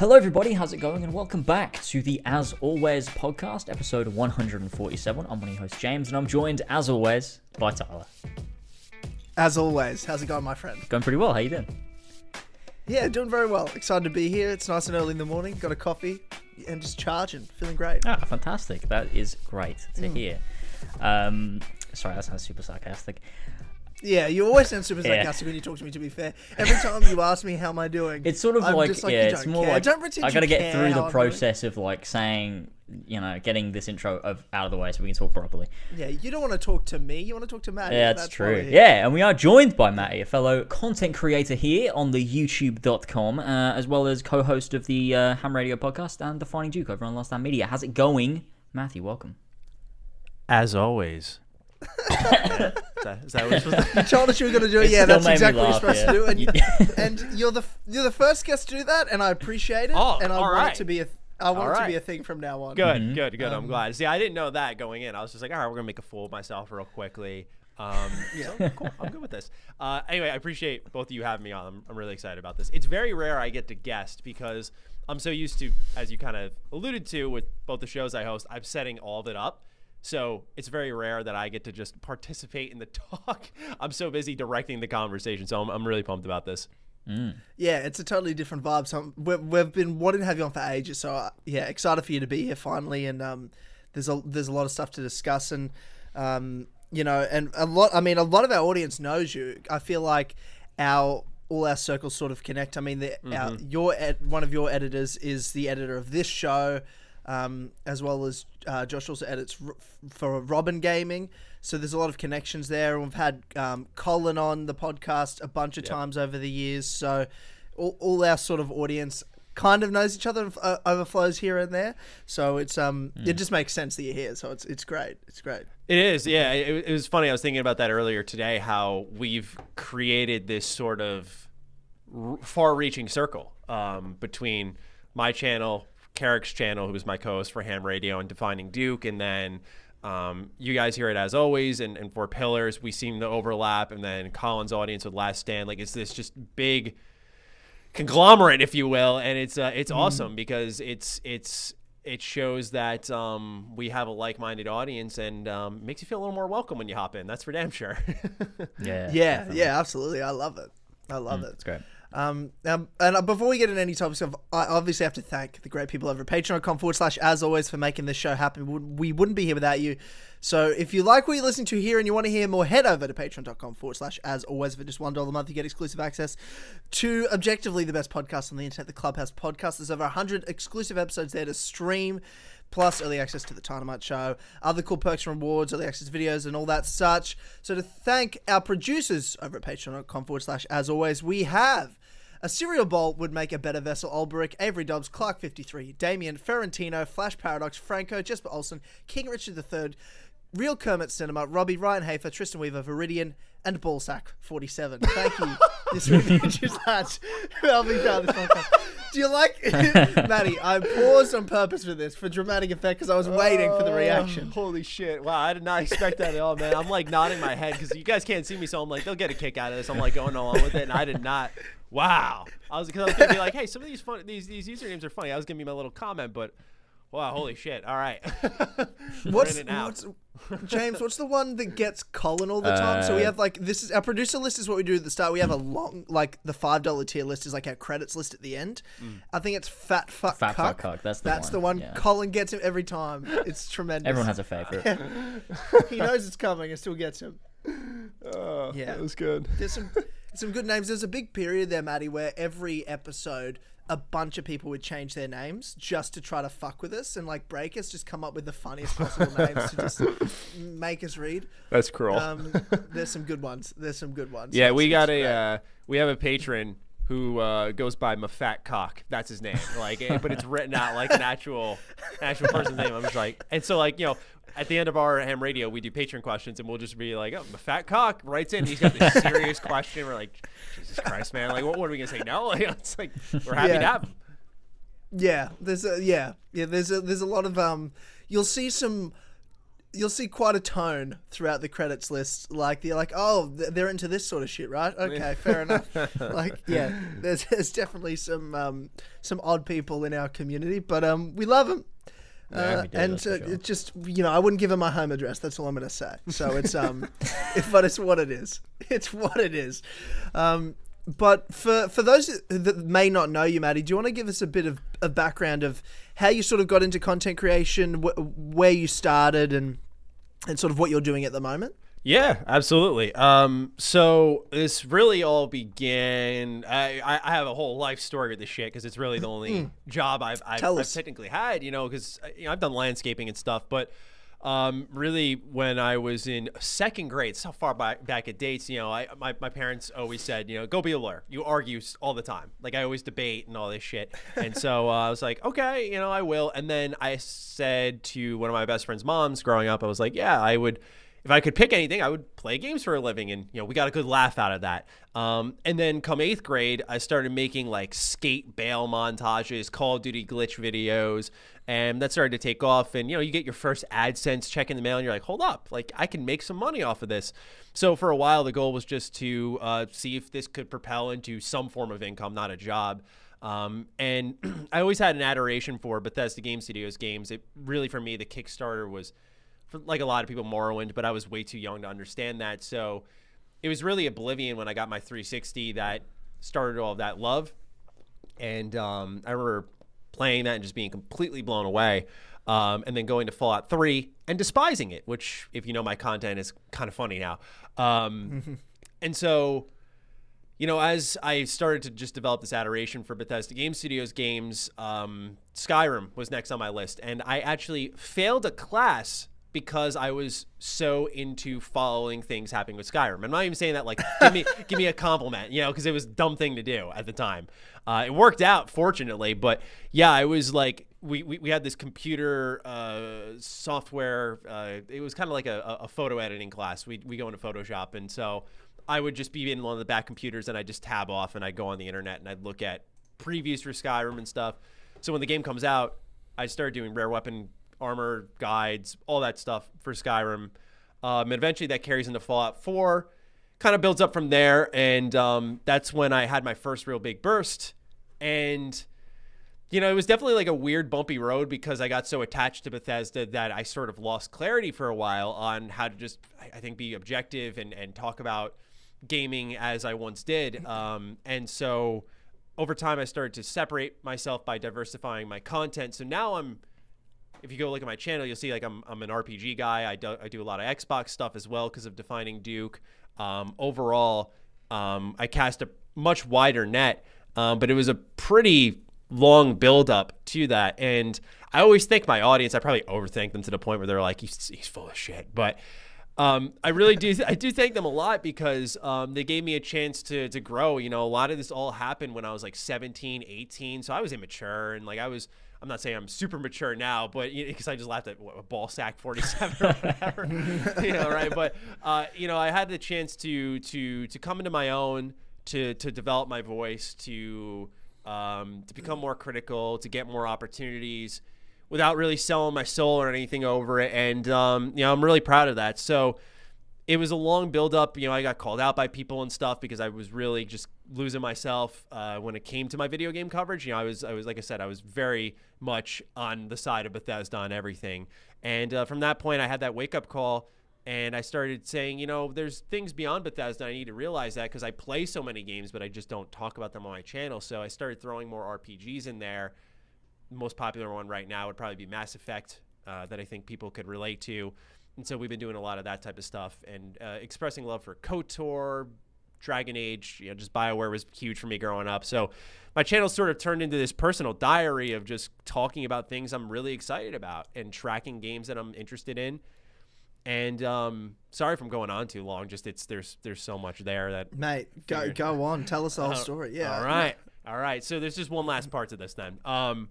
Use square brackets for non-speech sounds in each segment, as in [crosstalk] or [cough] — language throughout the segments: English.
Hello, everybody. How's it going? And welcome back to the As Always podcast, episode 147. I'm one of your hosts, James, and I'm joined, as always, by Tyler. As always, how's it going, my friend? Going pretty well. How you doing? Yeah, doing very well. Excited to be here. It's nice and early in the morning. Got a coffee and just charging. Feeling great. Ah, fantastic. That is great to hear. Um, sorry, that sounds super sarcastic. Yeah, you always sound super Yeah. sarcastic when you talk to me. To be fair, every time you ask me how am I doing, It's sort of I'm like, like, yeah, it's more care. like Don't pretend I you gotta get through the I'm doing. process of like saying, you know, getting this intro of out of the way so we can talk properly. Yeah, you don't want to talk to me. You want to talk to Matt. Yeah, that's, why true. Yeah, and we are joined by Matty, a fellow content creator here on the YouTube.com, uh, as well as co-host of the uh, Ham Radio podcast and Defining Duke over on Last Stand Media. How's it going, Matthew? Welcome. As always. [laughs] is, that what we're supposed to [laughs] You told us you were going to do it. It Yeah, that's exactly laugh, what you're supposed yeah. to do. And, [laughs] and you're the you're the first guest to do that, and I appreciate it. Oh, and I all want right. it to be a I want All it to be a thing from now on. Good, Mm-hmm. good, good. Um, I'm glad. See, I didn't know that going in. I was just like, all right, we're gonna make a fool of myself real quickly. Um, so, cool. I'm good with this. Uh, anyway, I appreciate both of you having me on. I'm, I'm really excited about this. It's very rare I get to guest because I'm so used to, as you kind of alluded to with both the shows I host, I'm setting all of it up. So it's very rare that I get to just participate in the [laughs] talk. I'm so busy directing the conversation, so I'm, I'm really pumped about this. Yeah, it's a totally different vibe. So we've, we've been wanting to have you on for ages. So uh, yeah, excited for you to be here finally. And um, there's a there's a lot of stuff to discuss. And um, you know, and a lot. I mean, a lot of our audience knows you. I feel like our all our circles sort of connect. I mean, the, our, your ed, one of your editors is the editor of this show. Um, as well as uh, Josh also edits r- for Robin Gaming, so there's a lot of connections there. And we've had um, Colin on the podcast a bunch of times over the years, so all, all our sort of audience kind of knows each other, uh, overflows here and there. So it's um, it just makes sense that you're here. So it's it's great. It's great. It is, yeah. It, it was funny. I was thinking about that earlier today. How we've created this sort of r- far-reaching circle um, between my channel, Carrick's channel, who was my co-host for Ham Radio and Defining Duke, and then um, you guys hear it as always, and, and Four Pillars. We seem to overlap, and then Colin's audience with Last Stand. Like it's this just big conglomerate, if you will, and it's uh, it's awesome because it's it's it shows that um, we have a like-minded audience and um, makes you feel a little more welcome when you hop in. That's for damn sure. [laughs] Yeah. Yeah, definitely. yeah, absolutely. I love it. I love it. It's great. Um, um, and uh, before we get into any topics, I obviously have to thank the great people over at patreon.com forward slash as always for making this show happen. We wouldn't- We wouldn't be here without you. So if you like what you're listening to here and you want to hear more, head over to patreon.com forward slash as always for just $1 a month. You get exclusive access to objectively the best podcast on the internet, the Clubhouse podcast. There's over 100 exclusive episodes there to stream plus early access to the Dynamite Show, other cool perks and rewards, early access videos, and all that such. So to thank our producers over at patreon.com forward slash as always, we have a cereal bowl would make a better vessel. Olberic, Avery Dobbs, Clark 53, Damien, Ferrantino, Flash Paradox, Franco, Jesper Olsen, King Richard III, Real Kermit Cinema, Robbie, Ryan Hafer, Tristan Weaver, Viridian, and Ballsack 47. Thank you. [laughs] this reviews that. I'll be proud of this podcast. Do you like, [laughs] Maddie? I paused on purpose for this, for dramatic effect, because I was waiting for the oh, reaction. Holy shit! Wow, I did not expect that at all, man. I'm like nodding my head because you guys can't see me, so I'm like, they'll get a kick out of this. I'm like going along with it, and I did not. Wow, I was because I was gonna be like, hey, some of these fun, these these usernames are funny. I was gonna be my little comment, but wow, holy shit! All right, [laughs] What's, in and out. what's James? What's the one that gets Colin all the time? so we Uh, have like this is our producer list is what we do at the start. We have a long like the five dollar tier list is like our credits list at the end. I think it's fat fuck Fat cuck. Fuck Cuck, that's the That's one, the one. yeah. Colin gets him every time. It's tremendous. Everyone has a favorite. [laughs] he knows it's coming and still gets him. Oh, Yeah. that was good. There's some some good names. There's a big period there, Maddie, where every episode a bunch of people would change their names just to try to fuck with us and like break us, just come up with the funniest possible names to just [laughs] make us read. That's cruel. Um, there's some good ones. There's some good ones. yeah, we got a uh, we have a patron who uh, goes by Mafat Cock. That's his name. Like, eh, but it's written out like an actual actual person's name. I'm just like, and so like you know. At the end of our ham radio, we do patron questions, and we'll just be like, "Oh, Mafat Cock writes in. He's got this [laughs] serious question. We're like, Jesus Christ, man! Like, what, what are we gonna say? No, [laughs] like, it's like we're happy Yeah. to have him. Yeah, there's a yeah, yeah. There's a there's a lot of um. You'll see some you'll see quite a tone throughout the credits list. Like they're like, oh, they're into this sort of shit, right? Okay, fair enough. [laughs] Like, yeah, there's, there's definitely some um, some odd people in our community, but um, we love them. Yeah, Uh, and uh, sure. it just you know, I wouldn't give them my home address. That's all I'm gonna say. So it's um, [laughs] it, but it's what it is. It's what it is. Um, but for for those that may not know you, Maddie, do you want to give us a bit of a background of how you sort of got into content creation, wh- where you started, and and sort of what you're doing at the moment? Yeah, absolutely. Um, so this really all began. I, I, have a whole life story with this shit because it's really the only job I've I've, I've technically had. You know, because you know, I've done landscaping and stuff, but um, really when I was in second grade, so far back, back at dates, you know, I my, my parents always said, you know, go be a lawyer. You argue all the time. Like I always debate and all this shit. And so uh, I was like, okay, you know, I will. And then I said to one of my best friend's moms growing up, I was like, yeah, I would if I could pick anything, I would play games for a living, and you know we got a good laugh out of that. Um, and then come eighth grade, I started making like skate bail montages, Call of Duty glitch videos, and that started to take off. And you know you get your first AdSense check in the mail, and you're like, hold up, like I can make some money off of this. So for a while, the goal was just to uh, see if this could propel into some form of income, not a job. Um, and [clears throat] I always had an adoration for Bethesda Game Studios games. It really, for me, the Kickstarter was like a lot of people Morrowind, but I was way too young to understand that. So it was really Oblivion when I got my 360 that started all of that love. And um, I remember playing that and just being completely blown away. Um, and then going to Fallout 3 and despising it, which, if you know my content, is kind of funny now. Um, [laughs] and so, you know, as I started to just develop this adoration for Bethesda Game Studios games, um, Skyrim was next on my list. And I actually failed a class because I was so into following things happening with Skyrim. I'm not even saying that like give me [laughs] give me a compliment, you know, because it was a dumb thing to do at the time. Uh, it worked out fortunately, but yeah, I was like we, we, we had this computer uh, software. Uh, it was kind of like a, a photo editing class. We we go into Photoshop, and so I would just be in one of the back computers, and I just tab off, and I would go on the internet, and I'd look at previews for Skyrim and stuff. So when the game comes out, I started doing rare weapon armor guides, all that stuff for Skyrim. Um, and eventually that carries into Fallout 4. Kind of builds up from there, and um, that's when I had my first real big burst. And you know, it was definitely like a weird bumpy road because I got so attached to Bethesda that I sort of lost clarity for a while on how to just, I think, be objective and, and talk about gaming as I once did. [clears throat] Um, and so over time, I started to separate myself by diversifying my content. So now I'm, if you go look at my channel, you'll see like I'm, I'm an RPG guy. I do, I do a lot of Xbox stuff as well because of defining Duke. Um, overall, um, I cast a much wider net, um, but it was a pretty long build up to that. And I always think my audience, I probably overthink them to the point where they're like, he's, he's full of shit. But um, I really do. I do thank them a lot because um, they gave me a chance to to grow. You know, a lot of this all happened when I was like 17, 18. So I was immature and like I was. I'm not saying I'm super mature now, but because I just laughed at what, a ball sack 47 or [laughs] whatever, [laughs] you know, right? But uh, you know, I had the chance to to to come into my own, to to develop my voice, to um, to become more critical, to get more opportunities without really selling my soul or anything over it. And um, you know, I'm really proud of that. So it was a long build up. You know, I got called out by people and stuff because I was really just losing myself uh, when it came to my video game coverage. You know, I was, I was like I said, I was very much on the side of Bethesda on everything. And uh, from that point, I had that wake up call. And I started saying, you know, there's things beyond Bethesda. I need to realize that because I play so many games, but I just don't talk about them on my channel. So I started throwing more RPGs in there most popular one right now would probably be Mass Effect uh, that I think people could relate to. And so we've been doing a lot of that type of stuff and uh, expressing love for KOTOR, Dragon Age. You know, just Bioware was huge for me growing up. So my channel sort of turned into this personal diary of just talking about things I'm really excited about and tracking games that I'm interested in. And um, sorry if I'm going on too long. Just it's there's there's so much there that Mate, go Figured. go on. Tell us the whole story. Yeah. all right. All right. So there's just one last part to this then, um,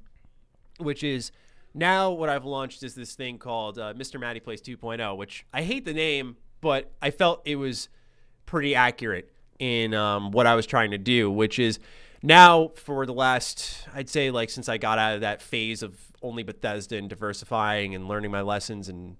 which is now what I've launched is this thing called uh, Mr. Matty Plays 2.0, which I hate the name, but I felt it was pretty accurate in um, what I was trying to do, which is now for the last, I'd say, like since I got out of that phase of only Bethesda and diversifying and learning my lessons and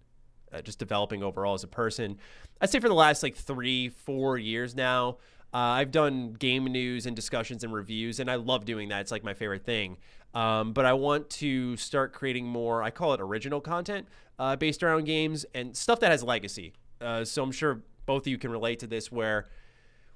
uh, just developing overall as a person. I'd say for the last like three, four years now, uh, I've done game news and discussions and reviews, and I love doing that. It's like my favorite thing. Um, but I want to start creating more, I call it original content uh, based around games and stuff that has legacy. Uh, so I'm sure both of you can relate to this where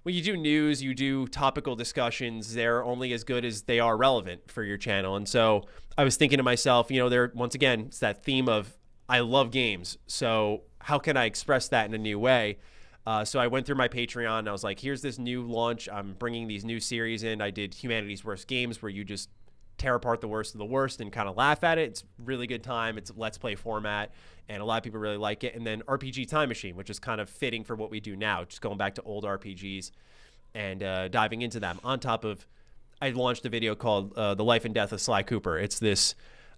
when you do news, you do topical discussions, they're only as good as they are relevant for your channel. And so I was thinking to myself, you know, there, once again, it's that theme of I love games. So how can I express that in a new way? Uh, so I went through my Patreon and I was like, here's this new launch. I'm bringing these new series in. I did Humanity's Worst Games where you just tear apart the worst of the worst and kind of laugh at it. It's really good time. It's let's play format, and a lot of people really like it. And then RPG Time Machine, which is kind of fitting for what we do now, just going back to old RPGs and uh, diving into them. On top of, I launched a video called uh, "The Life and Death of Sly Cooper." It's this,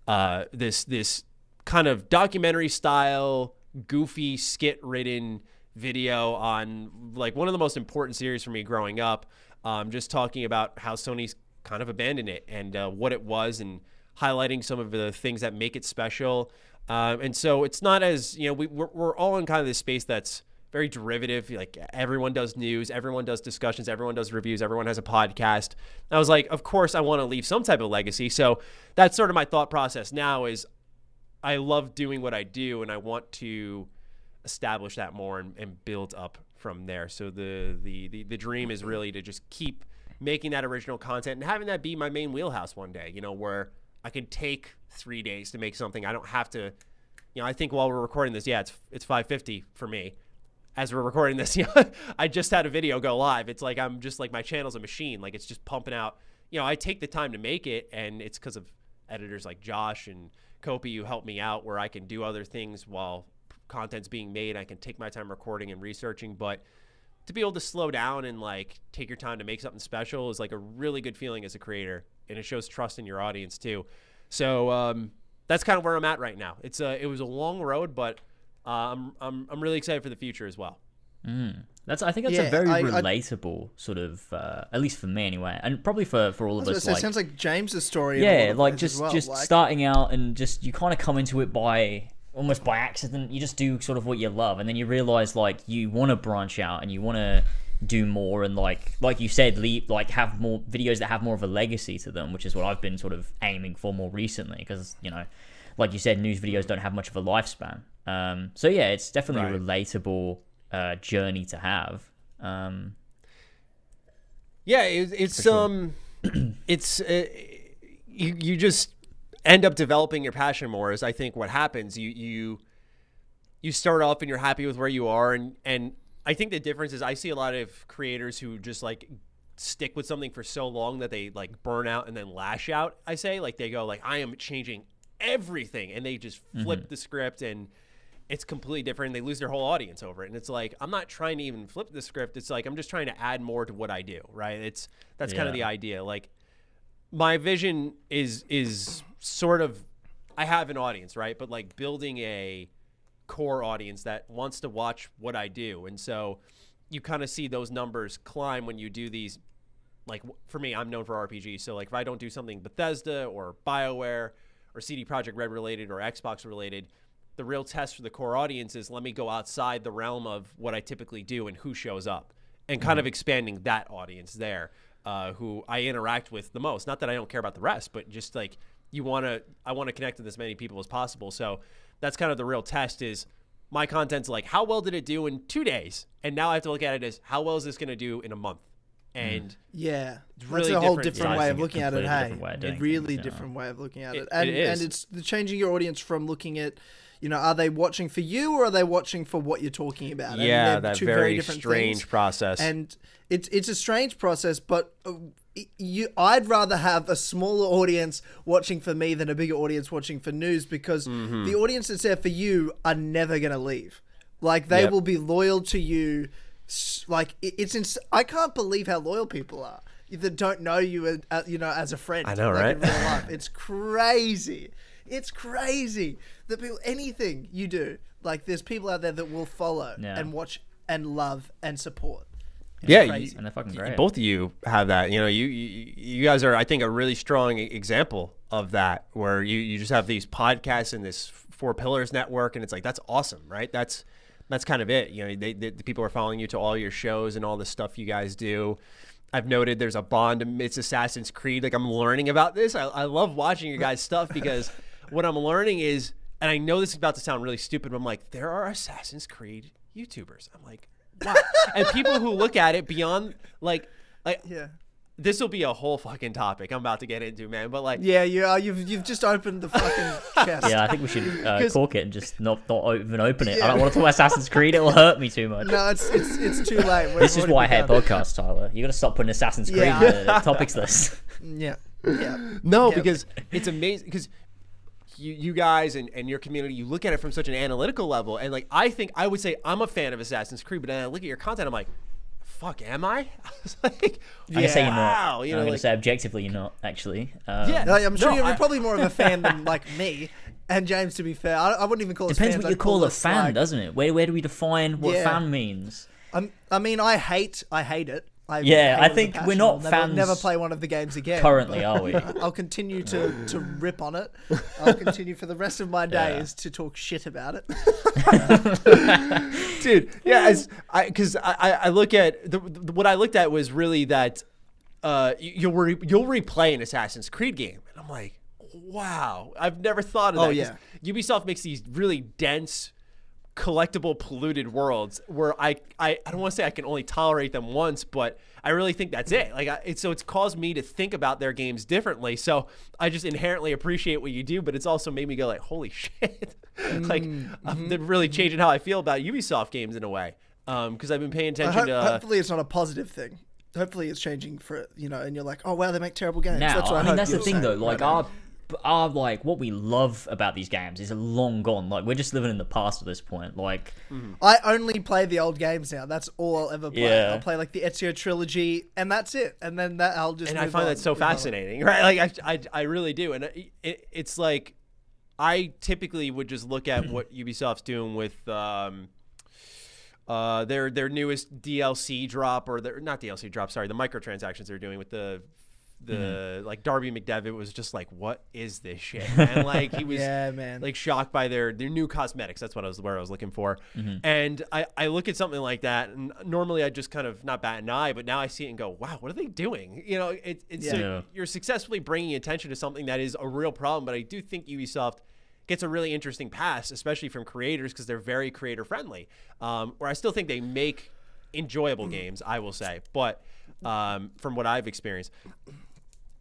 uh, this, this kind of documentary style, goofy, skit ridden video on like one of the most important series for me growing up. Um, just talking about how Sony's kind of abandon it and uh, what it was and highlighting some of the things that make it special. Um, and so it's not as, you know, we, we're, we're all in kind of this space that's very derivative. Like everyone does news, everyone does discussions, everyone does reviews, everyone has a podcast. I was like, of course, I want to leave some type of legacy. So that's sort of my thought process now is I love doing what I do and I want to establish that more and, and build up from there. So the, the, the, the dream is really to just keep – making that original content and having that be my main wheelhouse one day, you know, where I can take three days to make something. I don't have to, you know, I think while we're recording this, yeah, it's, it's 550 for me as we're recording this. [laughs] You know, I just had a video go live. It's like, I'm just like, my channel's a machine. Like it's just pumping out, you know, I take the time to make it and it's because of editors like Josh and Kopi who help me out where I can do other things while content's being made. I can take my time recording and researching, but to be able to slow down and like take your time to make something special is like a really good feeling as a creator, and it shows trust in your audience too. So um, that's kind of where I'm at right now. It's a it was a long road, but uh, I'm I'm I'm really excited for the future as well. Mm. That's I think that's Yeah, a very I- I- relatable sort of, uh, at least for me anyway, and probably for for all of us. gonna say, Like, it sounds like James's story. in a lot yeah, like just well. just like, starting out and just you kind of come into it by almost by accident. You just do sort of what you love, and then you realize like you want to branch out and you want to do more and like like you said, leave, like have more videos that have more of a legacy to them, which is what I've been sort of aiming for more recently because you know, like you said, news videos don't have much of a lifespan. Um, so yeah, it's definitely a relatable uh, journey to have. Um, Yeah, it, it's um, [clears throat] it's uh, you you just end up developing your passion more. Is I think what happens. You you you start off and you're happy with where you are, and and I think the difference is I see a lot of creators who just like stick with something for so long that they like burn out and then lash out. I say like they go like I am changing everything, and they just mm-hmm. flip the script and it's completely different. They lose their whole audience over it, and it's like I'm not trying to even flip the script. It's like I'm just trying to add more to what I do. Right? It's that's kind of the idea. Like my vision is is sort of I have an audience, right? But like building a core audience that wants to watch what I do, and so you kind of see those numbers climb when you do these. Like for me, I'm known for RPG, so like if I don't do something Bethesda or Bioware or CD Projekt Red related or Xbox related, the real test for the core audience is let me go outside the realm of what I typically do and who shows up, and kind of expanding that audience there, uh, who I interact with the most. Not that I don't care about the rest, but just like you want to, I want to connect with as many people as possible. So that's kind of the real test is my content's like how well did it do in two days, and now I have to look at it as how well is this going to do in a month, hmm. and Yeah, really that's a whole different. different way of looking at it. Hey, different way of a really things, yeah. different way of looking at It- it, and it is. and it's the changing your audience from looking at, you know, are they watching for you or are they watching for what you're talking about? Yeah, that two very, different strange things. process. and it's it's a strange process, but. uh, You, I'd rather have a smaller audience watching for me than a bigger audience watching for news because Mm-hmm. the audience that's there for you are never gonna leave. Like they Yep. will be loyal to you. Like it's ins- I can't believe how loyal people are that don't know you, as- uh, you know, as a friend. I know, like, right? In real life, it's crazy. It's crazy that people anything you do, like there's people out there that will follow Yeah. and watch and love and support. yeah, crazy. you- And they're fucking you- great. both of you have that. You know, you, you you guys are, I think, a really strong e- example of that, where you you just have these podcasts and this Four Pillars Network, and it's like that's awesome, right? That's that's kind of it. You know, they, they, the people are following you to all your shows and all the stuff you guys do. I've noted there's a bond amidst Assassin's Creed. Like I'm learning about this. I, I love watching your guys' stuff because [laughs] what I'm learning is, and I know this is about to sound really stupid, but I'm like, there are Assassin's Creed YouTubers. I'm like, wow. and people who look at it beyond like like Yeah. this will be a whole fucking topic I'm about to get into, man. But like Yeah, you are. You've you've just opened the fucking [laughs] chest. Yeah, I think we should uh, 'Cause- cork it and just not not even open it. Yeah. I don't want to talk about Assassin's Creed; it will hurt me too much. No, it's it's it's too late. We've this is why I hate podcasts, Tyler. You got to stop putting Assassin's Creed Yeah. in the topics list. Yeah, [laughs] yeah. No, Yep. because it's amazing because you you guys and, and your community you look at it from such an analytical level and like I think I would say I'm a fan of Assassin's Creed, but then I look at your content, I'm like, fuck, am I? [laughs] I was like, I'm say you're not. wow, you I'm know, gonna say objectively you're not actually. Um, Yeah. No, I'm sure No, you're I- probably more of a fan than [laughs] like me and James. To be fair, I, I wouldn't even call us Depends fans. what you I'd call a fan, like- doesn't it? Where where do we define what Yeah. fan means? I'm, I mean, I hate, I hate it. I Yeah, I it with a think we're not I'll never, fans Never play one of the games again. Currently, are we? [laughs] I'll continue to to [laughs] rip on it. [laughs] I'll continue for the rest of my Yeah. days to talk shit about it. dude. Yeah, as I because I, I I look at the, the what I looked at was really that uh you- you'll re, you'll replay an Assassin's Creed game, and I'm like, wow, I've never thought of Oh, yeah, Ubisoft makes these really dense. Collectible, polluted worlds where I, I, I don't want to say I can only tolerate them once, but I really think that's it. Like, I, it's so it's caused me to think about their games differently. So I just inherently appreciate what you do, but it's also made me go like, holy [laughs] shit, like I'm really changing how I feel about Ubisoft games in a way. Um, Because I've been paying I attention hope, to. Uh, hopefully, it's not a positive thing. Hopefully, it's changing for you know, and you're like, oh wow, they make terrible games. Now, that's what I, I mean, that's the you're thing though. Like right now. Our, our like what we love about these games is long gone. Like we're just living in the past at this point. Like I only play the old games now. That's all I'll ever play. Yeah. I'll play like the Ezio trilogy, and that's it. And then that I'll just. and I find on, that so move on. fascinating, [laughs] right? Like I, I, I really do, and it, it, it's like I typically would just look at what [clears throat] Ubisoft's doing with um, uh, their their newest DLC drop or their not DLC drop, sorry, the microtransactions they're doing with the the like Darby McDevitt was just like, what is this shit? [laughs] And like he was Yeah, man. like shocked by their their new cosmetics. That's what I was where I was looking for. And I I look at something like that, and normally I just kind of not bat an eye, but now I see it and go, wow, what are they doing? You know, it, it's so Yeah. you're successfully bringing attention to something that is a real problem. But I do think Ubisoft gets a really interesting pass, especially from creators because they're very creator friendly. Um, where I still think they make enjoyable games, I will say, but um, from what I've experienced.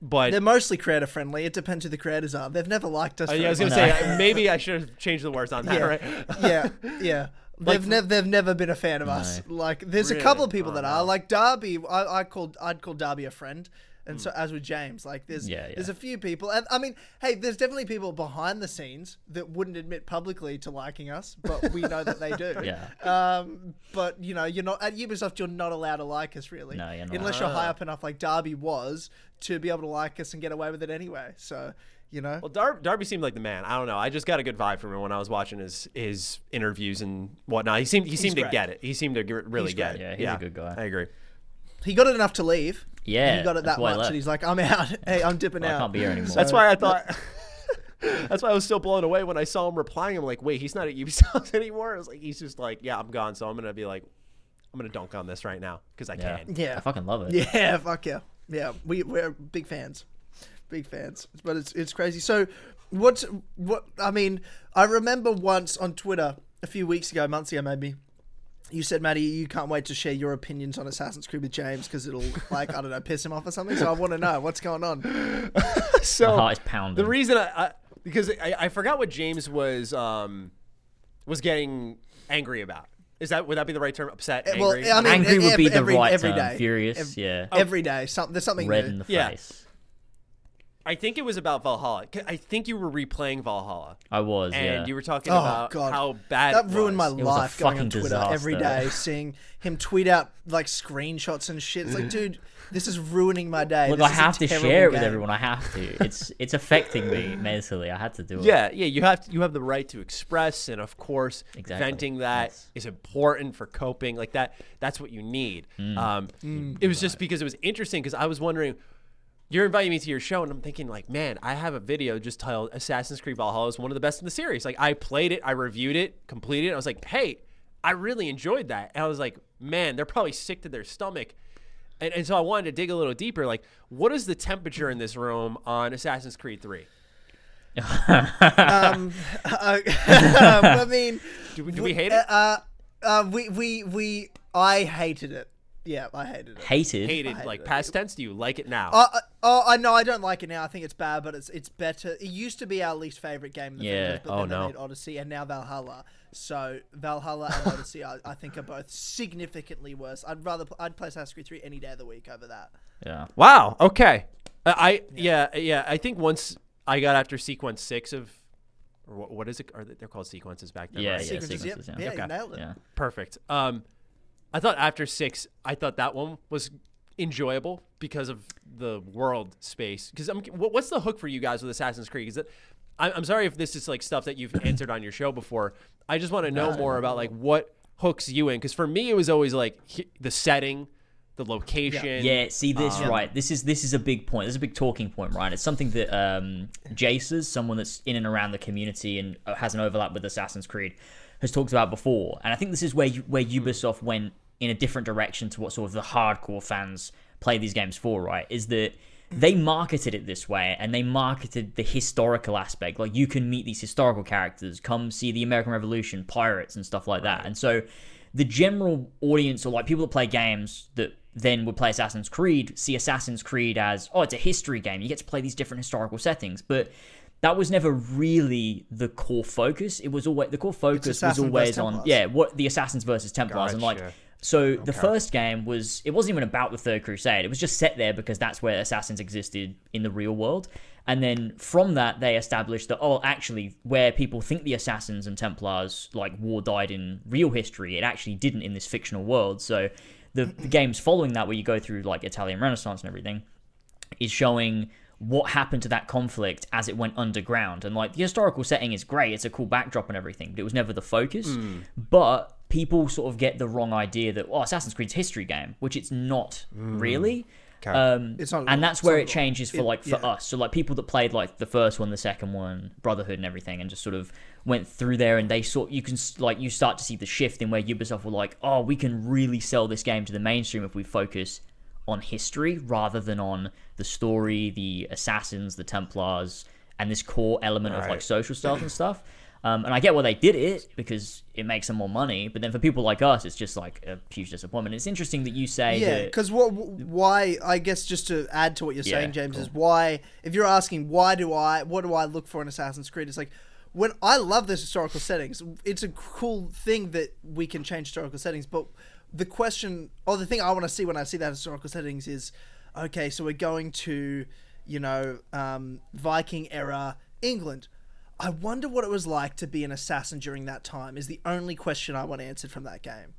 But They're mostly creator friendly. It depends who the creators are. They've never liked us. Uh, yeah, I was gonna much. say [laughs] maybe I should have changed the words on that, yeah, right? yeah, yeah. [laughs] Like- They've never they've never been a fan of us. Like there's a couple of people Oh, that no. are. Like Darby, I, I called I'd call Darby a friend. And so as with James, like there's Yeah, yeah. there's a few people, and I mean, hey, there's definitely people behind the scenes that wouldn't admit publicly to liking us, but we know that they do. [laughs] Yeah. Um, but you know, you're not at Ubisoft. You're not allowed to like us, really. No, you're not. Unless you're high up enough, like Darby was, to be able to like us and get away with it anyway. So, you know, Well, Dar- Darby seemed like the man. I don't know. I just got a good vibe from him when I was watching his his interviews and whatnot. He seemed he seemed to great. get it. He seemed to g- really He's get great. it. Yeah, he's a good guy. I agree. he got it enough to leave. Yeah, he got it that much, and he's like, "I'm out. [laughs] Hey, I'm dipping I out." can't be here [laughs] anymore. That's why I thought. [laughs] That's why I was still blown away when I saw him replying. I'm like, wait, he's not at Ubisoft anymore. I was like, he's just like, yeah, I'm gone. So I'm gonna be like, I'm gonna dunk on this right now because I Yeah. can. Yeah. I fucking love it. Yeah, fuck yeah, yeah. We we're big fans, big fans. But it's it's crazy. So, what's what? I mean, I remember once on Twitter a few weeks ago, months ago maybe. You said, Maddie, you can't wait to share your opinions on Assassin's Creed with James because it'll, like, I don't know, piss him off or something. So I want to know what's going on. [laughs] So My heart is pounding. the reason I, I because I, I forgot what James was um was getting angry about. Is that would that be the right term? Upset, Eh, Well. I mean, Angry would be every- the every- right every term. day. Furious, Ev- yeah. Every day, some, there's something Red new. in the Yeah. Face. I think it was about Valhalla. I think you were replaying Valhalla. I was, and yeah. you were talking Oh, about God. how bad That it ruined my was. was a life going on fucking Twitter disaster. day, [laughs] seeing him tweet out like screenshots and shit. It's like, [laughs] dude, this is ruining my day. Look, This I is a have to terrible share it with everyone. I have to. It's [laughs] it's affecting me mentally. I had to do it. Yeah, yeah, you have to, you have the right to express, and of course, Exactly. venting that is Yes. important for coping. Like that, that's what you need. Mm. Um, it was just because it was interesting because I was wondering you're inviting me to your show, and I'm thinking like, man, I have a video just titled "Assassin's Creed Valhalla is one of the best in the series." Like, I played it, I reviewed it, completed it. I was like, hey, I really enjoyed that. And I was like, man, they're probably sick to their stomach. And, and so I wanted to dig a little deeper. Like, what is the temperature in this room on Assassin's Creed Three? um, uh, [laughs] I mean, Do, we- do we hate it? uh, uh, we we we I hated it. Yeah, I hated it. Hated. Hated, hated like it. past tense. Do you like it now? Oh, uh, oh, I know. I don't like it now. I think it's bad, but it's it's better. It used to be our least favorite game in the Yeah. franchise, but Oh, then they no. made Odyssey and now Valhalla. So Valhalla and Odyssey, I, I think, are both significantly worse. I'd rather pl- I'd play Assassin's Creed 3 any day of the week over that. Yeah. Wow. Okay. I, I yeah. yeah I think once I got after sequence six of, what, what is it? Are they, they're called sequences back then? Yeah, right? yeah, Sequences, sequences, yep. yeah. yeah, Okay. you nailed it. Yeah. Perfect. Um, I thought after six, I thought that one was enjoyable because of the world space. Because I'm, what's the hook for you guys with Assassin's Creed? Is? I'm, I'm sorry if this is like stuff that you've answered on your show before. I just want to know more about like what hooks you in. Because for me, it was always like the setting, the location. Yeah, see this Um, right. This is this is a big point. This is a big talking point, right? It's something that um, Jace's, someone that's in and around the community and uh, has an overlap with Assassin's Creed, has talked about before. And I think this is where you, where Ubisoft went in a different direction to what sort of the hardcore fans play these games for, right? Is that they marketed it this way and they marketed the historical aspect. Like you can meet these historical characters, come see the American Revolution, pirates, and stuff like that. And so the general audience or like people that play games that then would play Assassin's Creed see Assassin's Creed as oh it's a history game you get to play these different historical settings but that was never really the core focus it was always the core focus was always on yeah what the Assassins versus Templars and like. So the first game was it wasn't even about the Third Crusade. It was just set there because that's where assassins existed in the real world. And then from that they established that oh actually where people think the assassins and Templars like war died in real history, it actually didn't in this fictional world. So the, the games following that where you go through like Italian Renaissance and everything is showing what happened to that conflict as it went underground. And like the historical setting is great, it's a cool backdrop and everything, but it was never the focus. Hmm. But people sort of get the wrong idea that oh, Assassin's Creed's a history game, which it's not really. Um, It's not and that's It's where not it changes for It- like for yeah. us. So like people that played like the first one, the second one, Brotherhood, and everything, and just sort of went through there, and they sort you can like you start to see the shift in where Ubisoft were like, oh, we can really sell this game to the mainstream if we focus on history rather than on the story, the assassins, the Templars, and this core element of like social stuff and stuff. Um, and I get why they did it because it makes them more money. But then for people like us, it's just like a huge disappointment. It's interesting that you say Yeah, because what? Why? I guess just to add to what you're Yeah, saying, James, cool. is why. If you're asking why do I, what do I look for in Assassin's Creed? It's like when I love those historical settings. It's a cool thing that we can change historical settings, but the question or the thing I want to see when I see that historical settings is, okay, so we're going to, you know, um, Viking era England. I wonder what it was like to be an assassin during that time. Is the only question I want answered from that game.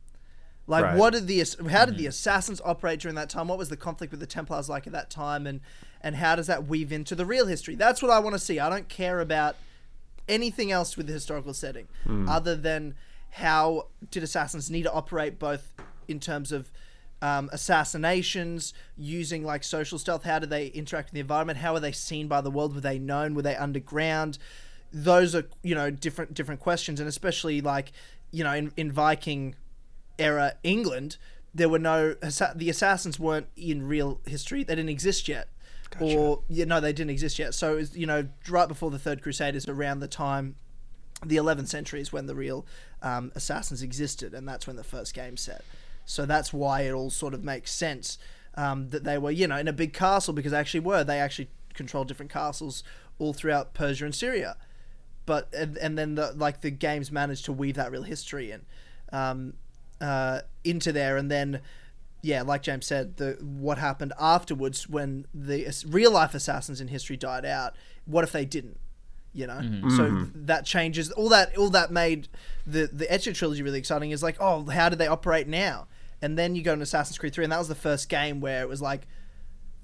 Like, Right. what did the how did the assassins operate during that time? What was the conflict with the Templars like at that time, and and how does that weave into the real history? That's what I want to see. I don't care about anything else with the historical setting, other than how did assassins need to operate both in terms of um, assassinations, using like social stealth. How do they interact in the environment? How are they seen by the world? Were they known? Were they underground? Those are you know different different questions, and especially like you know in, in Viking era England, there were no the assassins weren't in real history. They didn't exist yet, or you know they didn't exist yet. So it was, you know right before the Third Crusade is around the time the 11th century is when the real um, assassins existed, and that's when the first game set. So that's why it all sort of makes sense um, that they were, you know, in a big castle because they actually were. They actually controlled different castles all throughout Persia and Syria. But and, and then the like the games managed to weave that real history in um, uh, into there, and then yeah, like James said, the what happened afterwards when the real life assassins in history died out. What if they didn't? You know, so that changes all that. All that made the the Ezio trilogy really exciting. Is like, oh, how do they operate now? And then you go into Assassin's Creed Three, and that was the first game where it was like,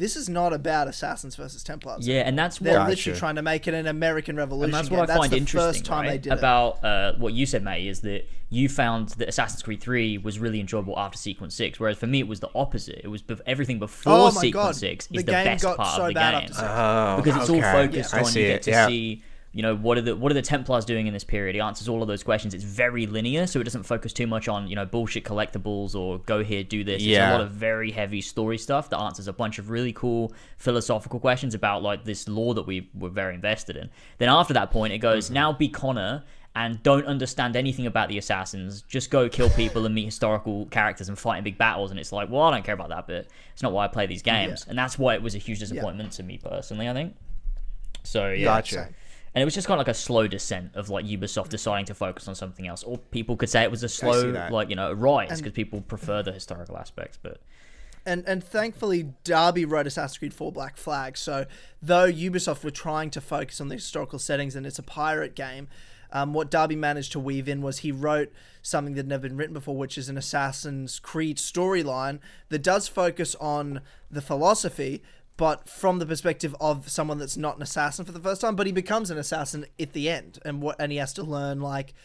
this is not about assassins versus Templars. Yeah, and that's They're what literally trying to make it an American Revolution. and that's game. what I find the interesting First time right, they did it. about uh, what you said, May, is that you found that Assassin's Creed 3 was really enjoyable after Sequence 6, whereas for me it was the opposite. It was bef- everything before Oh Sequence God. 6 is the game best part so of the game. after Six. Oh, because it's all focused I on you get to yeah. see you know what are the what are the templars doing in this period? He answers all of those questions. It's very linear so it doesn't focus too much on you know bullshit collectibles or go here do this. It's a lot of very heavy story stuff that answers a bunch of really cool philosophical questions about like this law that we were very invested in. Then after that point it goes Mm-hmm. now be connor and don't understand anything about the assassins. Just go kill people and meet historical characters and fight in big battles. And it's like well i don't care about that bit. It's not why i play these games. And that's why it was a huge disappointment to me personally i think. So yeah. Gotcha. Same. and it was just kind of like a slow descent of like Ubisoft deciding to focus on something else. Or people could say it was a slow, like you know, rise because people prefer the historical aspects. But And and thankfully, Darby wrote Assassin's Creed 4 Black Flag. So though Ubisoft were trying to focus on the historical settings and it's a pirate game, um, what Darby managed to weave in was he wrote something that had never been written before, which is an Assassin's Creed storyline that does focus on the philosophy, but from the perspective of someone that's not an assassin for the first time. But he becomes an assassin at the end, and what and he has to learn like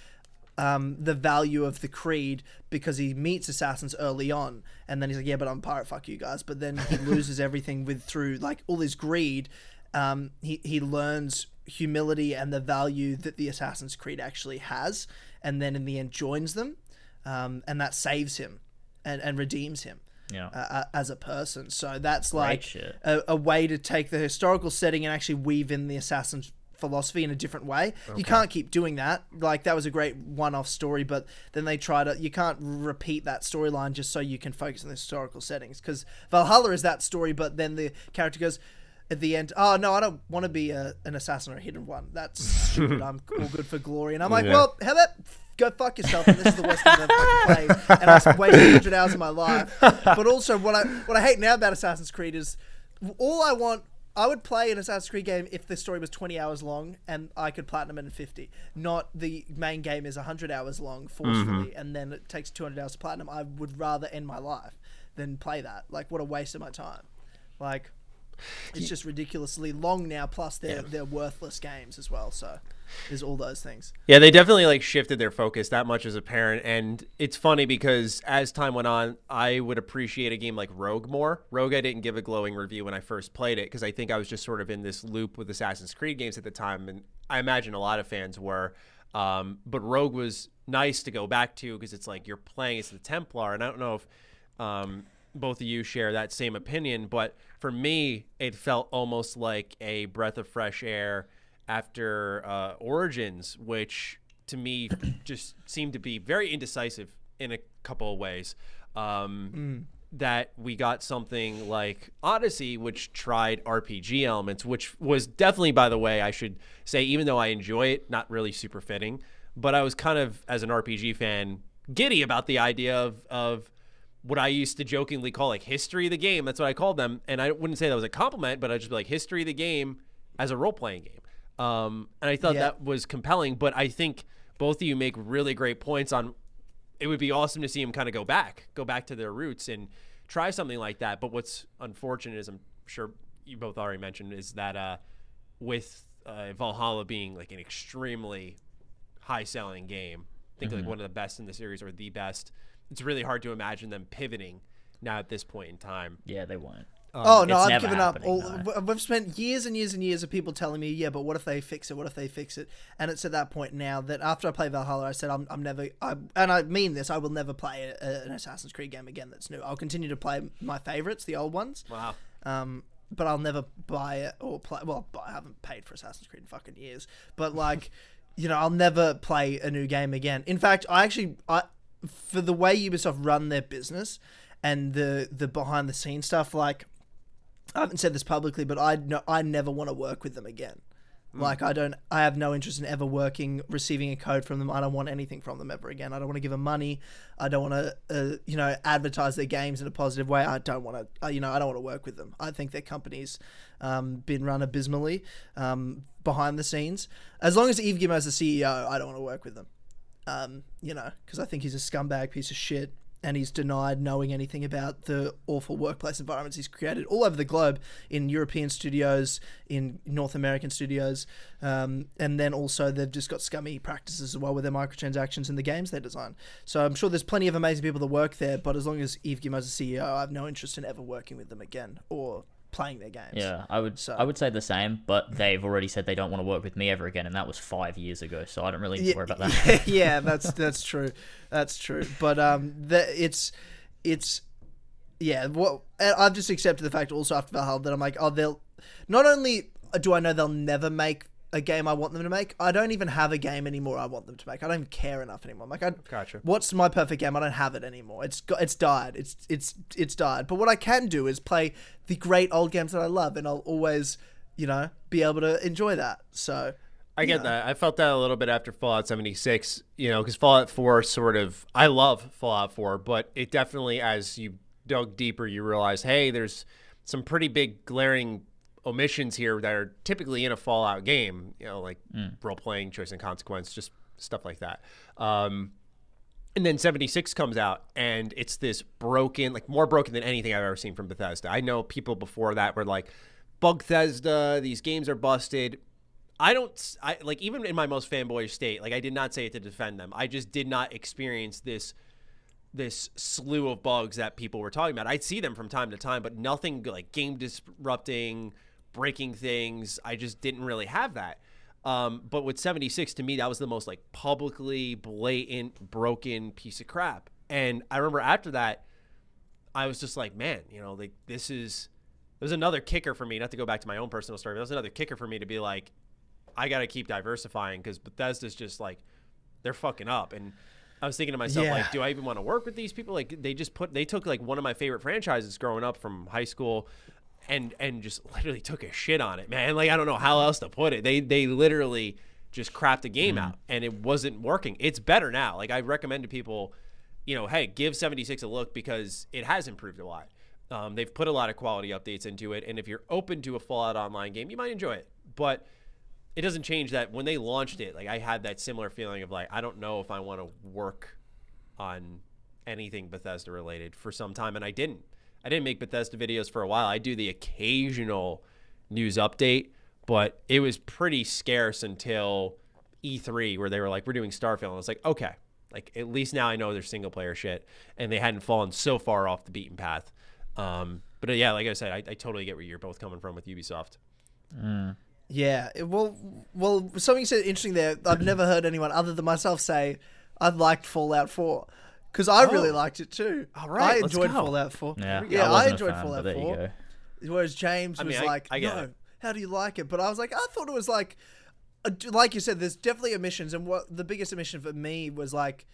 um, the value of the creed because he meets assassins early on, and then he's like, "Yeah, but I'm pirate. Fuck you guys." But then he [laughs] loses everything with through like all his greed. Um, he he learns humility and the value that the Assassin's Creed actually has, and then in the end joins them, um, and that saves him and and redeems him you know, uh, as a person. So that's like a, a way to take the historical setting and actually weave in the assassin's philosophy in a different way. You can't keep doing that. Like that was a great one-off story, but then they try to. You can't repeat that storyline just so you can focus on the historical settings. Because Valhalla is that story, but then the character goes. At the end, oh no, I don't want to be a, an assassin or a hidden one. That's [laughs] stupid. I'm all good for glory, and I'm like, Yeah. well, how about go fuck yourself? And this is the worst game I've ever played, and I wasted 100 hours of my life. But also, what I what I hate now about Assassin's Creed is all I want. I would play an Assassin's Creed game if the story was 20 hours long and I could platinum it in 50. Not the main game is 100 hours long forcefully mm-hmm. and then it takes 200 hours to platinum. I would rather end my life than play that. Like, what a waste of my time. Like, it's just ridiculously long now. Plus, they're they're worthless games as well. So, there's all those things. Yeah, they definitely like shifted their focus. That much is apparent, and it's funny because as time went on, I would appreciate a game like Rogue more. Rogue, I didn't give a glowing review when I first played it because I think I was just sort of in this loop with Assassin's Creed games at the time, and I imagine a lot of fans were. Um, but Rogue was nice to go back to because it's like you're playing as the Templar, and I don't know if um, both of you share that same opinion, but for me, it felt almost like a breath of fresh air after uh, Origins, which to me just seemed to be very indecisive in a couple of ways. Um, That we got something like Odyssey, which tried RPG elements, which was definitely, by the way, I should say, even though I enjoy it, not really super fitting. But I was kind of, as an RPG fan, giddy about the idea of, of what I used to jokingly call like history of the game. That's what I called them, and I wouldn't say that was a compliment, but I'd just be like history of the game as a role playing game. Um, and I thought Yeah. that was compelling. But I think both of you make really great points on. It would be awesome to see them kind of go back, go back to their roots, and try something like that. But what's unfortunate is I'm sure you both already mentioned is that uh, with uh, Valhalla being like an extremely high selling game. I think like one of the best in the series or the best. It's really hard to imagine them pivoting now at this point in time. yeah, they won't. oh no, I've given up. happening, All, no. w- We've spent years and years and years of people telling me, yeah, but what if they fix it? What if they fix it? And it's at that point now that after I play Valhalla, I said I'm, I'm never, I, and I mean this, I will never play a, a- an Assassin's Creed game again that's new. I'll continue to play my favorites, the old ones. Wow. Um, but I'll never buy it or play. Well, I haven't paid for Assassin's Creed in fucking years. But like, [laughs] you know, I'll never play a new game again. In fact, I actually, I for the way Ubisoft run their business and the the behind the scenes stuff, like, I haven't said this publicly, but I no, I never want to work with them again. Like I don't, I have no interest in ever working, receiving a code from them. I don't want anything from them ever again. I don't want to give them money. I don't want to, uh, you know, advertise their games in a positive way. I don't want to, uh, you know, I don't want to work with them. I think their company's um, been run abysmally um, behind the scenes. As long as Yves Guillemot's the CEO, I don't want to work with them. Um, you know, because I think he's a scumbag piece of shit. and he's denied knowing anything about the awful workplace environments he's created all over the globe in European studios, in North American studios, um, and then also they've just got scummy practices as well with their microtransactions and the games they design. So I'm sure there's plenty of amazing people that work there, but as long as Yves Guillemot's a CEO, I have no interest in ever working with them again or playing their games. Yeah, I would So- I would say the same, but they've already said they don't want to work with me ever again, and that was five years ago, so I don't really need to worry about that. [laughs] yeah, that's that's true. That's true. But um, the, it's it's yeah. What I've just accepted the fact also after Valhalla that I'm like, oh, they'll not only do I know they'll never make a game I want them to make, I don't even have a game anymore I want them to make. I don't even care enough anymore. I'm like, I, Gotcha. What's my perfect game? I don't have it anymore. It's got, it's died. It's it's it's died. But what I can do is play the great old games that I love, and I'll always, you know, be able to enjoy that. So I get that. I felt that a little bit after Fallout 76, you know, because Fallout 4 sort of, I love Fallout 4, but it definitely, as you dug deeper, you realize, hey, there's some pretty big glaring omissions here that are typically in a Fallout game, you know, like role playing, choice and consequence, just stuff like that. Um, and then 76 comes out and it's this broken, like more broken than anything I've ever seen from Bethesda. I know people before that were like, Bethesda, these games are busted. I don't, I like even in my most fanboy state, like I did not say it to defend them. I just did not experience this this slew of bugs that people were talking about. I'd see them from time to time, but nothing like game disrupting, breaking things. I just didn't really have that. Um, but with 76, to me, that was the most like publicly blatant, broken piece of crap. And I remember after that, I was just like, man, you know, like this is there's another kicker for me. Not to go back to my own personal story, but there's another kicker for me to be like, I got to keep diversifying because Bethesda's just like they're fucking up. And I was thinking to myself, Yeah. like, do I even want to work with these people? Like, they just put they took like one of my favorite franchises growing up from high school. And, and just literally took a shit on it, man. Like I don't know how else to put it. They they literally just crapped the game out, and it wasn't working. It's better now. Like I recommend to people, you know, hey, give 76 a look because it has improved a lot. Um, they've put a lot of quality updates into it, and if you're open to a Fallout Online game, you might enjoy it. But it doesn't change that when they launched it, like I had that similar feeling of like I don't know if I want to work on anything Bethesda related for some time, and I didn't. I didn't make Bethesda videos for a while. I do the occasional news update, but it was pretty scarce until E3 where they were like, "We're doing Starfield." And I was like, "Okay." Like at least now I know there's single player shit, and they hadn't fallen so far off the beaten path. Um, but uh, yeah, like I said, I, I totally get where you're both coming from with Ubisoft. Yeah, well, well, something you said interesting there. I've never heard anyone other than myself say I liked Fallout Four because I really Oh. liked it too. All right, I let's enjoyed go. Fallout Four. Yeah, yeah, I, wasn't a enjoyed fan, Fallout but there you go. Whereas James I mean, was I- like, I get "No, it. how do you like it?" But I was like, I thought it was like, uh, like you said, there's definitely omissions, and what the biggest omission for me was like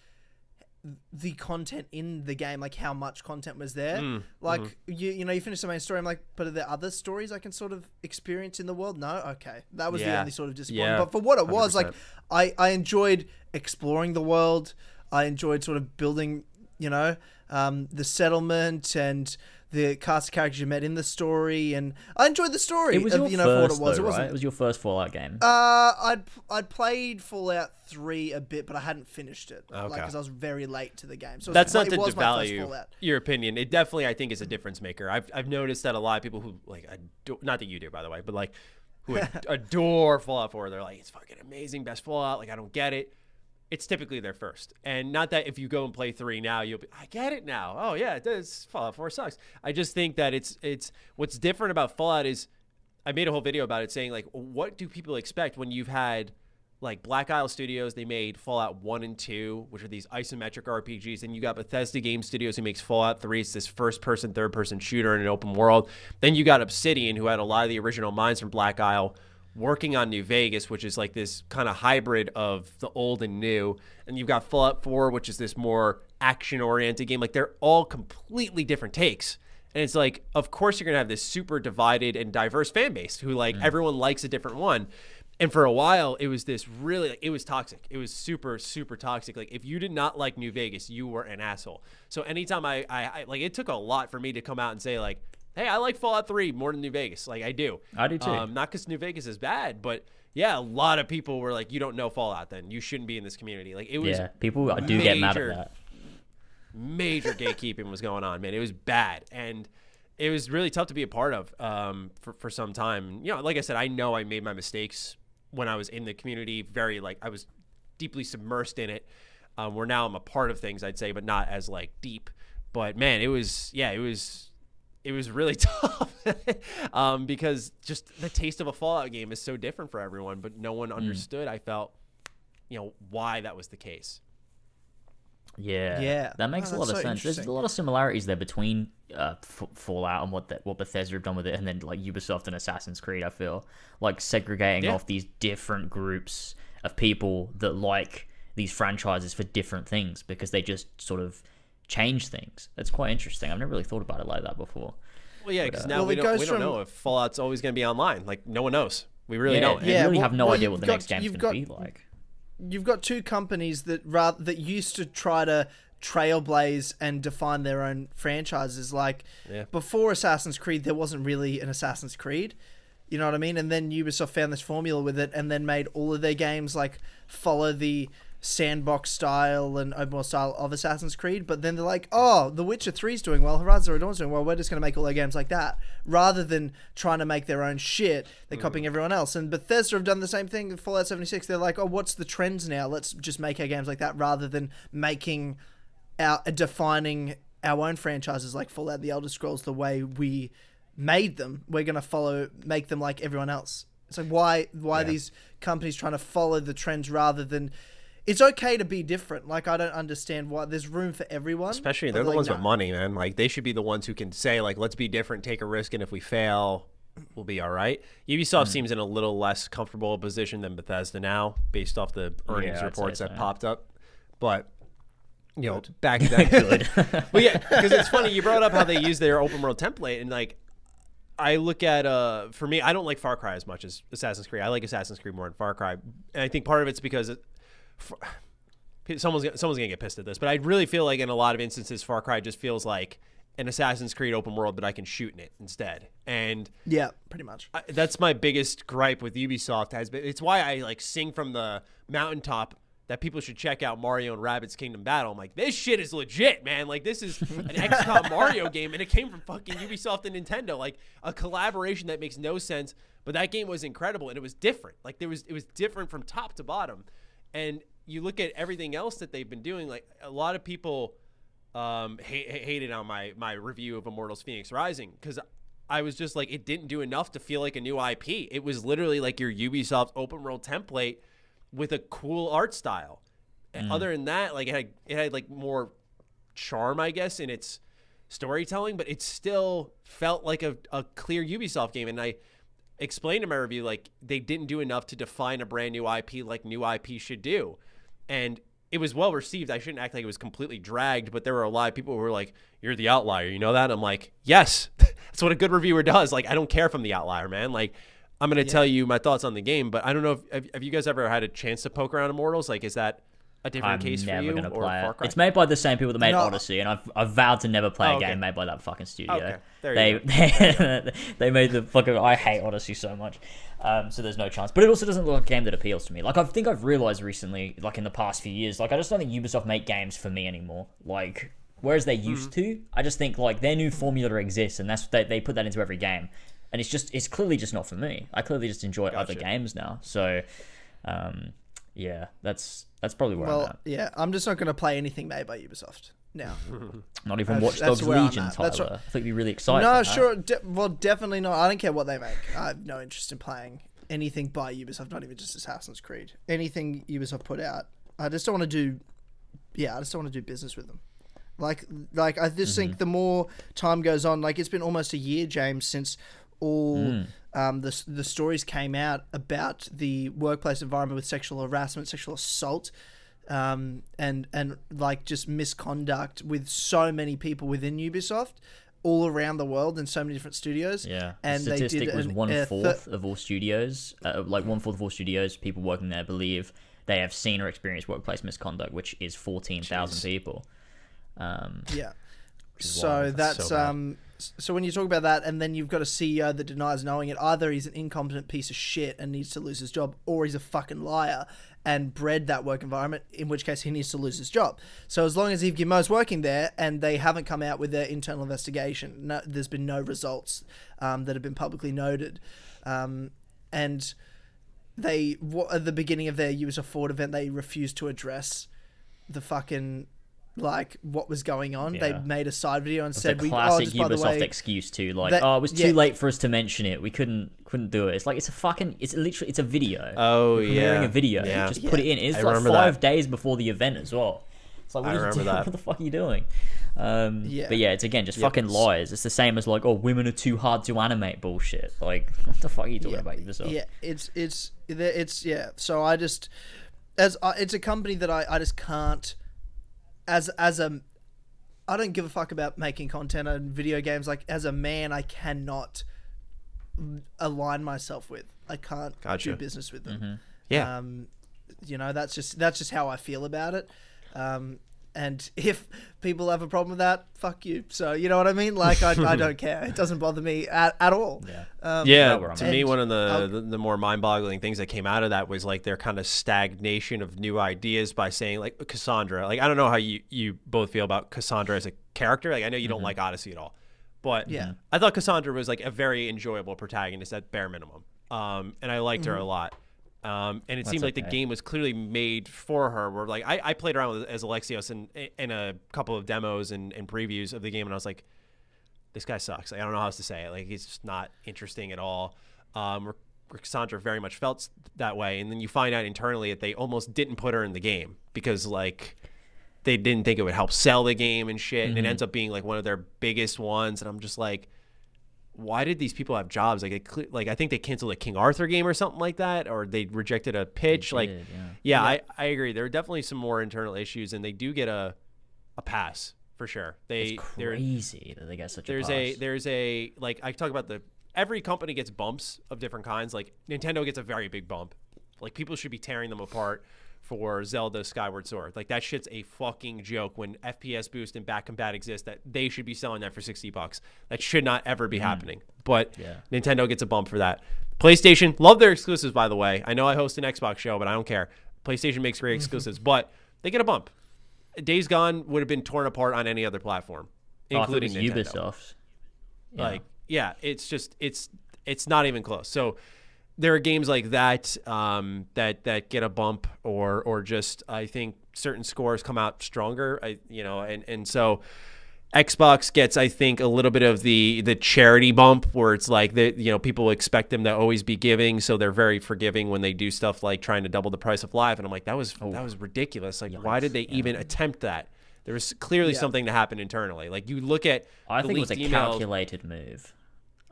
the content in the game, like how much content was there. Mm, like mm-hmm. you, you know, you finish the main story. I'm like, but are there other stories I can sort of experience in the world? No, okay, that was the Yeah. only sort of disappointment. Yeah, but for what it was, like 100%. I I enjoyed exploring the world. I enjoyed sort of building, you know, um, the settlement and the cast of characters you met in the story, and I enjoyed the story. It was of, your you know, first, what it was. though, it wasn't. right? It was your first Fallout game. Uh, I'd I'd played Fallout Three a bit, but I hadn't finished it. like Okay. because I was very late to the game. So it That's was, not it to was my first devalue your opinion. It definitely, I think, is a difference maker. I've I've noticed that a lot of people who like adore, not that you do, by the way, but like who [laughs] adore Fallout 4, they're like, it's fucking amazing, best Fallout. Like I don't get it. It's typically their first, and not that if you go and play three now, you'll be, I get it now. Oh yeah, it does. Fallout 4 sucks. I just think that it's it's what's different about Fallout is I made a whole video about it saying like, what do people expect when you've had like Black Isle Studios, they made Fallout 1 and 2, which are these isometric RPGs. And you got Bethesda Game Studios, who makes Fallout 3. It's this first person, third person shooter in an open world. Then you got Obsidian, who had a lot of the original minds from Black Isle, working on New Vegas, which is like this kind of hybrid of the old and new. And you've got Fallout 4, which is this more action oriented game. Like they're all completely different takes. And it's like, of course, you're going to have this super divided and diverse fan base who, like, mm. everyone likes a different one. And for a while, it was this really, like, it was toxic. It was super, super toxic. Like, if you did not like New Vegas, you were an asshole. So anytime I, I, I like, it took a lot for me to come out and say, like, hey, I like Fallout 3 more than New Vegas. Like, I do. I do too. Um, not because New Vegas is bad, but yeah, a lot of people were like, you don't know Fallout then. You shouldn't be in this community. Like, it was yeah, people do get mad at that. major gatekeeping was going on, man. It was bad, and it was really tough to be a part of um, for for some time. You know, like I said, I know I made my mistakes when I was in the community. Very like I was deeply submersed in it. Um, where now I'm a part of things, I'd say, but not as like deep. But man, it was yeah, it was it was really [laughs] tough um, because just the taste of a Fallout game is so different for everyone. But no one understood. I felt you know why that was the case. Yeah, Yeah. that makes Oh, a lot of so sense. There's a lot of similarities there between uh, F- Fallout and what the, what Bethesda have done with it, and then like Ubisoft and Assassin's Creed. I feel like segregating Yeah. off these different groups of people that like these franchises for different things because they just sort of change things. That's quite interesting. I've never really thought about it like that before. Well, yeah, because uh, now Well, we don't goes we don't know if Fallout's always going to be online. Like no one knows. We really yeah, don't. you Yeah, really well- have no well, idea what the got- next game's you've going to be like. you've got two companies that rather that used to try to trailblaze and define their own franchises. Like Yeah. before Assassin's Creed, there wasn't really an Assassin's Creed. You know what I mean? And then Ubisoft found this formula with it, and then made all of their games like follow the sandbox style and open world style of Assassin's Creed. But then they're like, "Oh, The Witcher 3 is doing well, Horizon Zero Dawn's doing well. We're just going to make all our games like that." Rather than trying to make their own shit, they're hmm. copying everyone else. And Bethesda have done the same thing with Fallout 76. They're like, "Oh, what's the trends now? Let's just make our games like that," rather than making our uh, defining our own franchises like Fallout, The Elder Scrolls, the way we made them. We're gonna follow, make them like everyone else. It's like why why Yeah. these companies trying to follow the trends rather than. It's okay to be different. Like I don't understand why there's room for everyone. Especially they're the like, ones no. with money, man. Like they should be the ones who can say like, let's be different, take a risk, and if we fail, we'll be all right. Ubisoft Hmm. seems in a little less comfortable position than Bethesda now, based off the earnings Yeah, reports say that so. popped up. But you know, back then, [laughs] Good. [laughs] but yeah, because it's funny you brought up how they use their open world template, and like I look at uh for me, I don't like Far Cry as much as Assassin's Creed. I like Assassin's Creed more than Far Cry, and I think part of it's because it, for, [sighs] someone's gonna- someone's gonna get pissed at this, but I really feel like in a lot of instances, Far Cry just feels like an Assassin's Creed open world, but I can shoot in it instead, and Yeah, pretty much. I, that's my biggest gripe with Ubisoft has been. It's why I like sing from the mountaintop that people should check out Mario and Rabbids Kingdom Battle. I'm like, this shit is legit, man. Like this is an [laughs] XCOM Mario game, and it came from fucking Ubisoft and Nintendo. Like a collaboration that makes no sense, but that game was incredible and it was different. Like there was it was different from top to bottom, and you look at everything else that they've been doing. Like a lot of people um, ha- ha- hated on my my review of Immortals: Fenyx Rising because I was just like, it didn't do enough to feel like a new IP. It was literally like your Ubisoft open world template with a cool art style. And Other than that, like it had it had like more charm, I guess, in its storytelling, but it still felt like a, a clear Ubisoft game. And I explained in my review like they didn't do enough to define a brand new IP like new IP should do. And it was well received. I shouldn't act like it was completely dragged, but there were a lot of people who were like, You're the outlier, you know that? I'm like, Yes. [laughs] That's what a good reviewer does. Like, I don't care if I'm the outlier, man. Like I'm gonna tell you my thoughts on the game, but I don't know if have, have you guys ever had a chance to poke around Immortals? Like, is that a different I'm case never for you gonna or play Far it. Cry? It's made by the same people that made No. Odyssey, and I've, I've vowed to never play Oh, a okay. game made by that fucking studio. Okay, there they, [laughs] they they made the fucking. I hate Odyssey so much, um, so there's no chance. But it also doesn't look like a game that appeals to me. Like I think I've realized recently, like in the past few years, like I just don't think Ubisoft make games for me anymore. Like whereas they used Mm-hmm. to, I just think like their new formula exists, and that's they they put that into every game, and it's just it's clearly just not for me. I clearly just enjoy other Gotcha. games now. So, um, yeah, that's that's probably where I'm Well, at. yeah, I'm just not going to play anything made by Ubisoft now. [laughs] Not even Watch that's Dogs I'm Legion. Tyler. That's what- I think you'd be really excited. no, sure. De- well, definitely not. I don't care what they make. I have no interest in playing anything by Ubisoft. Not even just Assassin's Creed. Anything Ubisoft put out, I just don't want to do. Yeah, I just don't want to do business with them. Like, like I just Mm-hmm. think the more time goes on, like it's been almost a year, James, since all Mm. um, the the stories came out about the workplace environment with sexual harassment, sexual assault, um, and and like just misconduct with so many people within Ubisoft, all around the world in so many different studios. Yeah, and the they statistic did was an- one a fourth thir- of all studios, uh, like one fourth of all studios, people working there believe they have seen or experienced workplace misconduct, which is fourteen thousand people. Um, Yeah. So That's so um so when you talk about that, and then you've got a CEO that denies knowing it, either he's an incompetent piece of shit and needs to lose his job, or he's a fucking liar and bred that work environment, in which case he needs to lose his job. So as long as Yves Guillemot's working there and they haven't come out with their internal investigation, no, there's been no results um, that have been publicly noted, um, and they what, at the beginning of their Ubisoft Forward event they refused to address the fucking like what was going on. They made a side video and It's said, a "We oh, classic just by the Ubisoft way, excuse too. Like, that- oh, it was too yeah. late for us to mention it. We couldn't couldn't do it. It's like it's a fucking. It's literally it's a video. Oh, You're yeah. a video. Yeah. Just put it in. It's I like five that. days before the event as well. It's like what I are you remember doing? that. What the fuck are you doing? Um, Yeah. But yeah, it's again just Yep. fucking lies. It's the same as like, oh, women are too hard to animate bullshit. Like, [laughs] what the fuck are you talking about Ubisoft? Yeah, it's it's it's yeah. So I just as uh, it's a company that I I just can't as as a I don't give a fuck about making content and video games. Like as a man, I cannot align myself with. I can't Gotcha. do business with them. Yeah. Um, you know, that's just that's just how I feel about it. Um, and [laughs] if people have a problem with that, fuck you. So you know what I mean? Like I, I don't [laughs] care. It doesn't bother me at, at all. Yeah. Um, yeah, where I'm to me, one of the, I'll- the the more mind-boggling things that came out of that was like their kind of stagnation of new ideas by saying like Cassandra. Like I don't know how you you both feel about Cassandra as a character. Like I know you don't like Odyssey at all, but Yeah. I thought Cassandra was like a very enjoyable protagonist at bare minimum, um, and I liked her a lot. Um, and it seemed like the game was clearly made for her. Where like I, I played around with, as Alexios in in a couple of demos and, and previews of the game, and I was like, this guy sucks. Like, I don't know how else to say it. Like he's just not interesting at all. Um, Cassandra very much felt that way, and then you find out internally that they almost didn't put her in the game because like they didn't think it would help sell the game and shit, and it ends up being like one of their biggest ones. And I'm just like, why did these people have jobs? Like, it, like I think they canceled a King Arthur game or something like that, or they rejected a pitch. like, did, yeah. yeah, I, I agree. There are definitely some more internal issues, and they do get a a pass for sure. They It's they're crazy that they get such there's a a there's a like I talk about the every company gets bumps of different kinds. Like Nintendo gets a very big bump. Like people should be tearing them apart for Zelda Skyward Sword. Like that shit's a fucking joke when FPS boost and back compat exist that they should be selling that for 60 bucks. That should not ever be mm. happening. But Yeah. Nintendo gets a bump for that. PlayStation, love their exclusives by the way. I know I host an Xbox show, but I don't care. PlayStation makes great [laughs] exclusives, but they get a bump. Days Gone would have been torn apart on any other platform, Oh, I thought it including. Ubisoft. Yeah. Like, yeah, it's just it's it's not even close. So there are games like that um, that that get a bump, or or just I think certain scores come out stronger. I you know, and and so. Xbox gets, I think, a little bit of the the charity bump where it's like that. You know, people expect them to always be giving, so they're very forgiving when they do stuff like trying to double the price of live. And I'm like, that was that was ridiculous. Like, why did they even attempt that? There was clearly Yeah. something to happen internally. Like you look at I think it was a emails- calculated move.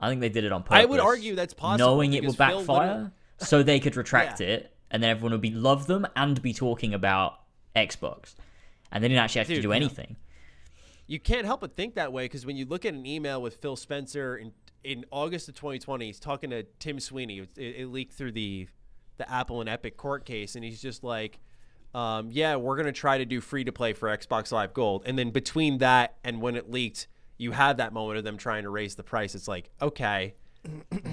I think they did it on purpose. I would argue that's possible, knowing it would backfire, so they could retract Yeah. it, and then everyone would be love them and be talking about Xbox, and they didn't actually have to do anything. you can't help but think that way because when you look at an email with Phil Spencer in in August of 2020, he's talking to Tim Sweeney. It, it leaked through the the Apple and Epic court case, and he's just like, um, "Yeah, we're gonna try to do free to play for Xbox Live Gold." And then between that and when it leaked, you had that moment of them trying to raise the price. It's like, okay.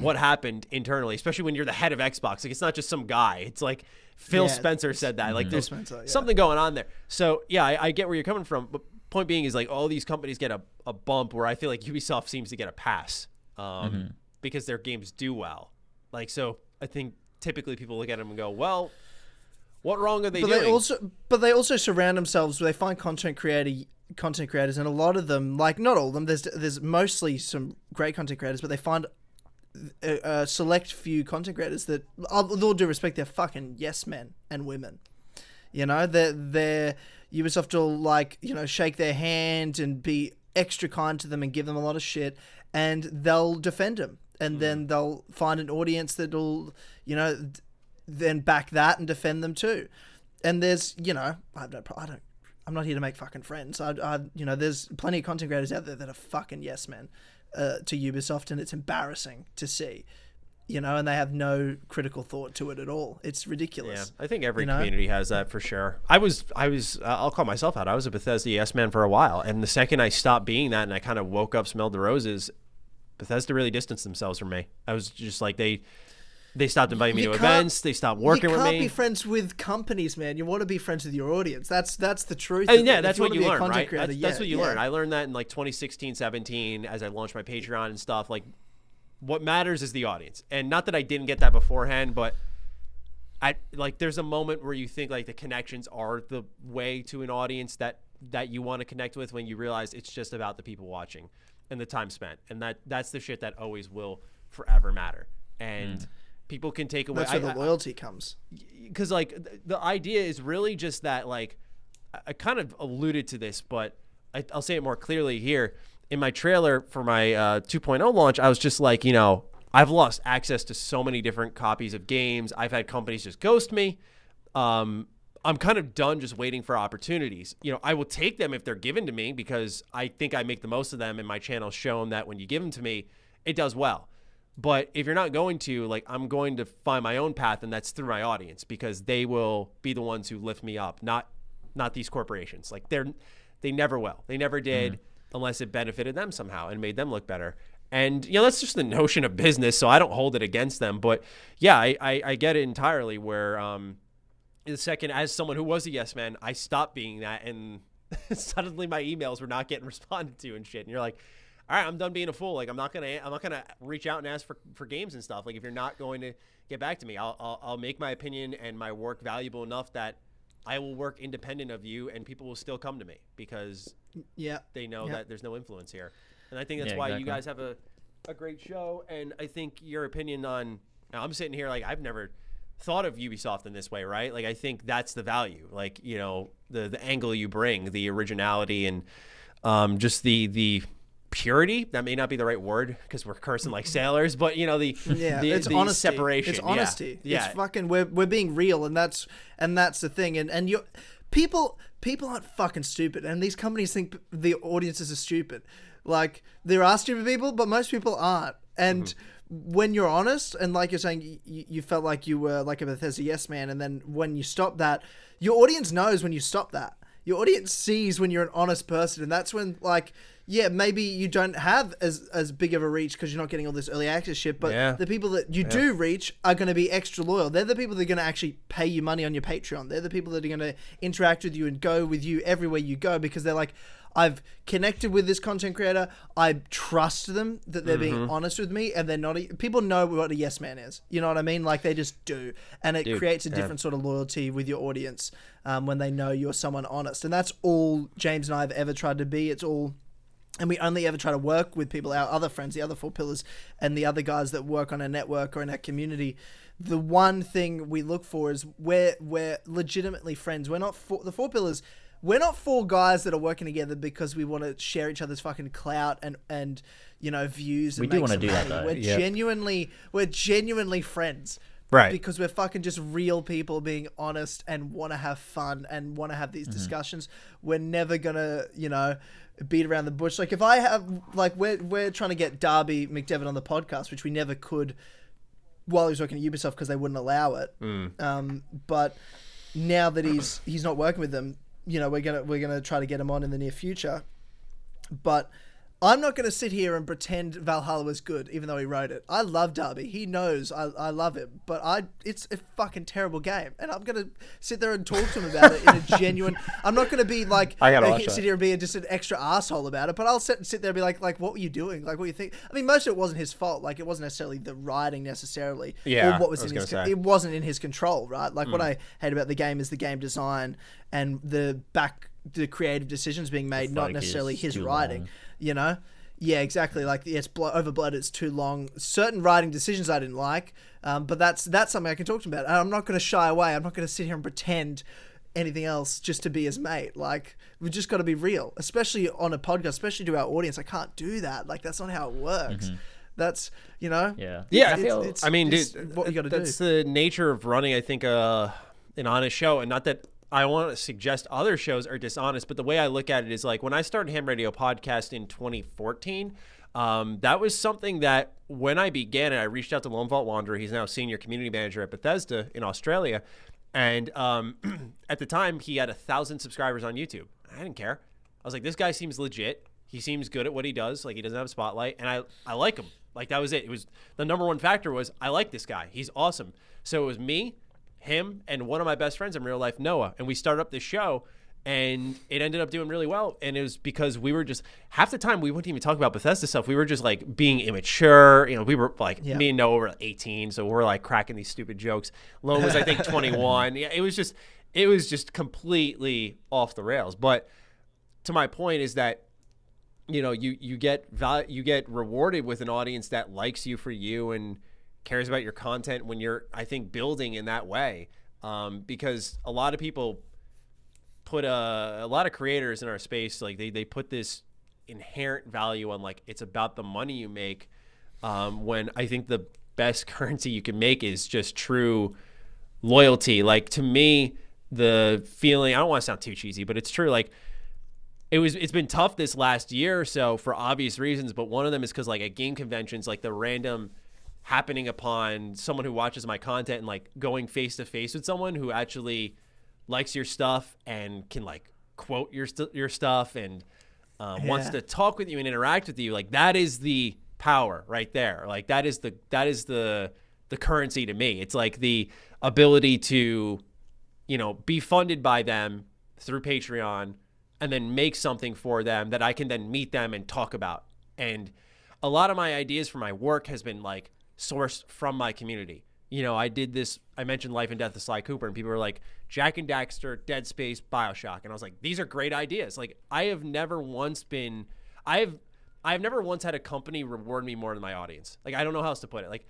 what happened internally, especially when you're the head of Xbox. Like it's not just some guy. It's like Phil Yeah, Spencer said that. Like there's Spencer, yeah. something going on there. So yeah, I, I get where you're coming from. But point being is like all these companies get a, a bump where I feel like Ubisoft seems to get a pass um, Mm-hmm. because their games do well. Like so, I think typically people look at them and go, well, what wrong are they but doing? they also but they also surround themselves they find content creator content creators and a lot of them like not all of them there's there's mostly some great content creators but they find a, a select few content creators that uh, with all due respect they're fucking yes men and women. You know they're they're ubisoft will like you know shake their hand and be extra kind to them and give them a lot of shit and they'll defend them and hmm. then they'll find an audience that'll you know then back that and defend them too. And there's you know I pro- I don't I'm not here to make fucking friends. I, I you know there's plenty of content creators out there that are fucking yes men uh, to Ubisoft, and it's embarrassing to see. you know, and they have no critical thought to it at all. It's ridiculous. Yeah. I think every You know? community has that for sure. I was, I was, uh, I'll call myself out. I was a Bethesda yes man for a while, and the second I stopped being that, and I kind of woke up, smelled the roses, Bethesda really distanced themselves from me. I was just like they, they stopped inviting me You to events. They stopped working with me. you with can't me. be friends with companies, man. You want to be friends with your audience. That's that's the truth. And of yeah, that's you what you learn, right? creator, That's, that's what you yeah. learn. I learned that in like 2016, 17 as I launched my Patreon and stuff. Like, what matters is the audience, and not that I didn't get that beforehand, but I like there's a moment where you think like the connections are the way to an audience that that you want to connect with when you realize it's just about the people watching and the time spent, and that that's the shit that always will forever matter, and. Mm. People can take away. That's where I- the I- loyalty comes. because like th- the idea is really just that like I- I kind of alluded to this, but I, I'll say it more clearly here. In my trailer for my uh, 2.0 launch, I was just like, you know, I've lost access to so many different copies of games. I've had companies just ghost me. Um, I'm kind of done just waiting for opportunities. You know, I will take them if they're given to me because I think I make the most of them, and my channel's shown that when you give them to me, it does well. But if you're not going to, like, I'm going to find my own path, and that's through my audience because they will be the ones who lift me up, not not these corporations. Like they're they never will. They never did unless it benefited them somehow and made them look better. And you know that's just the notion of business. So I don't hold it against them. But yeah, I I, I get it entirely. Where um, the second as someone who was a yes man, I stopped being that, and [laughs] suddenly my emails were not getting [laughs] responded to and shit. And you're like, all right, I'm done being a fool. Like I'm not gonna I'm not gonna reach out and ask for, for games and stuff. Like if you're not going to get back to me, I'll, I'll I'll make my opinion and my work valuable enough that I will work independent of you, and people will still come to me because Yeah. they know Yeah. that there's no influence here. And I think that's Yeah, why you guys have a, a great show. And I think your opinion on now I'm sitting here like I've never thought of Ubisoft in this way, right? Like I think that's the value. Like, you know, the the angle you bring, the originality and um, just the the purity. That may not be the right word because we're cursing like sailors, but you know, the Yeah, the, it's the honesty. separation. It's Yeah. honesty. Yeah. It's fucking we're we're being real and that's and that's the thing. And and you people people aren't fucking stupid and these companies think the audiences are stupid. Like there are stupid people, but most people aren't. And Mm-hmm. when you're honest and like you're saying you, you felt like you were like a Bethesda yes man and then when you stop that, your audience knows when you stop that. Your audience sees when you're an honest person and that's when like yeah, maybe you don't have as as big of a reach because you're not getting all this early access shit, but Yeah. the people that you do reach are going to be extra loyal. They're the people that are going to actually pay you money on your Patreon. They're the people that are going to interact with you and go with you everywhere you go because they're like, I've connected with this content creator. I trust them that they're being honest with me and they're not. A, people know what a yes man is. You know what I mean? Like they just do, and it Dude, creates a yeah. different sort of loyalty with your audience um, when they know you're someone honest. And that's all James and I have ever tried to be. It's all and we only ever try to work with people, our other friends, the other four pillars, and the other guys that work on our network or in our community. The one thing we look for is we're we're legitimately friends. We're not four, the four pillars. We're not four guys that are working together because we want to share each other's fucking clout and and you know views. And We do make wanna some do that, money. though. We're Yep. genuinely we're genuinely friends. Right. Because we're fucking just real people being honest and want to have fun and want to have Mm-hmm. these discussions. We're never gonna, you know, beat around the bush. Like if I have, like, we're we're trying to get Darby McDevitt on the podcast, which we never could while he was working at Ubisoft because they wouldn't allow it. Um, but now that he's he's not working with them, you know, we're gonna we're gonna try to get him on in the near future. But I'm not going to sit here and pretend Valhalla was good, even though he wrote it. I love Darby. He knows I, I love it, but I it's a fucking terrible game, and I'm going to sit there and talk to him about it in a genuine. [laughs] I'm not going to be like I gotta uh, sit here and be just an extra asshole about it, but I'll sit sit there and be like like what were you doing? Like what you think? I mean, most of it wasn't his fault. Like it wasn't necessarily the writing necessarily, Yeah, or what was, was in his. say. It wasn't in his control, right? Like what I hate about the game is the game design and the back the creative decisions being made, not necessarily his writing. long. You know. Yeah, exactly. Like it's blo- over blood. It's too long. Certain writing decisions I didn't like, um, but that's that's something I can talk to him about. And I'm not going to shy away. I'm not going to sit here and pretend anything else just to be his mate. Like we've just got to be real, especially on a podcast, especially to our audience. I can't do that. Like that's not how it works. That's you know. Mm-hmm. Yeah. Yeah, I it's- feel. it's- I mean, it's dude, what you gotta do. That's the nature of running. I think uh, an honest show, and not that I want to suggest other shows are dishonest, but the way I look at it is like when I started Ham Radio Podcast in 2014. Um, that was something that when I began it, I reached out to Lone Vault Wanderer. He's now senior community manager at Bethesda in Australia. And um, [clears throat] at the time, he had a thousand subscribers on YouTube. I didn't care. I was like, this guy seems legit. He seems good at what he does. Like he doesn't have a spotlight, and I I like him. Like that was it. It was the number one factor was I like this guy. He's awesome. So it was me, him, and one of my best friends in real life, Noah, and we started up this show. And it ended up doing really well. And it was because we were just half the time we wouldn't even talk about Bethesda stuff. We were just like being immature. You know, we were like Yeah. me and Noah were 18, so we're like cracking these stupid jokes. Lone was I think [laughs] 21. Yeah, it was just it was just completely off the rails. But to my point is that you know you you get val- you get rewarded with an audience that likes you for you and cares about your content when you're I think building in that way. Um, because a lot of people put a, a lot of creators in our space like they, they put this inherent value on like it's about the money you make um, when I think the best [laughs] currency you can make is just true loyalty. Like to me the feeling I don't want to sound too cheesy but it's true like it was it's been tough this last year or so for obvious reasons but one of them is because like at game conventions like the random happening upon someone who watches my content and like going face to face with someone who actually likes your stuff and can like quote your st- your stuff and um, wants to talk with you and interact with you like that is the power right there. Like that is the that is the the currency to me. It's like the ability to you know, be funded by them through Patreon and then make something for them that I can then meet them and talk about. And a lot of my ideas for my work has been like sourced from my community. You know, I did this, I mentioned Life and Death of Sly Cooper, and people were like, Jak and Daxter, Dead Space, Bioshock. And I was like, these are great ideas. Like, I have never once been, I have, I have never once had a company reward me more than my audience. Like, I don't know how else to put it. Like,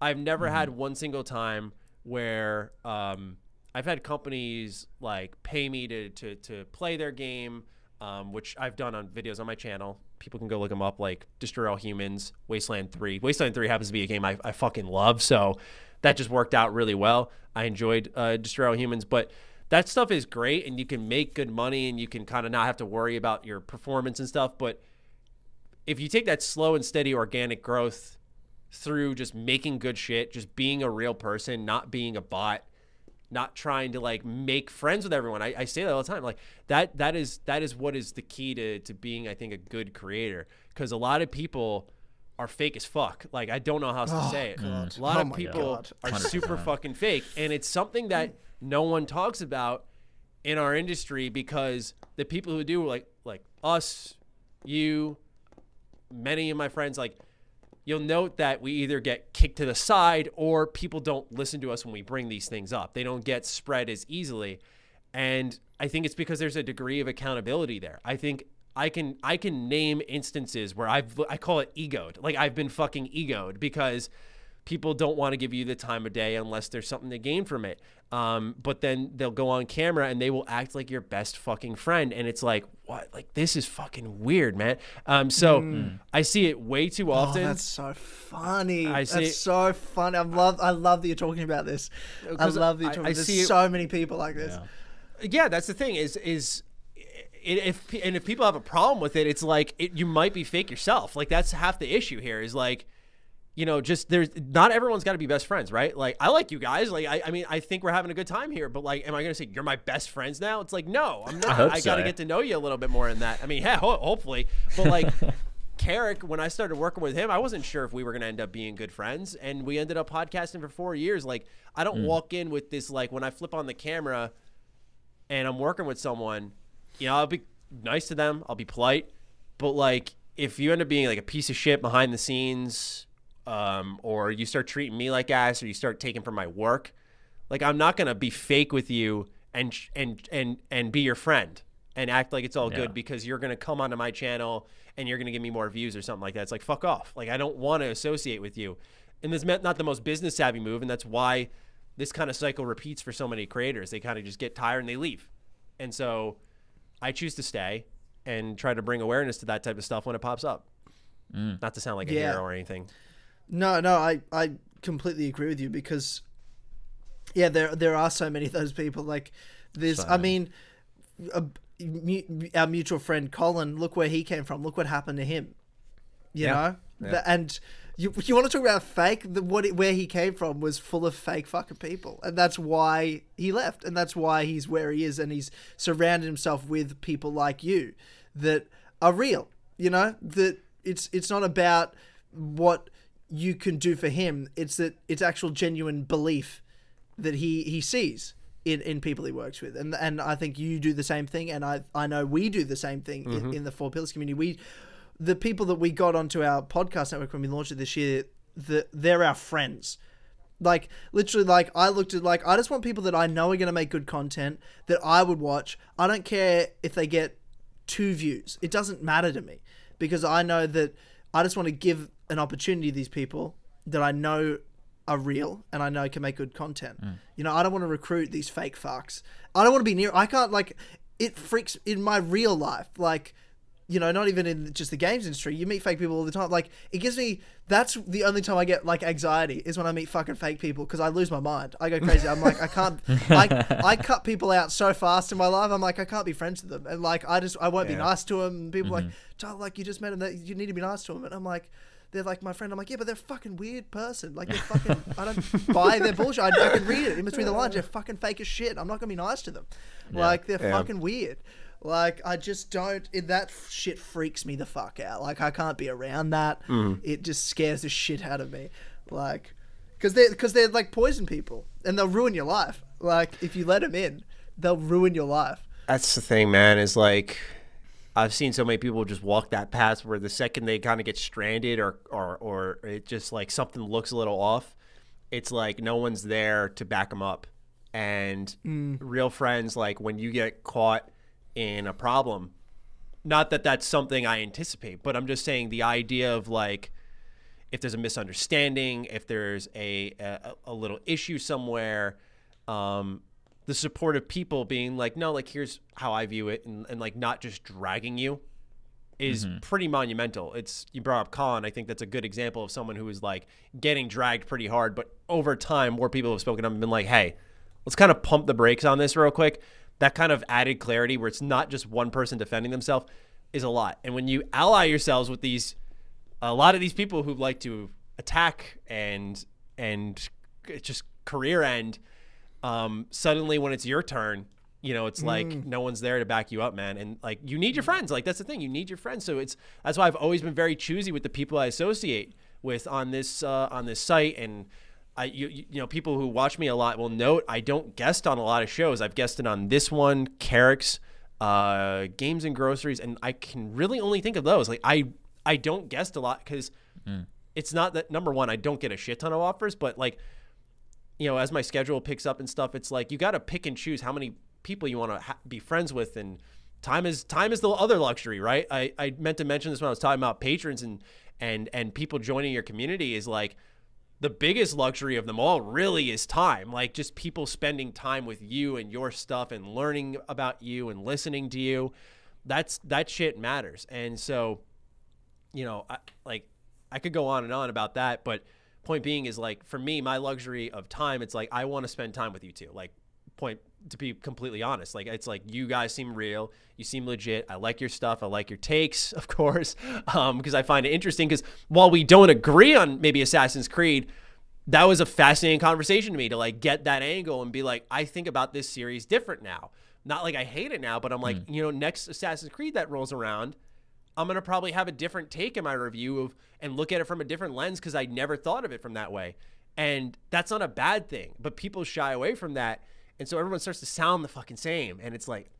I've never had one single time where um, I've had companies like pay me to to, to play their game, um, which I've done on videos on my channel. People can go look them up, like Destroy All Humans, Wasteland Three. Wasteland Three happens to be a game I, I fucking love, so that just worked out really well. I enjoyed uh, Destroy All Humans, but that stuff is great, and you can make good money, and you can kind of not have to worry about your performance and stuff. But if you take that slow and steady organic growth through just making good shit, just being a real person, not being a bot, not trying to like make friends with everyone. I, I say that all the time. Like that that is that is what is the key to to being, I think, a good creator. Because a lot of people are fake as fuck. Like I don't know how else to oh, say it. God. A lot Oh of people God. are super fucking fake, and it's something that no one talks about in our industry because the people who do like like us, you, many of my friends like you'll note that we either get kicked to the side or people don't listen to us when we bring these things up. They don't get spread as easily. And I think it's because there's a degree of accountability there. I think I can I can name instances where I've I call it egoed. Like I've been fucking egoed because people don't want to give you the time of day unless there's something to gain from it. Um, but then they'll go on camera and they will act like your best fucking friend, and it's like, what? Like this is fucking weird, man. Um, so I see it way too Oh, often. that's so funny. I see- that's so funny. I love. I love that you're talking about this. I love that you're I- talking. I There's see it- so many people like this. yeah, that's the thing. Is is if and if people have a problem with it, it's like it, you might be fake yourself. Like that's half the issue here. Is like. You know, just there's not everyone's got to be best friends, right? Like, I like you guys. Like, I, I mean, I think we're having a good time here, but like, am I going to say you're my best friends now? It's like, no, I'm not. hope I, got to so. get to know you a little bit more in that. I mean, yeah, ho- hopefully, but like, [laughs] Carrick, when I started working with him, I wasn't sure if we were going to end up being good friends, and we ended up podcasting for four years. Like, I don't hmm. walk in with this like when I flip on the camera and I'm working with someone, you know, I'll be nice to them, I'll be polite, but like if you end up being like a piece of shit behind the scenes, um, or you start treating me like ass, or you start taking from my work, like I'm not gonna be fake with you and and and and be your friend and act like it's all Yeah. good because you're gonna come onto my channel and you're gonna give me more views or something like that. It's like fuck off. Like I don't want to associate with you. And this meant not the most business savvy move, and that's why this kind of cycle repeats for so many creators. They kind of just get tired and they leave. And so I choose to stay and try to bring awareness to that type of stuff when it pops up. Not to sound like a Yeah. hero or anything. No, no, I, I completely agree with you because, yeah, there there are so many of those people. Like, there's, I mean, a, our mutual friend Colin. Look where he came from. Look what happened to him. You Yeah. know, The- and you you want to talk about fake? The, what it, where he came from was full of fake fucking people, and that's why he left, and that's why he's where he is, and he's surrounded himself with people like you that are real. You know that it's it's not about what you can do for him. It's that it's actual genuine belief that he he sees in, in people he works with. And and I think you do the same thing and I I know we do the same thing in, mm-hmm. in the Four Pillars community. We the people that we got onto our podcast network when we launched it this year the, they're our friends. Like literally like I looked at like I just want people that I know are going to make good content that I would watch. I don't care if they get two views. It doesn't matter to me because I know that I just want to give an opportunity to these people that I know are real and I know can make good content. Mm. You know, I don't want to recruit these fake fucks. I don't want to be near. I can't like. It freaks in my real life. Like, you know, not even in just the games industry. You meet fake people all the time. Like, it gives me. That's the only time I get like anxiety is when I meet fucking fake people because I lose my mind. I go crazy. I'm like, I can't. I I [laughs] cut people out so fast in my life. I'm like, I can't be friends with them. And like, I just I won't be nice to them. And people are like, mm-hmm. Tyler, like you just met him. That you need to be nice to him. And I'm like they're like my friend. I'm like, yeah, but they're a fucking weird person. Like they're fucking. I don't [laughs] buy their bullshit. I, I can read it in between the lines. They're fucking fake as shit. I'm not gonna be nice to them. Like they're Yeah. fucking weird. Like I just don't. It, that shit freaks me the fuck out. Like I can't be around that. Mm-hmm. It just scares the shit out of me. Like, because they because they're like poison people and they'll ruin your life. Like if you let them in, they'll ruin your life. That's the thing, man. Is like I've seen so many people just walk that path where the second they kind of get stranded or or or it just like something looks a little off, it's like no one's there to back them up. And mm. real friends, like when you get caught in a problem, not that that's something I anticipate, but I'm just saying the idea of like if there's a misunderstanding, if there's a a, a little issue somewhere, um, the support of people being like, no, like here's how I view it, and, and like not just dragging you is pretty monumental. It's you brought up Colin. I think that's a good example of someone who is like getting dragged pretty hard, but over time, more people have spoken up and been like, hey, let's kind of pump the brakes on this real quick. That kind of added clarity where it's not just one person defending themselves is a lot. And when you ally yourselves with these a lot of these people who like to attack and and just career end um suddenly when it's your turn you know it's like no one's there to back you up man. And like you need your friends. Like that's the thing. You need your friends. So it's that's why i've always been very choosy with the people i associate with on this uh on this site and I, you, you know, people who watch me a lot will note I don't guest on a lot of shows. I've guested on this one, Carrick's, uh, Games and Groceries, and I can really only think of those. Like I, I don't guest a lot because it's not that number one, I don't get a shit ton of offers, but like, you know, as my schedule picks up and stuff, it's like you got to pick and choose how many people you want to ha- be friends with, and time is time is the other luxury, right? I, I meant to mention this when I was talking about patrons and and and people joining your community is like the biggest luxury of them all really is time like just people spending time with you and your stuff and learning about you and listening to you that's that shit matters and so you know I, like i could go on and on about that but point being is like for me my luxury of time it's like i want to spend time with you too. like point to be completely honest like it's like you guys seem real you seem legit i like your stuff i like your takes [laughs] of course um because i find it interesting because while we don't agree on maybe assassin's creed that was a fascinating conversation to me to like get that angle and be like i think about this series different now not like i hate it now but i'm like you know next assassin's creed that rolls around I'm gonna probably have a different take in my review of and look at it from a different lens because I never thought of it from that way. And that's not a bad thing, but people shy away from that, and so everyone starts to sound the fucking same, and it's like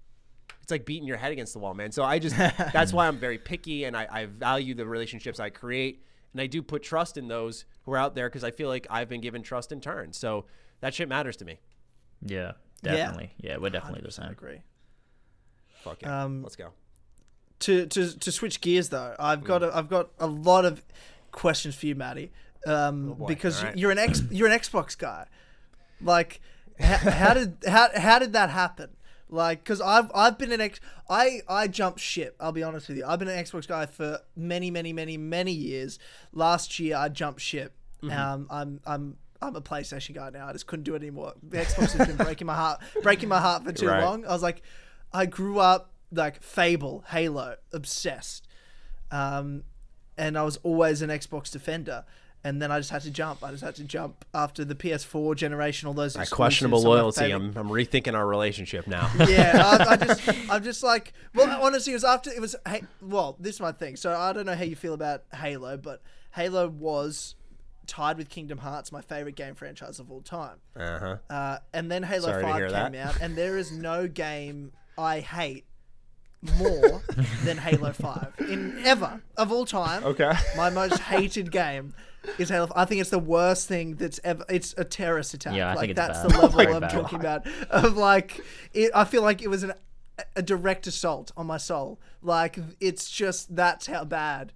it's like beating your head against the wall, man. So I just [laughs] that's why I'm very picky and I, I value the relationships I create, and I do put trust in those who are out there because I feel like I've been given trust in turn. So that shit matters to me. Yeah, Yeah. definitely. Yeah, we're definitely the same. agree. Fuck yeah, Um, let's go. to to to switch gears though, I've got a, I've got a lot of questions for you, Matty, um, boy. because All right. you're an X you're an Xbox guy. Like, how, how did how how did that happen? Like, because I've I've been an ex I I jumped ship. I'll be honest with you. I've been an Xbox guy for many many many many years. Last year I jumped ship. Um, I'm I'm. I'm a PlayStation guy now. I just couldn't do it anymore. The Xbox has been breaking my heart, [laughs] breaking my heart for too Right. long. I was like, I grew up like Fable, Halo, obsessed. Um, and I was always an Xbox defender. And then I just had to jump. I just had to jump after the PS4 generation. All those That questionable some of my loyalty. I'm, I'm rethinking our relationship now. [laughs] yeah, I, I [laughs] just, I'm just like, well, honestly, it was after it was. Hey, well, this is my thing. So I don't know how you feel about Halo, but Halo was tied with Kingdom Hearts, my favorite game franchise of all time. Uh-huh. Uh, and then Halo Sorry Five came that. out, and there is no [laughs] game I hate more than Halo Five in ever of all time. Okay. my most hated game. Is Halo. I think it's the worst thing that's ever. It's a terrorist attack. Yeah, I like think it's that's bad. the level oh Very I'm bad. talking about. Of like, it, I feel like it was an, a direct assault on my soul. Like it's just that's how bad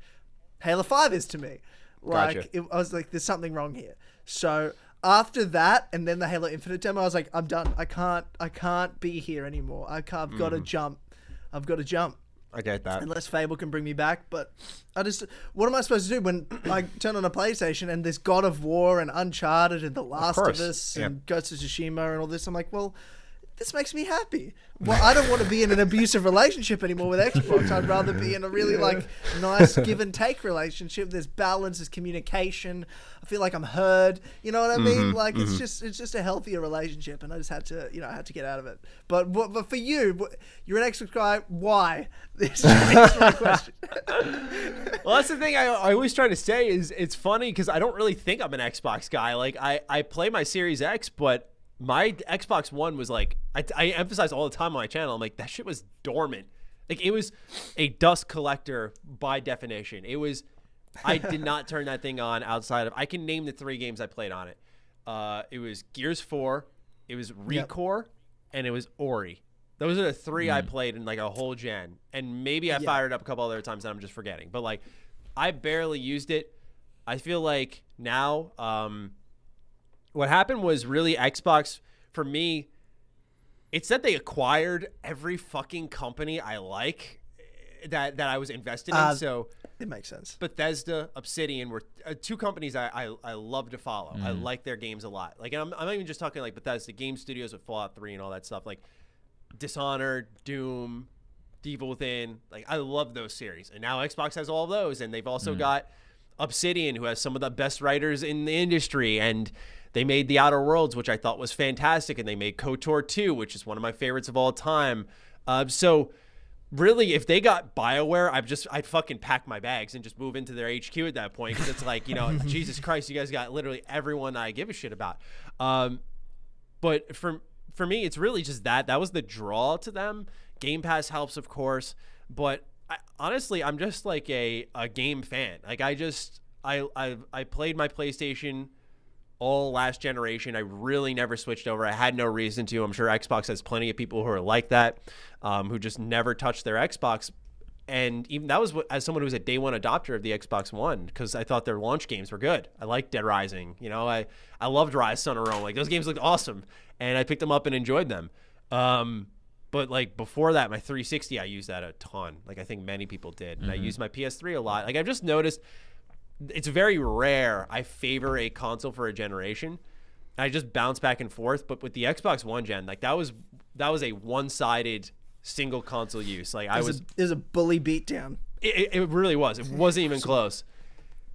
Halo Five is to me. Like Gotcha. it, I was like, there's something wrong here. So after that, and then the Halo Infinite demo, I was like, I'm done. I can't. I can't be here anymore. I can't, I've got to mm. jump. I've got to jump I get that. unless Fable can bring me back. But I just, what am I supposed to do when [clears throat] I turn on a PlayStation and there's God of War and Uncharted and The Last of, course, Us and Ghost of Tsushima and all this? I'm like, well, this makes me happy. Well, I don't want to be in an abusive relationship anymore with Xbox. I'd rather be in a really like nice give and take relationship. There's balance, there's communication. I feel like I'm heard. You know what I mean? Mm-hmm, like it's just it's just a healthier relationship, and I just had to you know I had to get out of it. But what, but for you, you're an Xbox guy. Why? [laughs] This is my question. [laughs] Well, that's the thing I, I always try to say is it's funny because I don't really think I'm an Xbox guy. Like I, I play my Series X, but my Xbox One was like I, I emphasize all the time on my channel. I'm like that shit was dormant. Like it was a dust collector by definition. It was. I did [laughs] not turn that thing on outside of. I can name the three games I played on it. Uh, it was Gears Four, it was Recore, and it was Ori. Those are the three I played in like a whole gen, and maybe I fired up a couple other times that I'm just forgetting. But like, I barely used it. I feel like now, um, what happened was really Xbox for me. It's that they acquired every fucking company I like eh, that that I was invested in. Uh, so It makes sense. Bethesda, Obsidian were uh, two companies I, I, I love to follow. I Mm-hmm. like their games a lot. Like I'm, I'm not even just talking like Bethesda game studios with Fallout 3 and all that stuff. Like Dishonored, Doom, Evil Within. Like I love those series. And now Xbox has all of those, and they've Mm. also got Obsidian, who has some of the best writers in the industry, and they made The Outer Worlds, which I thought was fantastic, and they made KOTOR 2, which is one of my favorites of all time. Uh, so really, if they got Bioware, I'd just I'd fucking pack my bags and just move into their HQ at that point because it's like you know, [laughs] Jesus Christ, you guys got literally everyone I give a shit about. Um, but for for me, it's really just that that was the draw to them. Game Pass helps, of course, but I, honestly, I'm just like a a game fan. Like I just I I I played my PlayStation all last generation. I really never switched over. I had no reason to. I'm sure Xbox has plenty of people who are like that, um, who just never touched their Xbox. And even that was what, as someone who was a day one adopter of the Xbox One because I thought their launch games were good. I liked Dead Rising. You know, I I loved Ryse Son of Rome. Like those games looked awesome, and I picked them up and enjoyed them. Um, but like before that, my 360, I used that a ton. Like I think many people did, and I used my PS3 a lot. Like I've just noticed it's very rare I favor a console for a generation. I just bounce back and forth. But with the Xbox One gen, like that was that was a one sided single console use. Like I was a, there's a bully beatdown. it, it really was. It wasn't even close.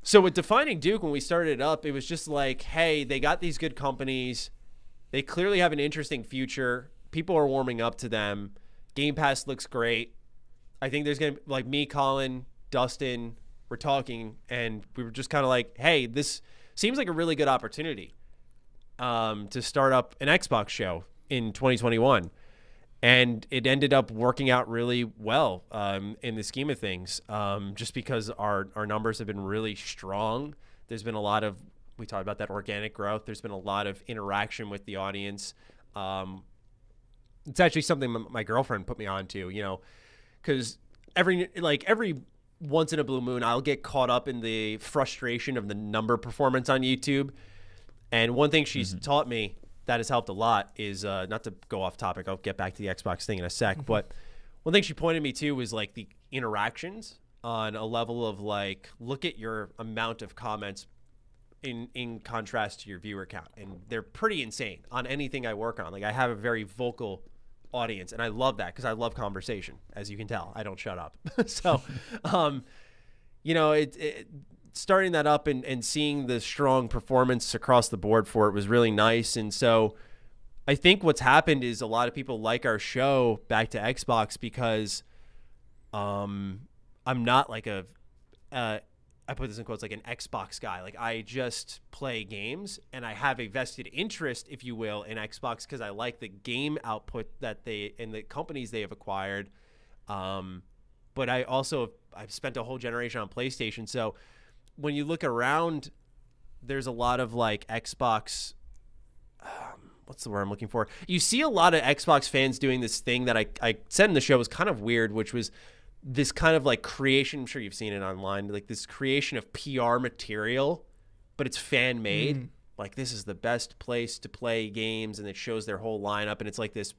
So with defining Duke, when we started it up, it was just like, hey, they got these good companies. They clearly have an interesting future. People are warming up to them. Game Pass looks great. I think there's gonna like me, Colin, Dustin. We're talking, and we were just kind of like, hey, this seems like a really good opportunity um, to start up an Xbox show in 2021 and it ended up working out really well um, in the scheme of things um, just because our, our numbers have been really strong. There's been a lot of we talked about that organic growth. There's been a lot of interaction with the audience. Um, it's actually something my- my girlfriend put me on to you know because every like every once in a blue moon i'll get caught up in the frustration of the number performance on youtube and one thing she's taught me that has helped a lot is uh, not to go off topic. I'll get back to the Xbox thing in a sec. But one thing she pointed me to was like the interactions on a level of like, look at your amount of comments in in contrast to your viewer count, and they're pretty insane on anything I work on. Like I have a very vocal audience, and I love that because I love conversation. As you can tell, I don't shut up. [laughs] so, um, you know, it, it starting that up and, and seeing the strong performance across the board for it was really nice. And so I think what's happened is a lot of people like our show back to Xbox because um, I'm not like a, uh, I put this in quotes like an Xbox guy. Like I just play games and I have a vested interest, if you will, in Xbox because I like the game output that they and the companies they have acquired. Um, but I also I've spent a whole generation on PlayStation, so when you look around, there's a lot of like Xbox. Um, what's the word I'm looking for? You see a lot of Xbox fans doing this thing that I, I said in the show was kind of weird, which was this kind of like creation. I'm sure you've seen it online, like this creation of PR material, but it's fan made. Mm. Like this is the best place to play games, and it shows their whole lineup, and it's like this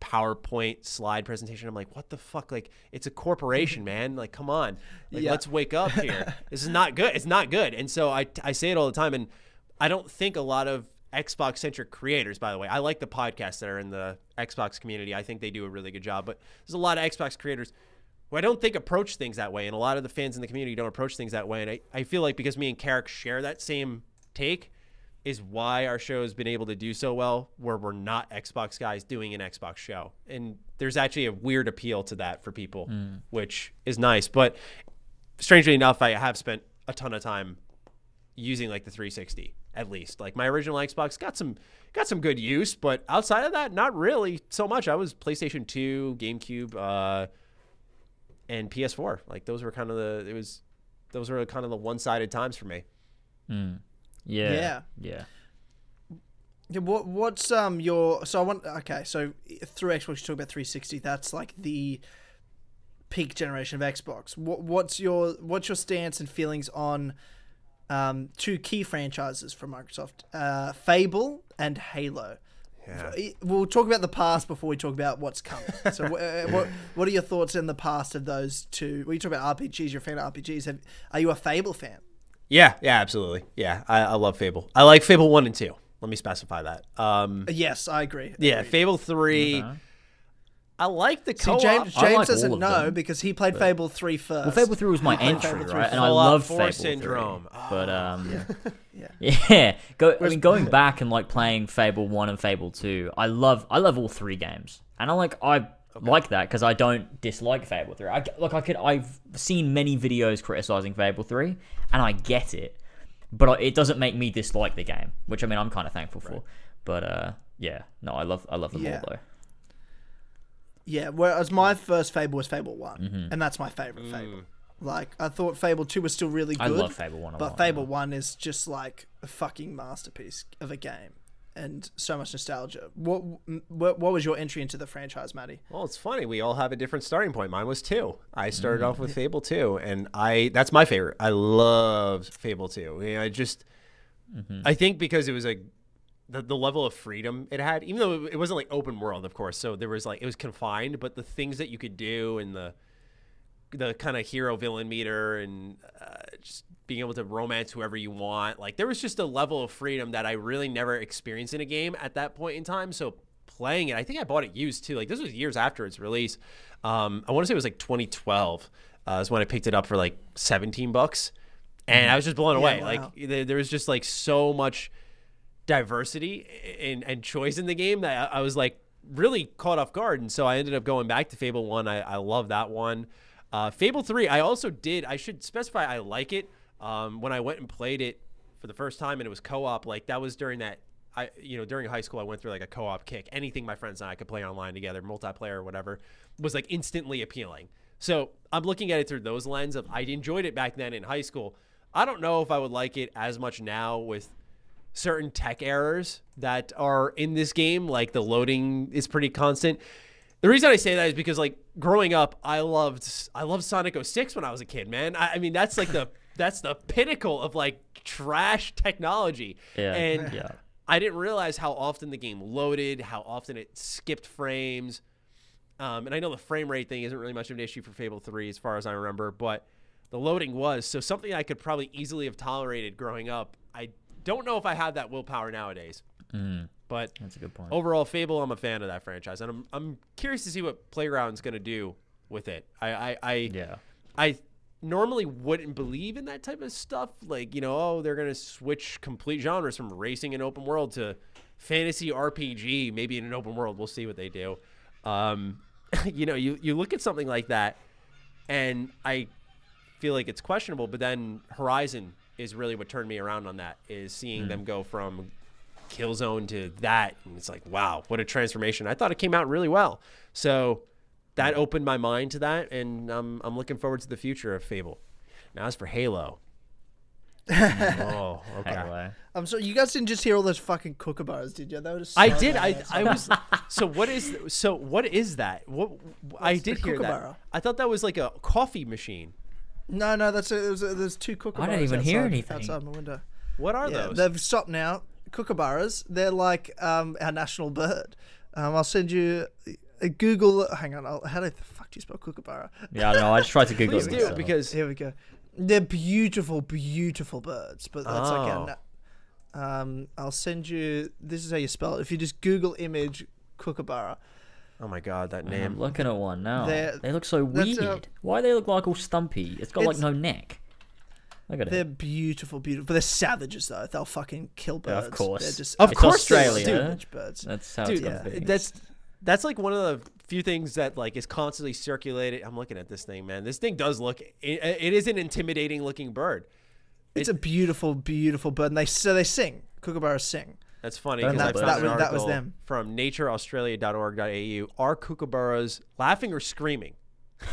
PowerPoint slide presentation. I'm like, what the fuck? Like, it's a corporation, [laughs] man. Like, come on. Like, yeah. let's wake up here. [laughs] this is not good. It's not good. And so I, I say it all the time. And I don't think a lot of Xbox centric creators, by the way, I like the podcasts that are in the Xbox community. I think they do a really good job. But there's a lot of Xbox creators who I don't think approach things that way. And a lot of the fans in the community don't approach things that way. And I, I feel like because me and Carrick share that same take, is why our show has been able to do so well where we're not Xbox guys doing an Xbox show. And there's actually a weird appeal to that for people, mm. which is nice. But strangely enough, I have spent a ton of time using like the 360 at least. Like my original Xbox got some got some good use, but outside of that, not really so much. I was PlayStation 2, GameCube, uh, and PS4. Like those were kind of the it was those were kind of the one-sided times for me. Mm. Yeah. Yeah. Yeah. Yeah, what what's um your so I want okay so through Xbox you talk about 360 that's like the peak generation of Xbox. What what's your what's your stance and feelings on um two key franchises from Microsoft, uh, Fable and Halo? Yeah. We'll talk about the past before we talk about what's coming. So, [laughs] uh, what what are your thoughts in the past of those two? When you talk about RPGs, you're a fan of RPGs. Have, are you a Fable fan? Yeah, yeah, absolutely. Yeah, I, I love Fable. I like Fable one and two. Let me specify that. Um, yes, I agree. Yeah, Fable 3 uh-huh. I like the co-op. See, James, James like doesn't know them, because he played Fable 3 first. Well, Fable 3 was my [laughs] entry, right? And I love Fable Syndrome. 3. [laughs] But um, yeah, yeah. [laughs] yeah. Go, I mean, going back and like playing Fable 1 and Fable 2, I love I love all three games, and I like I Okay. like that because I don't dislike Fable 3. I, look, I could I've seen many videos criticizing Fable 3 and I get it. But it doesn't make me dislike the game, which I mean I'm kind of thankful right. for. But uh, yeah, no, I love I love them yeah. all though. Yeah, whereas my first Fable was Fable One, mm-hmm. and that's my favorite mm. Fable. Like I thought Fable Two was still really good. I love Fable One, but lot, Fable yeah. One is just like a fucking masterpiece of a game and so much nostalgia. What, what what was your entry into the franchise, Maddie? Well, it's funny. We all have a different starting point. Mine was two. I started mm. off with Fable two, and I that's my favorite. I love Fable two. I, I just mm-hmm. I think because it was a the, the level of freedom it had, even though it wasn't like open world, of course. So there was like it was confined, but the things that you could do and the the kind of hero villain meter and uh, just being able to romance whoever you want. Like there was just a level of freedom that I really never experienced in a game at that point in time. So playing it, I think I bought it used too. Like this was years after its release. Um, I want to say it was like 2012 uh, is when I picked it up for like 17 bucks, and I was just blown away. Yeah, wow. Like there, there, was just like so much diversity and and choice in the game that I, I, was like really caught off guard. And so I ended up going back to Fable One. I, I love that one. Uh, Fable 3, I also did, I should specify I like it. Um, when I went and played it for the first time and it was co op, like that was during that, I you know, during high school, I went through like a co op kick. Anything my friends and I could play online together, multiplayer or whatever, was like instantly appealing. So I'm looking at it through those lens of I enjoyed it back then in high school. I don't know if I would like it as much now with certain tech errors that are in this game, like the loading is pretty constant. The reason I say that is because like growing up, I loved I loved Sonic 06 when I was a kid, man. I, I mean that's like the [laughs] that's the pinnacle of like trash technology. Yeah. And yeah. I didn't realize how often the game loaded, how often it skipped frames. Um, and I know the frame rate thing isn't really much of an issue for Fable 3 as far as I remember, but the loading was. So something I could probably easily have tolerated growing up. I don't know if I have that willpower nowadays. Mm. But that's a good point. Overall, Fable, I'm a fan of that franchise, and I'm I'm curious to see what Playground's going to do with it. I I, I yeah. I normally wouldn't believe in that type of stuff. Like, you know, oh, they're going to switch complete genres from racing and open world to fantasy RPG, maybe in an open world. We'll see what they do. Um, [laughs] you know, you, you look at something like that, and I feel like it's questionable, but then Horizon is really what turned me around on that, is seeing them go from Killzone to that. And it's like, wow, what a transformation. I thought it came out really well. So that opened my mind to that, and um, I'm looking forward to the future of Fable. Now, as for Halo. [laughs] oh, okay. Anyway. I'm sorry, you guys didn't just hear all those fucking kookaburras, did you? They were just I did. I. I was. [laughs] So what is so what is that? What I What's the did hear that. I thought that was like a coffee machine. No, no, that's a, there's, a, there's two kookaburras. even hear outside- anything. outside my window. What are Yeah, those? they've stopped now. Kookaburras. They're like um, our national bird. Um, I'll send you a Google. Hang on. I'll, how the fuck do you spell kookaburra? Yeah, I don't know. I just tried to [laughs] Google Please it. do myself. because Here we go. They're beautiful, beautiful birds. But that's like our. Oh. Na- um, I'll send you. This is how you spell it. If you just Google image kookaburra. Oh my god, that name! I'm looking at one now. They're- they look so weird. a- Why do they look like all stumpy? It's got like no neck. Look at it. They're it. beautiful, beautiful. But they're savages though. They'll fucking kill Yeah, birds. of course. They're just Of It's course they will, Australia. savage birds. That's how Dude, it's yeah, that's that's like one of the few things that like is constantly circulated. I'm looking at this thing, man. This thing does look. It, it is an intimidating looking bird. It's a beautiful, beautiful bird, and they so they sing. Kookaburras sing. That's funny because I found that an was- that was article them. from natureaustralia.org.au. Are kookaburras laughing or screaming? [laughs]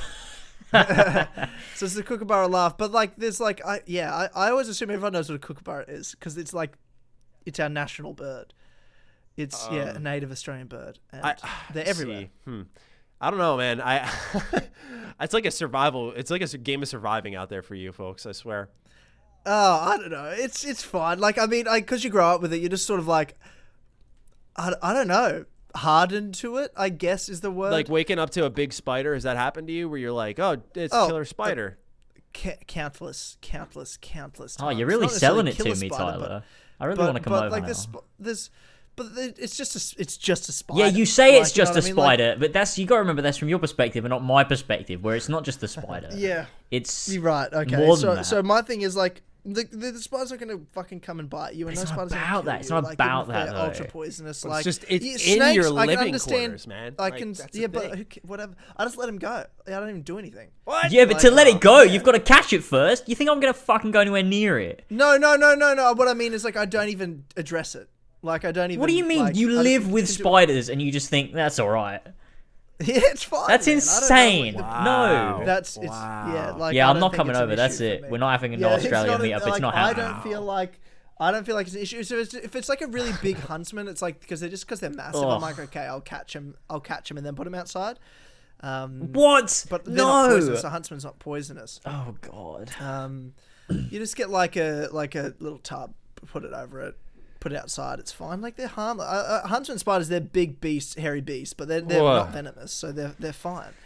So it's the kookaburra laugh, but like there's like I yeah I, I always assume everyone knows what a kookaburra is because it's like it's our national bird. It's yeah a native Australian bird, and I, [sighs] they're everywhere. Hmm. I don't know, man. I [laughs] it's like a survival. It's like a game of surviving out there for you folks. I swear. Oh, I don't know. It's it's fine. Like I mean, because you grow up with it, you're just sort of like I, I don't know hardened to it. I guess is the word. Like waking up to a big spider. Has that happened to you? Where you're like, oh, it's Oh, killer spider. Ca- countless, countless, countless. oh, you're really selling it to me, spider, but- Tyler. I really but, want to come but over like now. there's, sp- there's but it's just a, it's just a spider. Yeah, you say Like, it's you know just what a I mean? Like, spider, but that's you got to remember that's from your perspective and not my perspective, where it's not just a spider. [laughs] yeah, it's you're right. Okay, more than so that. so my thing is like. The, the, the spider's not going to fucking come and bite you, and It's no not spiders are gonna about kill that. It's not like, about even if that, they're Ultra poisonous. It's like just- it's yeah, in snakes, your I can living understand, quarters, man. I can, that's the yeah, but who, whatever. I just let him go. I don't even do anything. What? yeah, but to let oh, it go, yeah. you've got to catch it first. You think I'm gonna fucking go anywhere near it? No, no, no, no, no. What I mean is like I don't even address it. Like I don't even. What do you mean? like, you live with can do- spiders and you just think that's all right? [laughs] Yeah, it's fine. That's man. I don't know what insane. Wow. No. That's it's Wow. yeah. Like Yeah, I I'm don't coming over, that's it. We're not having an Yeah, it's Australia not a- meetup, it's like, not happening. I don't feel like. I don't feel like it's an issue. So if it's, if it's like a really big [laughs] huntsman, it's like because they're just because they're massive. Ugh. I'm like, okay, I'll catch him. I'll catch him and then put him outside. Um, What? but no. poisonous. A huntsman's not poisonous. Oh god. Um, you just get like a like a little tub, put it over it, put it outside. It's fine. Like they're harmless. Uh, uh, huntsman spiders, they're big beasts, hairy beasts, but they're they're Whoa. not venomous, so they're they're fine. [sighs]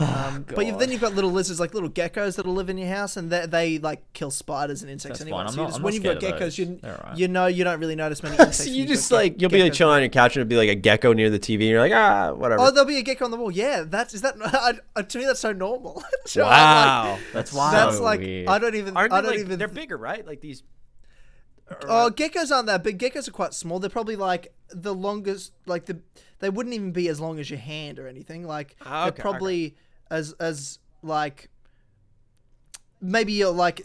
Um, but you've, then you've got little lizards, like little geckos that'll live in your house, and they, they like kill spiders and insects That's anyway. fine. I'm so you not- just, I'm when not you've got scared of geckos, those. you They're alright. you know you don't really notice many [laughs] insects. So when you you've got just ge- like you'll be like geckos. chilling on your couch and it'll be like a gecko near the TV and you're like ah whatever. Oh, there'll be a gecko on the wall. Yeah, that's is that [laughs] I, I, to me that's so normal. [laughs] So I'm wow, like, that's So wild. that's like weird. I don't even Aren't I they don't like even they're bigger, right? Like these. Oh, geckos aren't that big. Geckos are quite small. They're probably like the longest, like the they wouldn't even be as long as your hand or anything. Like Ah, they're okay, probably as as like maybe you're like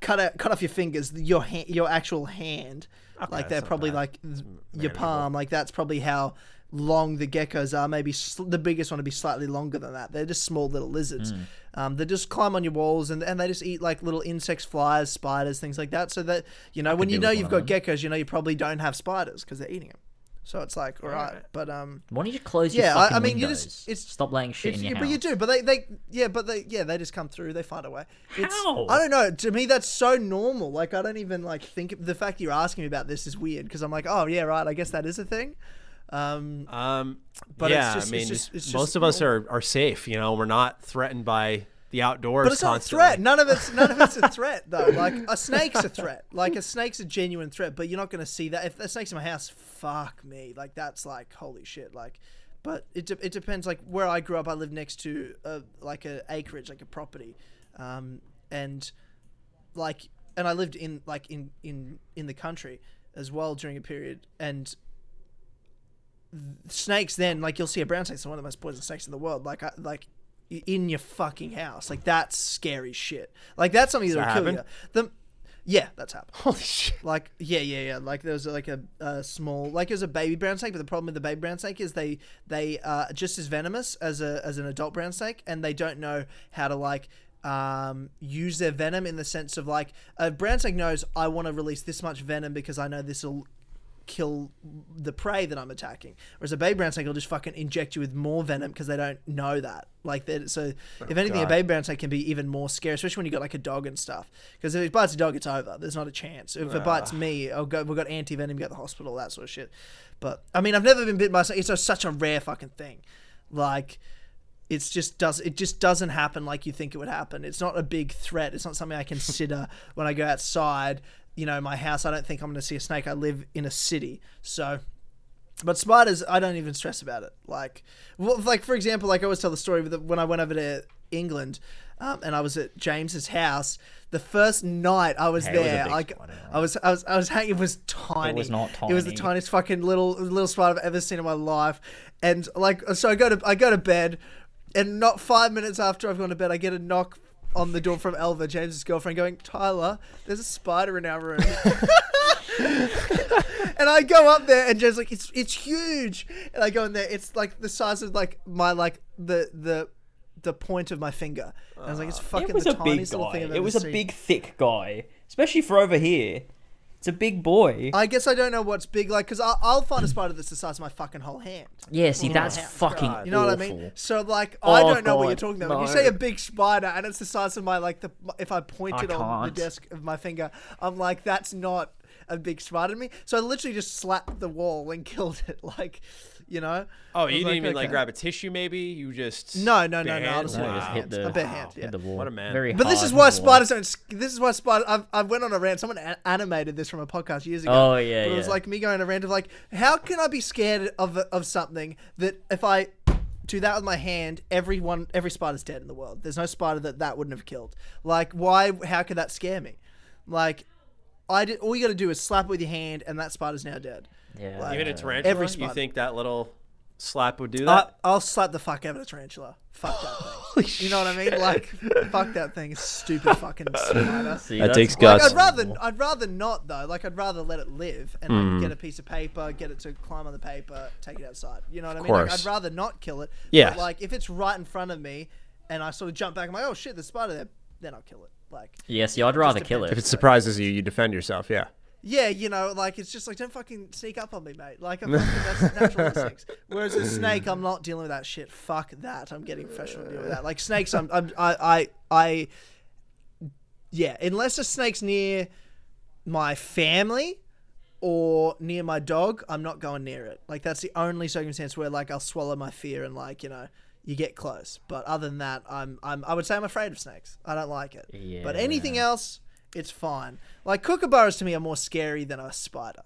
cut out cut off your fingers, your hand, your actual hand. like they're probably bad. like your manageable. palm. Like that's probably how long the geckos are. Maybe sl- the biggest one would be slightly longer than that. They're just small little lizards. Um, they just climb on your walls and, and they just eat like little insects, flies, spiders, things like that. So that you know when you know you've got geckos, you know you probably don't have spiders because they're eating them. So it's like all right, but um, Why don't you close Yeah, your I- fucking I mean, you windows? just- it's- Stop laying shit if in you, your but house. you do, but they they yeah, but they yeah they just come through. They find a way. It's, How? I don't know. To me, that's so normal. Like I don't even like think the fact you're asking me about this is weird because I'm like, oh yeah, right. I guess that is a thing. Um, Um, But it's yeah, just- I mean, it's just- it's most of us are, are safe. You know, we're not threatened by the outdoors. But it's not a threat. None of it's none of it's a [laughs] threat though. Like a snake's a threat. Like a snake's a genuine threat, but you're not going to see that if a snake's in my house. Fuck me. Like that's like holy shit. Like, but it de- it depends. Like where I grew up, I lived next to a, like a acreage, like a property, um, and like, and I lived in like in in in the country as well during a period, and snakes. Then like you'll see a brown snake, it's one of the most poisonous snakes in the world. Like I, like in your fucking house, like that's scary shit. Like that's something that'll that kill happen? you. The yeah, that's happened. Holy shit. Like yeah, yeah, yeah. Like there was like a, a small, like it was a baby brown snake, but the problem with the baby brown snake is they they are just as venomous as a as an adult brown snake, and they don't know how to like um, use their venom in the sense of like a brown snake knows I want to release this much venom because I know this will kill the prey that I'm attacking. Whereas a baby brown snake will just fucking inject you with more venom because they don't know that. Like that. So oh, if anything, a God. baby brown snake can be even more scary, especially when you got like a dog and stuff. Because if it bites a dog, it's over. There's not a chance. If it bites me, I'll go. We've got anti venom. Go to the hospital. That sort of shit. But I mean, I've never been bitten by a snake. It's just such a rare fucking thing. Like. It's just does it just doesn't happen like you think it would happen. It's not a big threat. It's not something I consider when I go outside. You know, my house. I don't think I'm going to see a snake. I live in a city, so but spiders, I don't even stress about it. Like, well, like for example, like I always tell the story with the, when I went over to England, um, and I was at James's house. The first night I was Hey, it was there, like I was, I was, I was hanging. [laughs] It was tiny. It was not tiny It was the tiniest fucking little little spider I've ever seen in my life. And like, so I go to I go to bed, and not five minutes after I've gone to bed, I get a knock on the door from Elva, James's girlfriend, going, Tyler, there's a spider in our room. [laughs] and I go up there and just like it's it's huge. And I go in there, it's like the size of like my like the the the point of my finger. And I was like, it's ah. fucking It was the a big tiniest little thing guy. I've It ever was a seen. big, thick guy, especially for over here. It's a big boy. I guess I don't know what's big like because I'll, I'll find a spider that's the size of my fucking whole hand. yeah, see, that's God. fucking. You know what I awful. mean? So like, I Oh, don't know what you're God, talking about. When you no. say a big spider and it's the size of my like the if I point I it on the can't. desk of my finger, I'm like, that's not a big spider to me. So I literally just slapped the wall and [laughs] killed it. Like, you know? Oh, you didn't even like grab a tissue, maybe? You just No, no, no, no. I'll just, No, hit just hit the, a bare hand. hit Yeah. the wall. What a man. Very But this is why wall. spiders don't. This is why spiders. I've, I went on a rant. Someone a- animated this from a podcast years ago. Oh, yeah, But it was like me going on a rant of like, how can I be scared of of something that if I do that with my hand, everyone, every spider's dead in the world. There's no spider that that wouldn't have killed. Like, why? How could that scare me? Like, I did. All you got to do is slap it with your hand, and that spider's now dead. Yeah. Like, Even a uh, tarantula, every spot. you think that little slap would do I, that? I'll slap the fuck out of a tarantula. Fuck that thing. [laughs] You know what I mean? Like, fuck that thing. Stupid fucking [laughs] spider. See, That takes guts. Like, I'd rather I'd rather not though. Like I'd rather let it live and Hmm. like, get a piece of paper, get it to climb on the paper, take it outside. You know what I mean? course. Like, I'd rather not kill it. Yeah. But, like if it's right in front of me and I sort of jump back, I'm like, oh shit, there's a spider there. Then I'll kill it. Like yes, Yeah, see, I'd rather kill it. If it. it surprises you, you defend yourself. Yeah. Yeah, you know, like it's just like don't fucking sneak up on me, mate. Like I'm [laughs] fucking, that's natural instincts. Whereas a snake, I'm not dealing with that shit. Fuck that. I'm getting professional to deal with that. Like snakes, I'm, I'm I I I yeah, unless a snake's near my family or near my dog, I'm not going near it. Like that's the only circumstance where like I'll swallow my fear and like you know you get close. But other than that, I'm I'm I would say I'm afraid of snakes. I don't like it. Yeah. But anything else, it's fine. Like kookaburras to me are more scary than a spider.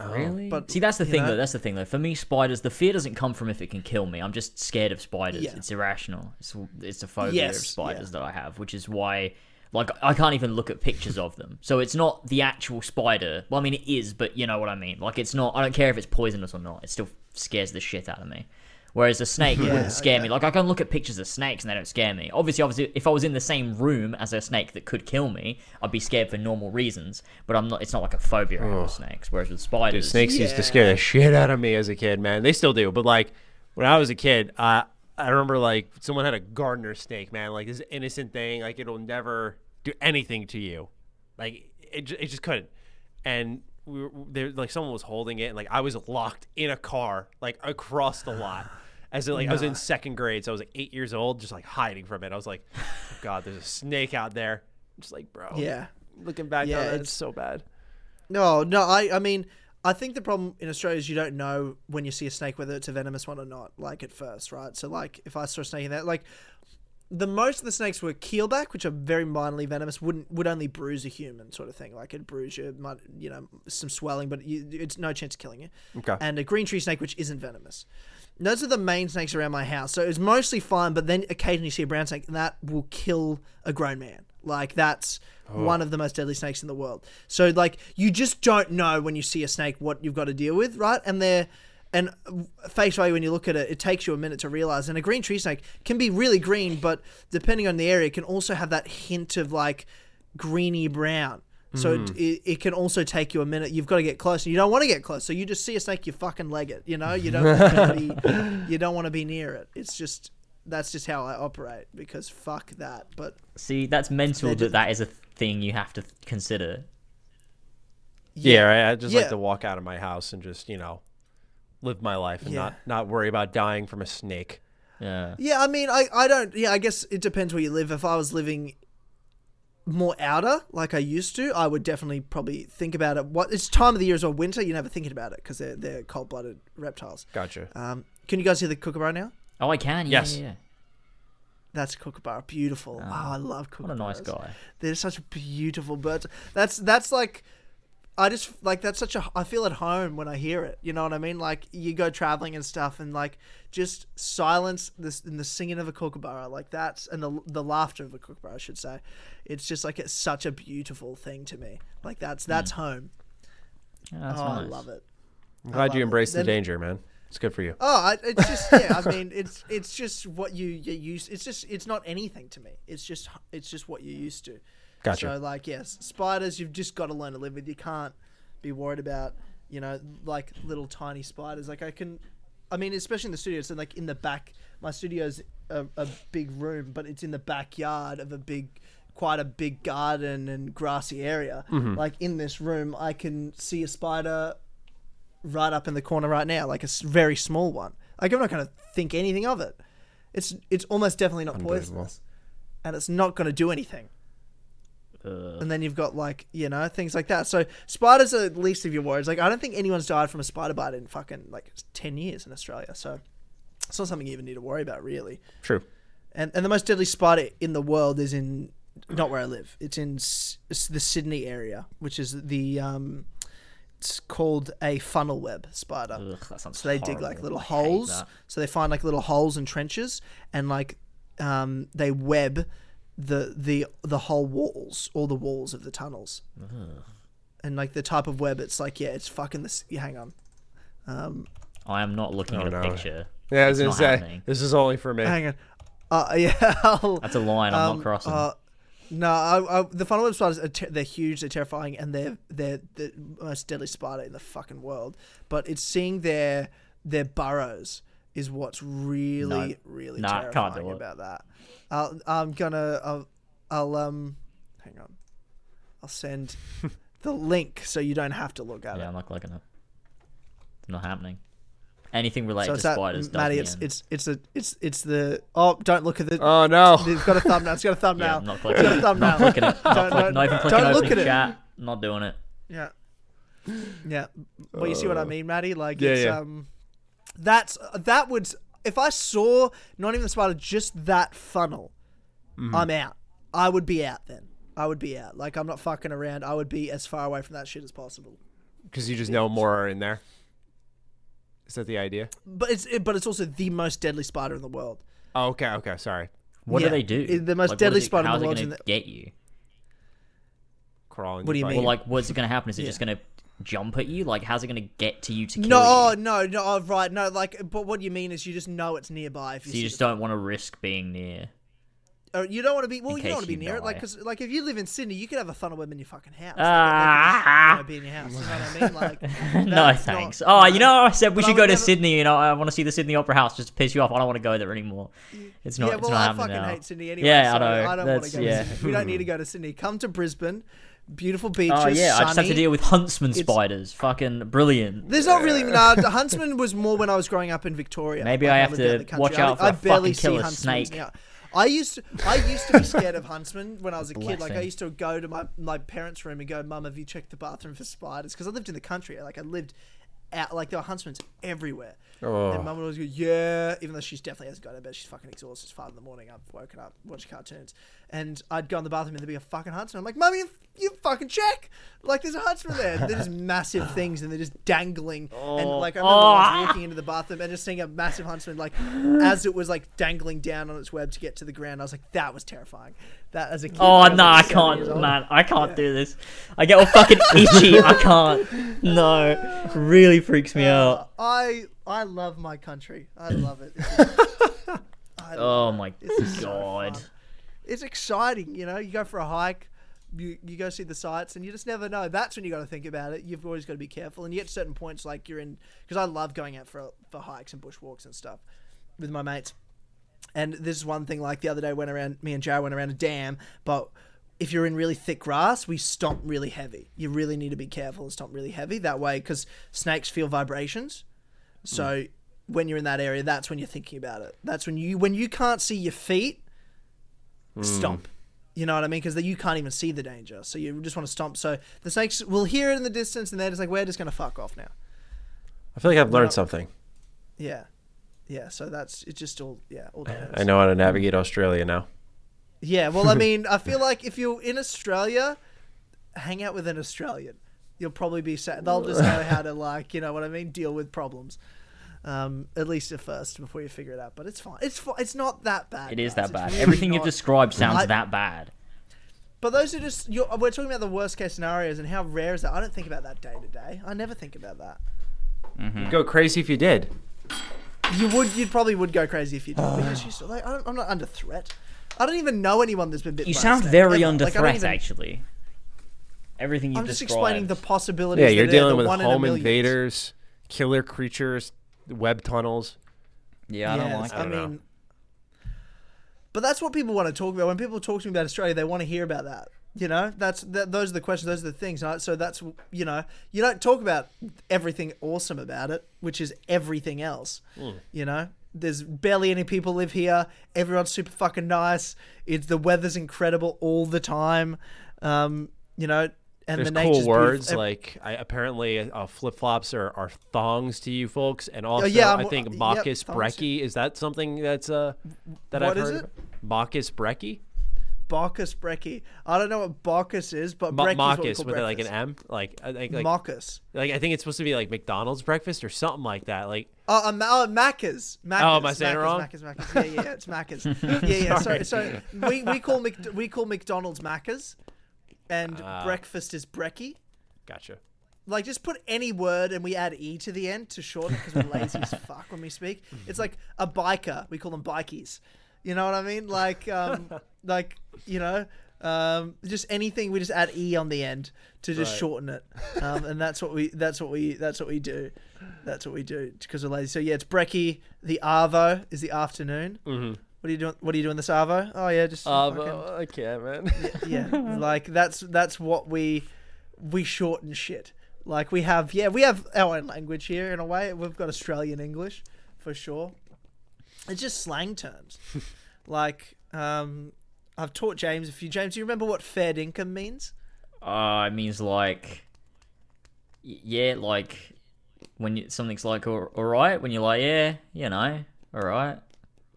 Oh. Really? But, See, that's the thing, know- though. That's the thing, though. For me, spiders, the fear doesn't come from if it can kill me. I'm just scared of spiders. Yeah. It's irrational. It's, it's a phobia Yes, of spiders yeah. that I have, which is why, like, I can't even look at pictures of them. So it's not the actual spider. Well, I mean, it is, but you know what I mean. Like, it's not. I don't care if it's poisonous or not. It still scares the shit out of me. Whereas a snake Yeah, wouldn't scare okay. me. Like I can look at pictures of snakes and they don't scare me. Obviously, obviously, if I was in the same room as a snake that could kill me, I'd be scared for normal reasons. But I'm not. It's not like a phobia I have snakes. Whereas with Dude, spiders, snakes used to scare the shit out of me as a kid, man. They still do, but like when I was a kid, uh, I remember like someone had a gardener snake, man. Like this innocent thing, like it'll never do anything to you, like it, ju- it just couldn't. And we were there, like someone was holding it, and like I was locked in a car, like across the lot. As in, like I was in second grade, so I was like eight years old, just like hiding from it. I was like, oh, "God, there's a snake out there." Just like, bro, Yeah. Looking back Yeah, on it, it's- so bad. No, no. I, I mean, I think the problem in Australia is you don't know when you see a snake whether it's a venomous one or not. Like at first, right? So, like, if I saw a snake in that, like, the most of the snakes were keelback, which are very minorly venomous. Wouldn't would only bruise a human, sort of thing. Like it bruise you, might you know, some swelling, but you, it's no chance of killing you. Okay. And a green tree snake, which isn't venomous. Those are the main snakes around my house. So it's mostly fine, but then occasionally you see a brown snake, and that will kill a grown man. Like that's oh. one of the most deadly snakes in the world. So like you just don't know when you see a snake what you've got to deal with, right? And they're and face value when you look at it, it takes you a minute to realize. And a green tree snake can be really green, but depending on the area, it can also have that hint of like greeny brown. So it, hmm. it, it can also take you a minute. You've got to get close. You don't want to get close. So you just see a snake, you fucking leg it. You know, you don't want to be, [laughs] you don't want to be near it. It's just that's just how I operate because fuck that. But See, that's mental that that is a thing you have to consider. Yeah, right. I just Yeah. like to walk out of my house and just, you know, live my life and Yeah. not not worry about dying from a snake. Yeah. Yeah, I mean, I, I don't. Yeah, I guess it depends where you live. If I was living more outer, like I used to, I would definitely probably think about it. What it's time of the year as well, winter. You're never thinking about it because they're they're cold blooded reptiles. Gotcha. Um, can you guys hear the kookaburra now? Oh, I can. Yeah, Yes. yeah, yeah. That's a kookaburra. Beautiful. Oh, I love kookaburras. What a nice guy. They're such beautiful birds. That's that's like I just like that's such a I feel at home when I hear it. You know what I mean? Like you go traveling and stuff and like just silence this and the singing of a kookaburra like that's and the the laughter of a kookaburra I should say. It's just like it's such a beautiful thing to me. Like that's mm. that's home. Yeah, that's oh, I love it. I'm glad you love it. embraced the Then- danger, man. It's good for you. Oh, I, it's just yeah. I [laughs] mean, it's it's just what you you use. It's just it's not anything to me. It's just it's just what you're used to. Gotcha. So like yes, spiders you've just got to learn to live with. You can't be worried about you know like little tiny spiders. Like I can, I mean especially in the studio. So like in the back, my studio's a, a big room, but it's in the backyard of a big. Quite a big garden and grassy area. Mm-hmm. Like in this room, I can see a spider right up in the corner right now, like a very small one. Like I'm not going to think anything of it. It's it's almost definitely not poisonous, and it's not going to do anything. Uh, And then you've got like you know things like that. So spiders are the least of your worries. Like I don't think anyone's died from a spider bite in fucking like ten years in Australia. So it's not something you even need to worry about really. True. And and the most deadly spider in the world is in not where I live. It's in S- the Sydney area, which is the um, it's called a funnel web spider. ugh, So they dig like little I holes. So they find like little holes and trenches, and like um, they web the the the whole walls, all the walls of the tunnels. And like the type of web, it's like yeah, it's fucking this. Yeah, hang on, um, I am not looking Oh, at a no. picture. Yeah, I was gonna not say happening. this is only for me. hang on. Uh, [laughs] yeah, I'll, That's a line I'm um, not crossing. uh, no, I, I, the funnel web spiders are ter- they're huge, they're terrifying, and they're they're the most deadly spider in the fucking world. But it's seeing their their burrows is what's really No. really Nah, can't terrifying do it. about that. I'll, I'm gonna I'll, I'll um hang on, I'll send [laughs] the link so you don't have to look at yeah, it. Yeah, I'm not clicking it. It's not happening. Anything related So to that, spiders, Maddie. me It's it's it's a it's it's the oh don't look at the Oh no. [laughs] It's got a thumbnail. [laughs] It's got a yeah, thumbnail. I'm not It's clicking got a it. thumbnail. Not clicking it. Not, Don't- click, don't- not even clicking don't look opening at it. chat. Not doing it. Yeah. Yeah. Well, you see what I mean, Maddie? Like, Yeah, it's, yeah. um, that's, that would, if I saw not even the spider, just that funnel, Mm-hmm. I'm out. I would be out then. I would be out. Like, I'm not fucking around. I would be as far away from that shit as possible. Because you just know more are in there. Is that the idea? But it's, it, but it's also the most deadly spider in the world. Oh, okay, okay. Sorry. What Yeah, do they do? the most Like, deadly is it- spider in the How's the it world's going in to the- get you? Crawling. What do you mean? Well, like, what's it going to happen? Is it Yeah. just going to jump at you? Like, how's it going to get to you to kill No, you? no, no. oh, Right, no. Like, but what you mean is you just know it's nearby. If you, So you just the don't want to risk being near. Or you don't want to be well. In You don't want to be near it, like because like if you live in Sydney, you could have a funnel web in your fucking house. Ah. Like, they could you know, be in your house. You know what I mean? Like, [laughs] no, thanks. not- oh, you know, I said we should go to never- Sydney. You know, I want to see the Sydney Opera House just to piss you off. I don't want to go there anymore. It's not. yeah, it's well, not I happening fucking now. hate Sydney anyway. Yeah, I know. I don't want to go yeah. to Sydney. We don't need [laughs] to go to Sydney. Come to Brisbane, beautiful oh, beaches. Oh yeah, I just have to deal with huntsman It's- spiders. Fucking brilliant. There's not really. Uh, nah, [laughs] the Huntsman was more when I was growing up in Victoria. Maybe Like, I have to the country. watch I- out for I a barely fucking killer see huntsmen snake. now. I used to, I used to be scared of huntsmen when I was a kid. Like I used to go to my, my parents' room and go, "Mum, have you checked the bathroom for spiders?" Because I lived in the country. Like I lived out, like there were huntsmen everywhere. Oh. And mum would always go, yeah, even though she's definitely hasn't got out of bed. She's fucking exhausted. It's five in the morning. I've woken up, watched cartoons. And I'd go in the bathroom and there'd be a fucking huntsman. I'm like, mum, you, you fucking check. Like, there's a huntsman there. They're just massive [laughs] things and they're just dangling. And like, I remember once walking into the bathroom and just seeing a massive huntsman, like, as it was like dangling down on its web to get to the ground. I was like, that was terrifying. That as a kid. Oh when no, I was seven years can't, man. I can't do this. I get all fucking [laughs] itchy. I can't. No, really freaks me Uh, out. I I love my country. I [laughs] love it. I Oh love my it. Is so god. It's exciting, you know. You go for a hike, you you go see the sights, and you just never know. That's when you got to think about it. You've always got to be careful, and you get certain points like you're in because I love going out for for hikes and bushwalks and stuff with my mates. And this is one thing. Like the other day, went around. Me and Joe went around a dam, but if you're in really thick grass, we stomp really heavy. You really need to be careful and stomp really heavy that way because snakes feel vibrations. So when you're in that area, that's when you're thinking about it. That's when you when you can't see your feet, hmm. stomp. You know what I mean? Because you can't even see the danger, so you just want to stomp. So the snakes will hear it in the distance, and they're just like, "We're just gonna fuck off now." I feel like I've learned something. Yeah, yeah. So that's it's just all yeah all depends. I know how to navigate Australia now. Yeah, well, I [laughs] mean, I feel like if you're in Australia, hang out with an Australian. You'll probably be sa They'll just know how to like, you know what I mean, deal with problems. Um, at least at first before you figure it out. But it's fine. It's fi- It's not that bad. It is guys. that bad. Really Everything you've described sounds I- that bad. But those are just. You're, we're talking about the worst case scenarios and how rare is that? I don't think about that day to day. I never think about that. Go crazy if you did. You would. You probably would go crazy if you did. [sighs] because you still, like, I don't, I'm not under threat. I don't even know anyone that's been bitten. You by a sound snake, very ever. under Like, I don't threat, even- actually. Everything you've I'm just described. explaining the possibilities. Yeah, you're that dealing with one in home invaders, killer creatures, web tunnels. Yeah, I don't Yes, like I it. know. mean, but that's what people want to talk about. When people talk to me about Australia, they want to hear about that. You know, that's that, those are the questions. Those are the things. Right? So that's you know, you don't talk about everything awesome about it, which is everything else. Hmm. You know, there's barely any people live here. Everyone's super fucking nice. It's the weather's incredible all the time. Um, you know, and There's the cool words like I, apparently uh, flip flops are, are thongs to you folks, and also Oh, yeah, I think uh, yep, Bacchus thongs. Brekkie. Is that something that's uh that What I've is heard? it? Bacchus Brekkie? Bacchus Brekkie. I don't know what Bacchus is, but Ma- Brekkie's what we Bacchus with like an. M, like I think like Marcus. like I think it's supposed to be like McDonald's breakfast or something like that. Like Oh, uh, Ma- oh, Macca's. Macca's. Oh, am I saying it wrong? Macca's, Macca's. Yeah, yeah, it's Macca's. [laughs] yeah, yeah. So, so we, we call Mc, we call McDonald's Macca's, and Ah. breakfast is Brekkie. gotcha. Like, just put any word and we add e to the end to shorten because we're lazy as fuck when we speak. [laughs] It's like a biker. We call them bikies. You know what I mean? Like, um, [laughs] like you know, um, just anything. We just add e on the end to just Right. shorten it, um, and that's what we. That's what we. That's what we do. That's what we do because we're lazy. So yeah, it's brekkie. The arvo is the afternoon. Mm-hmm. What are you doing? What are you doing this arvo? Oh yeah, just Uh, fucking- I can't, man. yeah [laughs] like that's that's what we we shorten shit like we have yeah we have our own language here in a way we've got australian english for sure it's just slang terms [laughs] like um i've taught james a few james do you remember what fair dinkum means Uh, it means like, yeah, like when you, something's like all, all right, when you're like, yeah, you know, all right,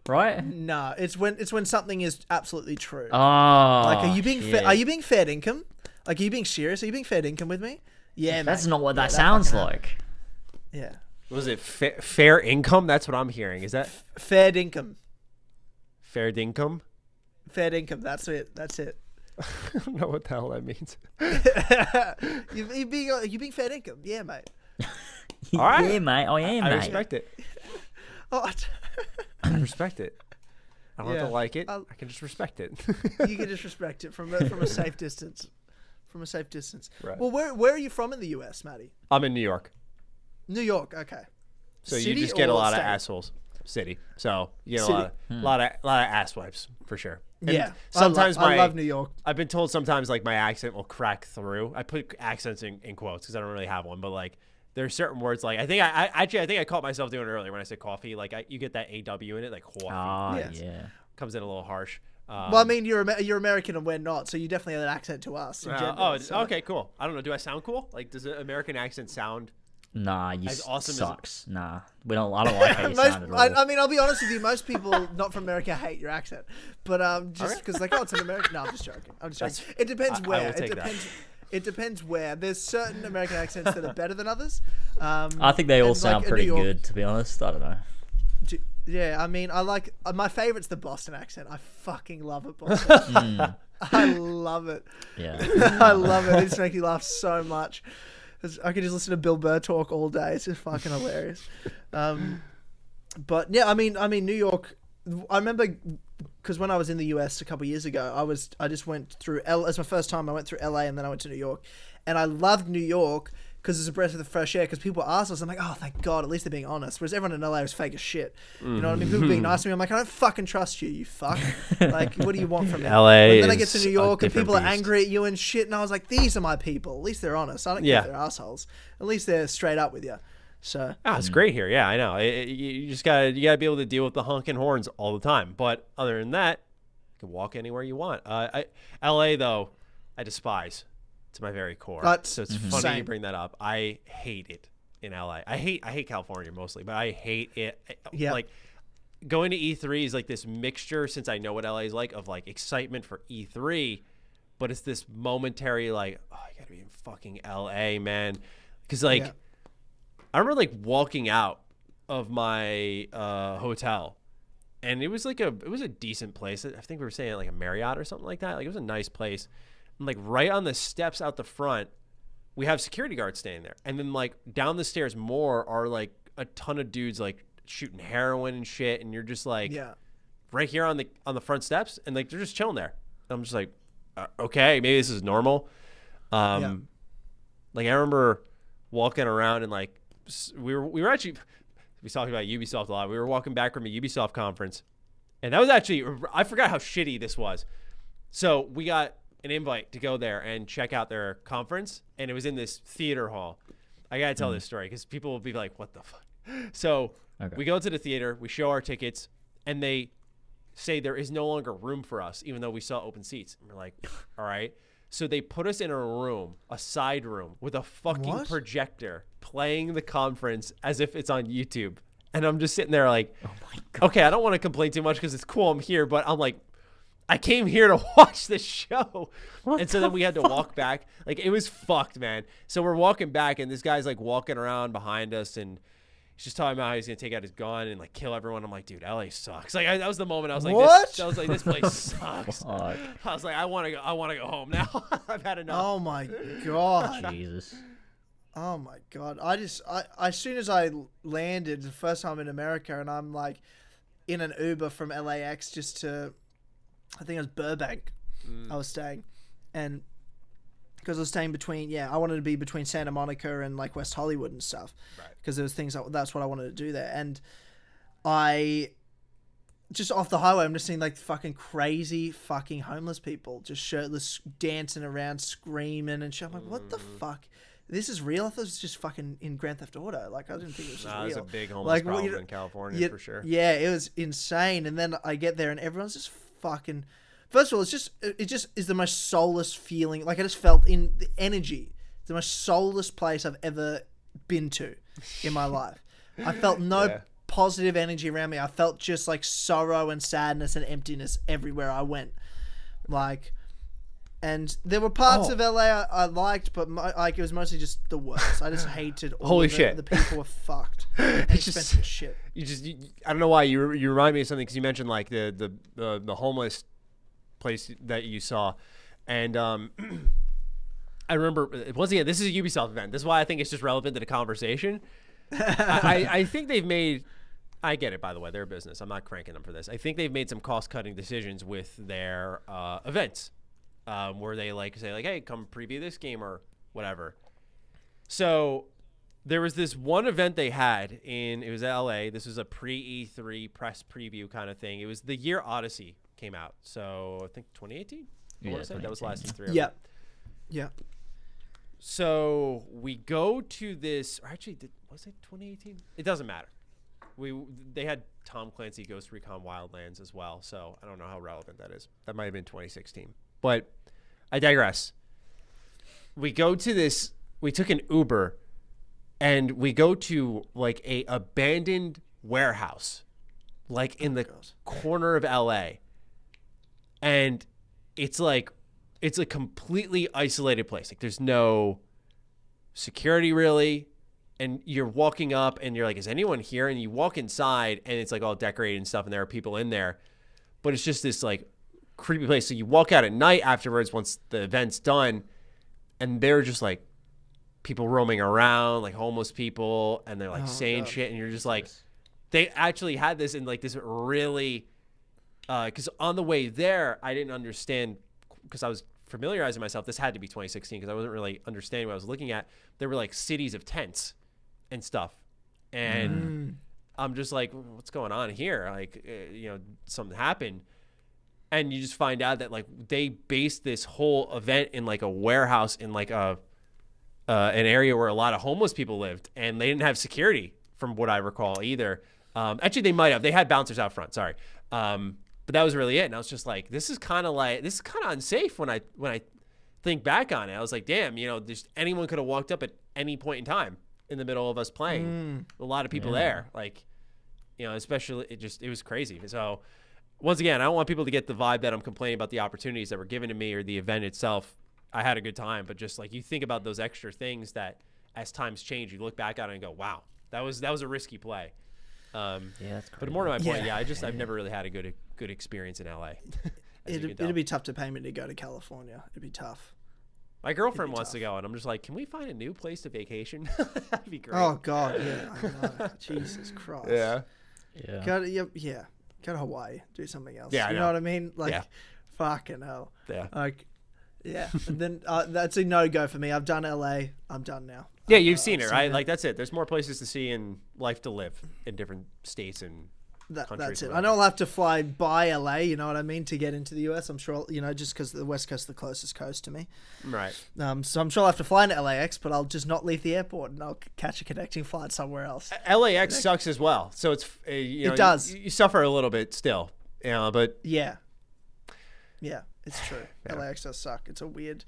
right? no it's when it's when something is absolutely true Oh, like are you being shit. fa- are you being fair dinkum like are you being serious are you being fair dinkum with me yeah That's mate. not what Yeah, that sounds fucking like. yeah Was it fa- fair dinkum? That's what I'm hearing. Is that fair dinkum fair dinkum? fair dinkum that's it that's it [laughs] I don't know what the hell that means. [laughs] you, you being uh, you being fair dinkum, yeah, mate. [laughs] All right. Yeah, mate. I am, I mate. respect it. Oh, I- I respect it. I don't have Yeah. to like it. I'll- I can just respect it. [laughs] you can [laughs] just respect it from a, from a safe distance, from a safe distance. Right. Well, where where are you from in the U.S., Maddie? I'm in New York, New York. Okay. so City you just get a or lot state? of assholes. City, so you know, a lot, of, hmm. lot of lot of ass wipes for sure. And yeah. sometimes I, lo- my I love New York. I've been told sometimes like my accent will crack through. I put accents in, in quotes because I don't really have one, but like there's certain words like I think I, I actually I think I caught myself doing it earlier when I said coffee. Like I, you get that AW in it, like coffee Ah, Yes. yeah. comes in a little harsh. Um, Well, I mean, you're you're American and we're not, so you definitely have an accent to us. In uh, general, oh, so- okay, cool. I don't know. Do I sound cool? Like, does an American accent sound Nah, you As s- awesome as- sucks. Nah, we don't. I [laughs] don't like how you Most, sound at all. I, I mean, I'll be honest with you. Most people not from America hate your accent, but um, just because like, oh, it's an American. No, I'm just joking. I'm just joking. It depends I- I where. will it take that. It depends where. There's certain American accents that are better than others. Um, I think they all and, like, sound in pretty York- good, to be honest. I don't know. d- Yeah, I mean, I like uh, my favorite's the Boston accent. I fucking love it, Boston. [laughs] [laughs] I love it. Yeah. [laughs] I love it. It just makes me laugh so much. I could just listen to Bill Burr talk all day. It's just fucking hilarious. Um, but yeah, I mean, I mean, New York. I remember because when I was in the US a couple years ago, I was I just went through L as my first time. I went through LA and then I went to New York, and I loved New York because it's a breath of the fresh air. Because people ask us, I'm like, oh, thank God, at least they're being honest. Whereas everyone in LA was fake as shit. You know what I mean? People being mm. nice to me, I'm like, I don't fucking trust you, you fuck. [laughs] like, what do you want from me? LA But then I get to New York and people are angry at you and shit, and I was like, these are my people. At least they're honest. I don't Yeah. care if they're assholes. At least they're straight up with you. So Ah, it's great here. Yeah, I know. It- it- you you just gotta you gotta be able to deal with the honking horns all the time. But other than that, you can walk anywhere you want. Uh, I, L.A. though, I despise to my very core. That's- so it's Mhm. funny you Same. bring that up. I hate it in L.A. I hate I hate California mostly, but I hate it. Yeah. Like going to E3 is like this mixture since I know what LA is like of like excitement for E3, but it's this momentary like oh I gotta be in fucking LA, man, because like. Yeah. I remember like walking out of my uh, hotel, and it was like a it was a decent place. I think we were saying like a Marriott or something like that. Like it was a nice place. And like right on the steps out the front, we have security guards standing there, and then like down the stairs more are like a ton of dudes like shooting heroin and shit, and you're just like yeah, right here on the on the front steps, and like they're just chilling there. I'm just like, uh, okay, maybe this is normal. Um, Yeah. like I remember walking around and like we were we were actually we talked about Ubisoft a lot. We were walking back from a Ubisoft conference, and that was actually I forgot how shitty this was. So we got an invite to go there and check out their conference, and it was in this theater hall. I gotta tell mm-hmm. this story because people will be like, "What the fuck?" [laughs] So Okay. we go to the theater, we show our tickets, and they say there is no longer room for us, even though we saw open seats. And we're like, "All right." So they put us in a room, a side room, with a fucking What? projector playing the conference as if it's on YouTube. And I'm just sitting there like, oh okay, I don't want to complain too much because it's cool I'm here, but I'm like, I came here to [laughs] watch the show. and so then we had to walk back. Like it was fucked, man. So we're walking back and this guy's like walking around behind us and he's just talking about how he's gonna take out his gun and like kill everyone. I'm like, dude, LA sucks. Like I, that was the moment I was like, What? This, I was like, this place [laughs] sucks. Fuck. I was like, I want to go. I want to go home now. [laughs] I've had enough. Oh my god. Jesus. Oh my god! I just I as soon as I landed the first time in America, and I'm like in an Uber from LAX just to, I think it was Burbank. Mm. I was staying, and because I was staying between yeah, I wanted to be between Santa Monica and like West Hollywood and stuff, because there was things that, that's what I wanted to do there, and I just off the highway, I'm just seeing like fucking crazy fucking homeless people just shirtless dancing around, screaming and shit. I'm like, what the mm. fuck? This is real. I thought it was just fucking in Grand Theft Auto. Like I didn't think it was just Nah, real. there's a big homeless Like, problem you in California Yeah, for sure. Yeah, it was insane. And then I get there and everyone's just fucking. First of all, it's just it just is the most soulless feeling. Like I just felt in the energy. It's the most soulless place I've ever been to in my [laughs] life. I felt no Yeah. positive energy around me. I felt just like sorrow and sadness and emptiness everywhere I went. Like, and there were parts Oh. of LA I, I liked, but mo- like it was mostly just the worst. I just [laughs] hated all Holy shit. The people were [laughs] fucked. It's Expensive just- shit. [laughs] you just you, I don't know why you you remind me of something because you mentioned like the the the, the homeless place that you saw, and um, [clears throat] I remember once again this is a Ubisoft event. This is why I think it's just relevant to the conversation. I, I I think they've made. I get it, by the way. They're a business. I'm not cranking them for this. I think they've made some cost cutting decisions with their uh, events, um, where they like say like, "Hey, come preview this game" or whatever. So there was this one event they had in it was LA. This was a pre E3 press preview kind of thing. It was the year Odyssey came out. So I think 2018. I Yeah, wanna say that was last E3. Yeah. Yeah. So we go to this. Or actually, did, was it 2018? It doesn't matter. We they had Tom Clancy Ghost Recon Wildlands as well. So I don't know how relevant that is. That might have been 2016. But I digress. We go to this. We took an Uber, and we go to like a abandoned warehouse, like in the corner of LA, and it's like it's a completely isolated place. Like there's no security really. And you're walking up and you're like, is anyone here? And you walk inside and it's like all decorated and stuff, and there are people in there. But it's just this like creepy place. So you walk out at night afterwards once the event's done, and they're just like people roaming around, like homeless people, and they're like saying shit, and you're just like, they actually had this in like this really, because on the way there, I didn't understand because I was familiarizing myself. This had to be 2016 because I wasn't really understanding what I was looking at. There were like cities of tents and stuff, and I'm just like, what's going on here? Like, uh, you know, something happened and you just find out that like they based this whole event in like a warehouse in like a uh, an area where a lot of homeless people lived, and they didn't have security from what I recall either. Um, actually, they might have. They had bouncers out front. Sorry, um, but that was really it. And I was just like, this is kind of like this is kind of unsafe when I when I think back on it. I was like, damn, you know, just anyone could have walked up at any point in time in the middle of us playing. A lot of people there, like you know, especially it just it was crazy. So once again, I don't want people to get the vibe that I'm complaining about the opportunities that were given to me or the event itself. I had a good time, but just like you think about those extra things that as times change, you look back on it and go, "Wow, that was that was a risky play." Um, Yeah, that's but more to my point, Yeah. yeah, I just I've never really had a good good experience in LA. [laughs] It'd, it'd be tough to pay me to go to California. It'd be tough. my girlfriend be wants to go, and I'm just like, can we find a new place to vacation? [laughs] That'd be great. Oh God, yeah, I know. [laughs] Jesus Christ. yeah. Yeah. Go to, yeah, yeah. Go to Hawaii. Do something else. Yeah, I you know. know. what I mean? Like, Yeah. fucking hell. Yeah. Like, yeah. and then uh, that's a no go for me. I've done LA. I'm done now. Yeah, you've seen it, right? Like that's it. There's more places to see and life to live in different states and That, that's it. I know I'll have to fly by LA. You know what I mean to get into the US. I'm sure you know just because the West Coast is the closest coast to me. right. Um, so I'm sure I'll have to fly into LAX, but I'll just not leave the airport and I'll catch a connecting flight somewhere else. LAX sucks as well. So it's uh, you know, does. You, you suffer a little bit still, you know, but Yeah, yeah, it's true. LAX does suck. It's a weird,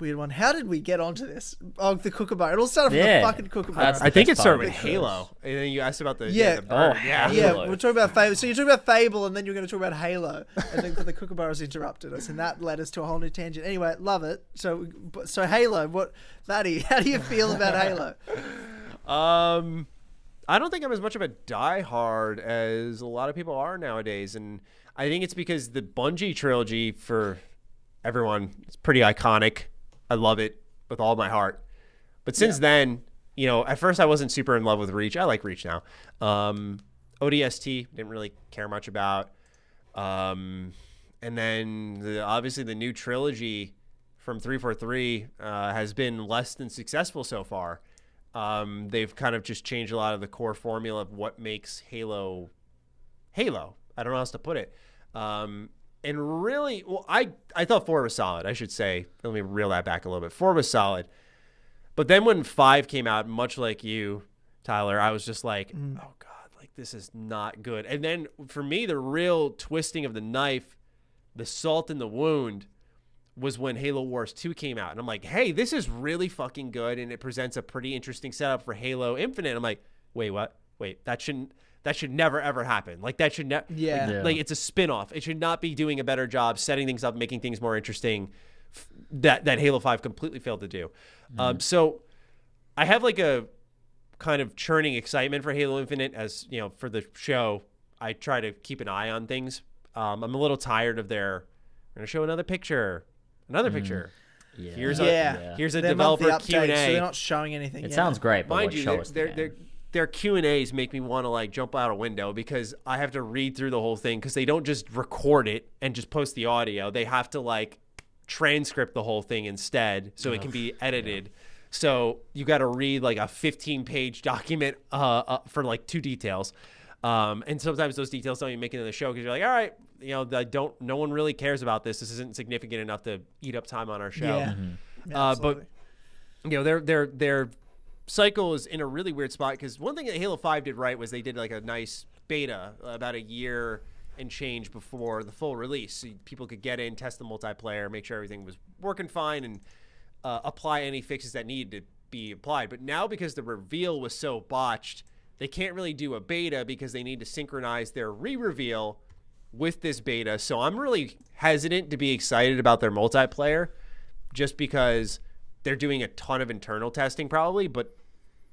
weird one. How did we get onto this? Oh, the Kookaburra. It all started from Yeah. the fucking Kookaburra. That's I think it started with. Halo, and then you asked about the Yeah. yeah, the bird. Oh, yeah. Yeah, Halo. we're talking about Fable. So you're talking about Fable, and then you're going to talk about Halo, and then the Kookaburras interrupted us, and that led us to a whole new tangent. Anyway, love it. So, but- so Halo. What, Maddie? [laughs] How do you feel about Halo? Um, I don't think I'm as much of a diehard as a lot of people are nowadays, and I think it's because the Bungie trilogy for everyone is pretty iconic. I love it with all my heart. But since then, you know, at first I wasn't super in love with Reach. I like Reach now. Um, ODST didn't really care much about. Um, and then the, obviously the new trilogy from 343 uh, has been less than successful so far. Um, they've kind of just changed a lot of the core formula of what makes Halo Halo. I don't know how else to put it. Um, and really, well, I I thought four was solid. I should say. Let me reel that back a little bit. Four was solid, but then when five came out, much like you, Tyler, I was just like, mm. oh god, like this is not good. And then for me, the real twisting of the knife, the salt in the wound, was when Halo Wars 2 came out. And I'm like, hey, this is really fucking good. And it presents a pretty interesting setup for Halo Infinite. I'm like, wait, what? Wait, that shouldn't, that should never ever happen. Like, that should never, Yeah. like, Yeah. like, it's a spin off. It should not be doing a better job setting things up, making things more interesting f- that, that Halo 5 completely failed to do. Um, so I have like a kind of churning excitement for Halo Infinite as, you know, for the show. I try to keep an eye on things. Um, I'm a little tired of their, we're going to show another picture, another picture. Yeah. Here's Yeah. a here's a They're developer updates, Q and so they're not showing anything. It yet. sounds great, but Mind like, you, show their us the their, game. their their Q and A's make me want to like jump out a window because I have to read through the whole thing because they don't just record it and just post the audio. They have to like transcript the whole thing instead so it can be edited. So you got to read like a 15 page document uh, uh, for like two details. Um, and sometimes those details don't even make it in the show because you're like, all right, you know, I don't. No one really cares about this. This isn't significant enough to eat up time on our show. Yeah. Mm-hmm. Yeah, Uh, absolutely. you know their their their cycle is in a really weird spot because one thing that Halo Five did right was they did like a nice beta about a year and change before the full release, so people could get in, test the multiplayer, make sure everything was working fine, and uh, apply any fixes that needed to be applied. But now because the reveal was so botched, they can't really do a beta because they need to synchronize their re-reveal with this beta. So I'm really hesitant to be excited about their multiplayer just because they're doing a ton of internal testing probably, but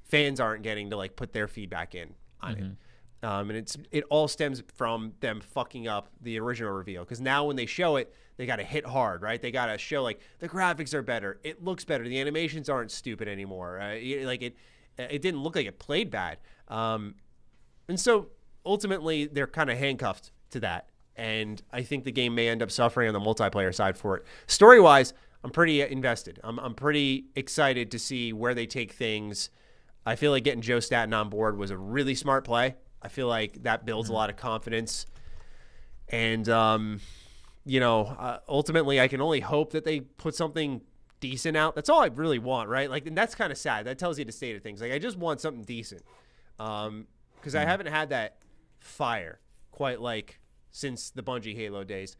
fans aren't getting to like put their feedback in on it. Um, and it's it all stems from them fucking up the original reveal because now when they show it, they got to hit hard, right? They got to show like the graphics are better, it looks better, the animations aren't stupid anymore. Uh, it- like it, it didn't look like it played bad. Um, and so ultimately, they're kind of handcuffed to that. And I think the game may end up suffering on the multiplayer side for it. Story wise, I'm pretty invested. I'm, I'm pretty excited to see where they take things. I feel like getting Joe Staten on board was a really smart play. I feel like that builds a lot of confidence. And, um, you know, uh, ultimately, I can only hope that they put something decent out. That's all I really want, right? Like, and that's kind of sad. That tells you the state of things. Like, I just want something decent. Um, because I haven't had that fire quite like since the Bungie Halo days.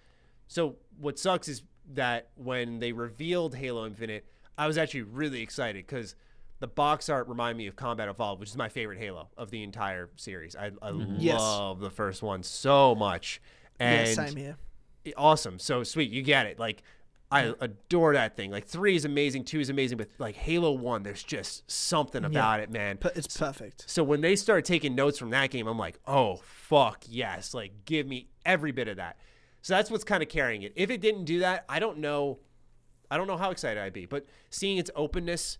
So what sucks is that when they revealed Halo Infinite, I was actually really excited because the box art reminded me of Combat Evolved, which is my favorite Halo of the entire series. I, I mm-hmm. Yes. love the first one so much. And yeah, same here. awesome. So sweet. You get it. Like, I adore that thing. Like, three is amazing, two is amazing, but like Halo 1, there's just something about it, man. But it's perfect. So when they started taking notes from that game, I'm like, oh fuck yes, like give me every bit of that. So that's what's kind of carrying it. If it didn't do that, I don't know, I don't know how excited I'd be. But seeing its openness,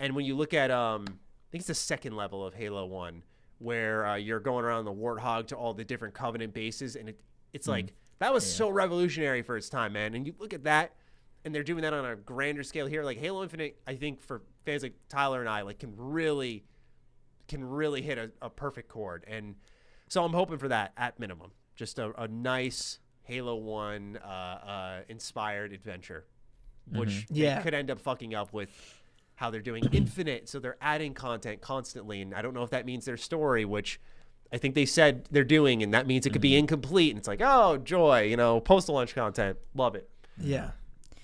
and when you look at, um, I think it's the second level of Halo One, where uh, you're going around the Warthog to all the different Covenant bases, and it, it's like that was so revolutionary for its time, man. And you look at that, and they're doing that on a grander scale here. Like Halo Infinite, I think for fans like Tyler and I, like can really can really hit a, a perfect chord. And so I'm hoping for that at minimum. Just a, a nice Halo 1 uh, uh, inspired adventure, which they Yeah. could end up fucking up with how they're doing Infinite. So they're adding content constantly. And I don't know if that means their story, which I think they said they're doing. And that means it could be mm-hmm. incomplete. And it's like, oh, joy, you know, post launch content. Love it. Yeah.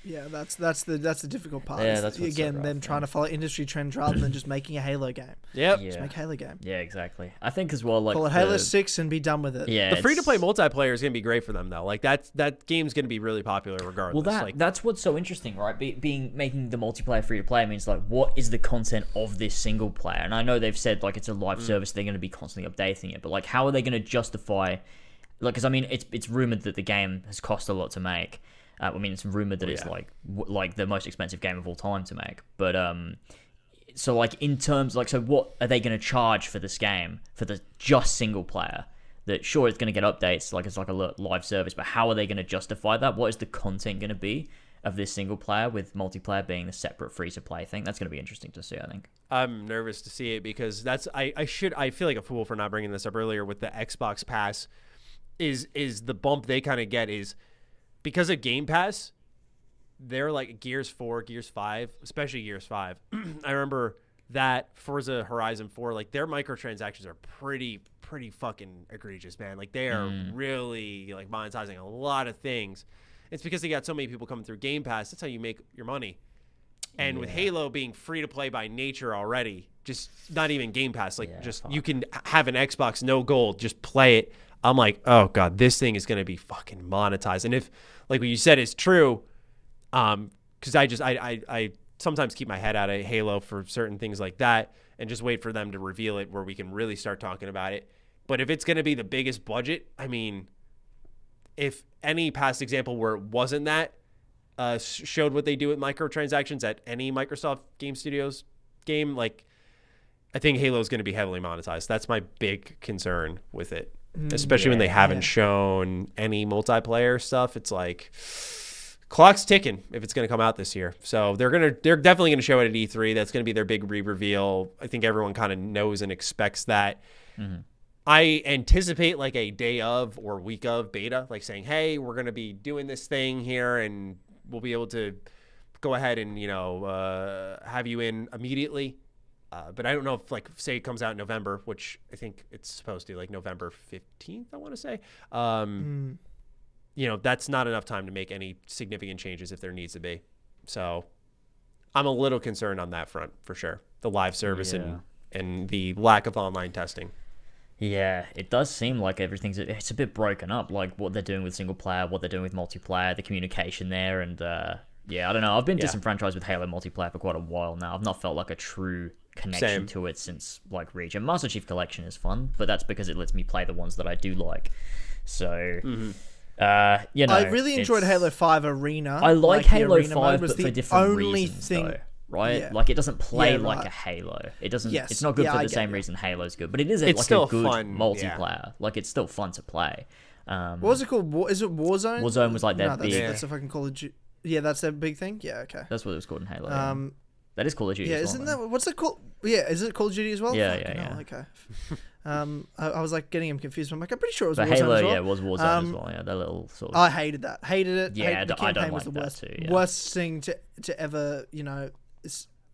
Yeah, that's that's the that's the difficult part. Yeah, that's what's so again rough, them trying to follow industry trends rather than just making a Halo game. Yep. Just make Halo game. Yeah, exactly. I think as well, like Call it Halo Six and be done with it. Yeah, The free to play multiplayer is going to be great for them, though. Like, that's, that game's going to be really popular regardless. Well, that like, that's what's so interesting, right? Be, being making the multiplayer free to play means like, what is the content of this single player? And I know they've said like it's a live mm. service; they're going to be constantly updating it. But like, how are they going to justify? Like, because I mean, it's it's rumored that the game has cost a lot to make. Uh, I mean, it's rumored that it's yeah. like w- like the most expensive game of all time to make. But um, so like in terms like so what are they going to charge for this game for the just single player that sure it's going to get updates like it's like a live service but how are they going to justify that what is the content going to be of this single player with multiplayer being the separate free to play thing that's going to be interesting to see i think I'm nervous to see it because that's I, I should I feel like a fool for not bringing this up earlier with the Xbox Pass is is the bump they kind of get is because of Game Pass they're like Gears 4, Gears 5, especially Gears 5. [clears throat] I remember that Forza Horizon 4 like their microtransactions are pretty pretty fucking egregious, man. Like they are mm. really like monetizing a lot of things. It's because they got so many people coming through Game Pass. That's how you make your money. And with Halo being free to play by nature already, just not even Game Pass, like Yeah, just fuck. you can have an Xbox no gold, just play it. I'm like, oh god, this thing is gonna be fucking monetized. And if like what you said is true, um, because I just I, I I sometimes keep my head out of Halo for certain things like that, and just wait for them to reveal it where we can really start talking about it. But if it's gonna be the biggest budget, I mean, if any past example where it wasn't that uh, showed what they do with microtransactions at any Microsoft Game Studios game, like I think Halo is going to be heavily monetized. That's my big concern with it, especially when they haven't yeah. shown any multiplayer stuff. It's like clock's ticking if it's going to come out this year. So they're gonna they're definitely going to show it at E3. That's going to be their big re-reveal. I think everyone kind of knows and expects that. I anticipate like a day of or week of beta, like saying, "Hey, we're going to be doing this thing here, and we'll be able to go ahead and you know uh, have you in immediately." Uh, but I don't know if like say it comes out in November, which I think it's supposed to, like November fifteenth, I want to say. Um, You know, that's not enough time to make any significant changes if there needs to be. So I'm a little concerned on that front for sure. The live service Yeah. and and the lack of online testing. Yeah, it does seem like everything's it's a bit broken up, like what they're doing with single player, what they're doing with multiplayer, the communication there, and uh, yeah, I don't know. I've been Yeah. disenfranchised with Halo multiplayer for quite a while now. I've not felt like a true connection Same. to it since like Reach. And Master Chief Collection is fun, but that's because it lets me play the ones that I do like. So, uh, you know, I really enjoyed Halo Five Arena. I like, the Halo arena Five, was but for the different only reasons, thing. though. Right, Yeah. like it doesn't play Yeah, like right. a Halo. It doesn't. Yes. It's not good Yeah, for I the same you. reason Halo's good, but it is a, It's like still a good fun, yeah. multiplayer. Like it's still fun to play. Um, What was it called? War, is it Warzone? Warzone was like that. no, that's, big- that's a fucking Call of Duty. Yeah, that's their big thing. Yeah, okay. That's what it was called in Halo. yeah. Um, that is Call of Duty. yeah, as well, isn't though. that what's it called? Yeah, is it Call of Duty as well? Yeah, Fucking yeah, hell, yeah. Okay. [laughs] um, I, I was like getting him confused. I'm like, I'm pretty sure it was But Warzone Halo, as well. yeah, was Warzone Um, as well. Yeah, that little sort of. I hated that. Hated it. Yeah, Hated, the I don't- I don't campaign was like the that worst. too, yeah. Worst thing to to ever, you know,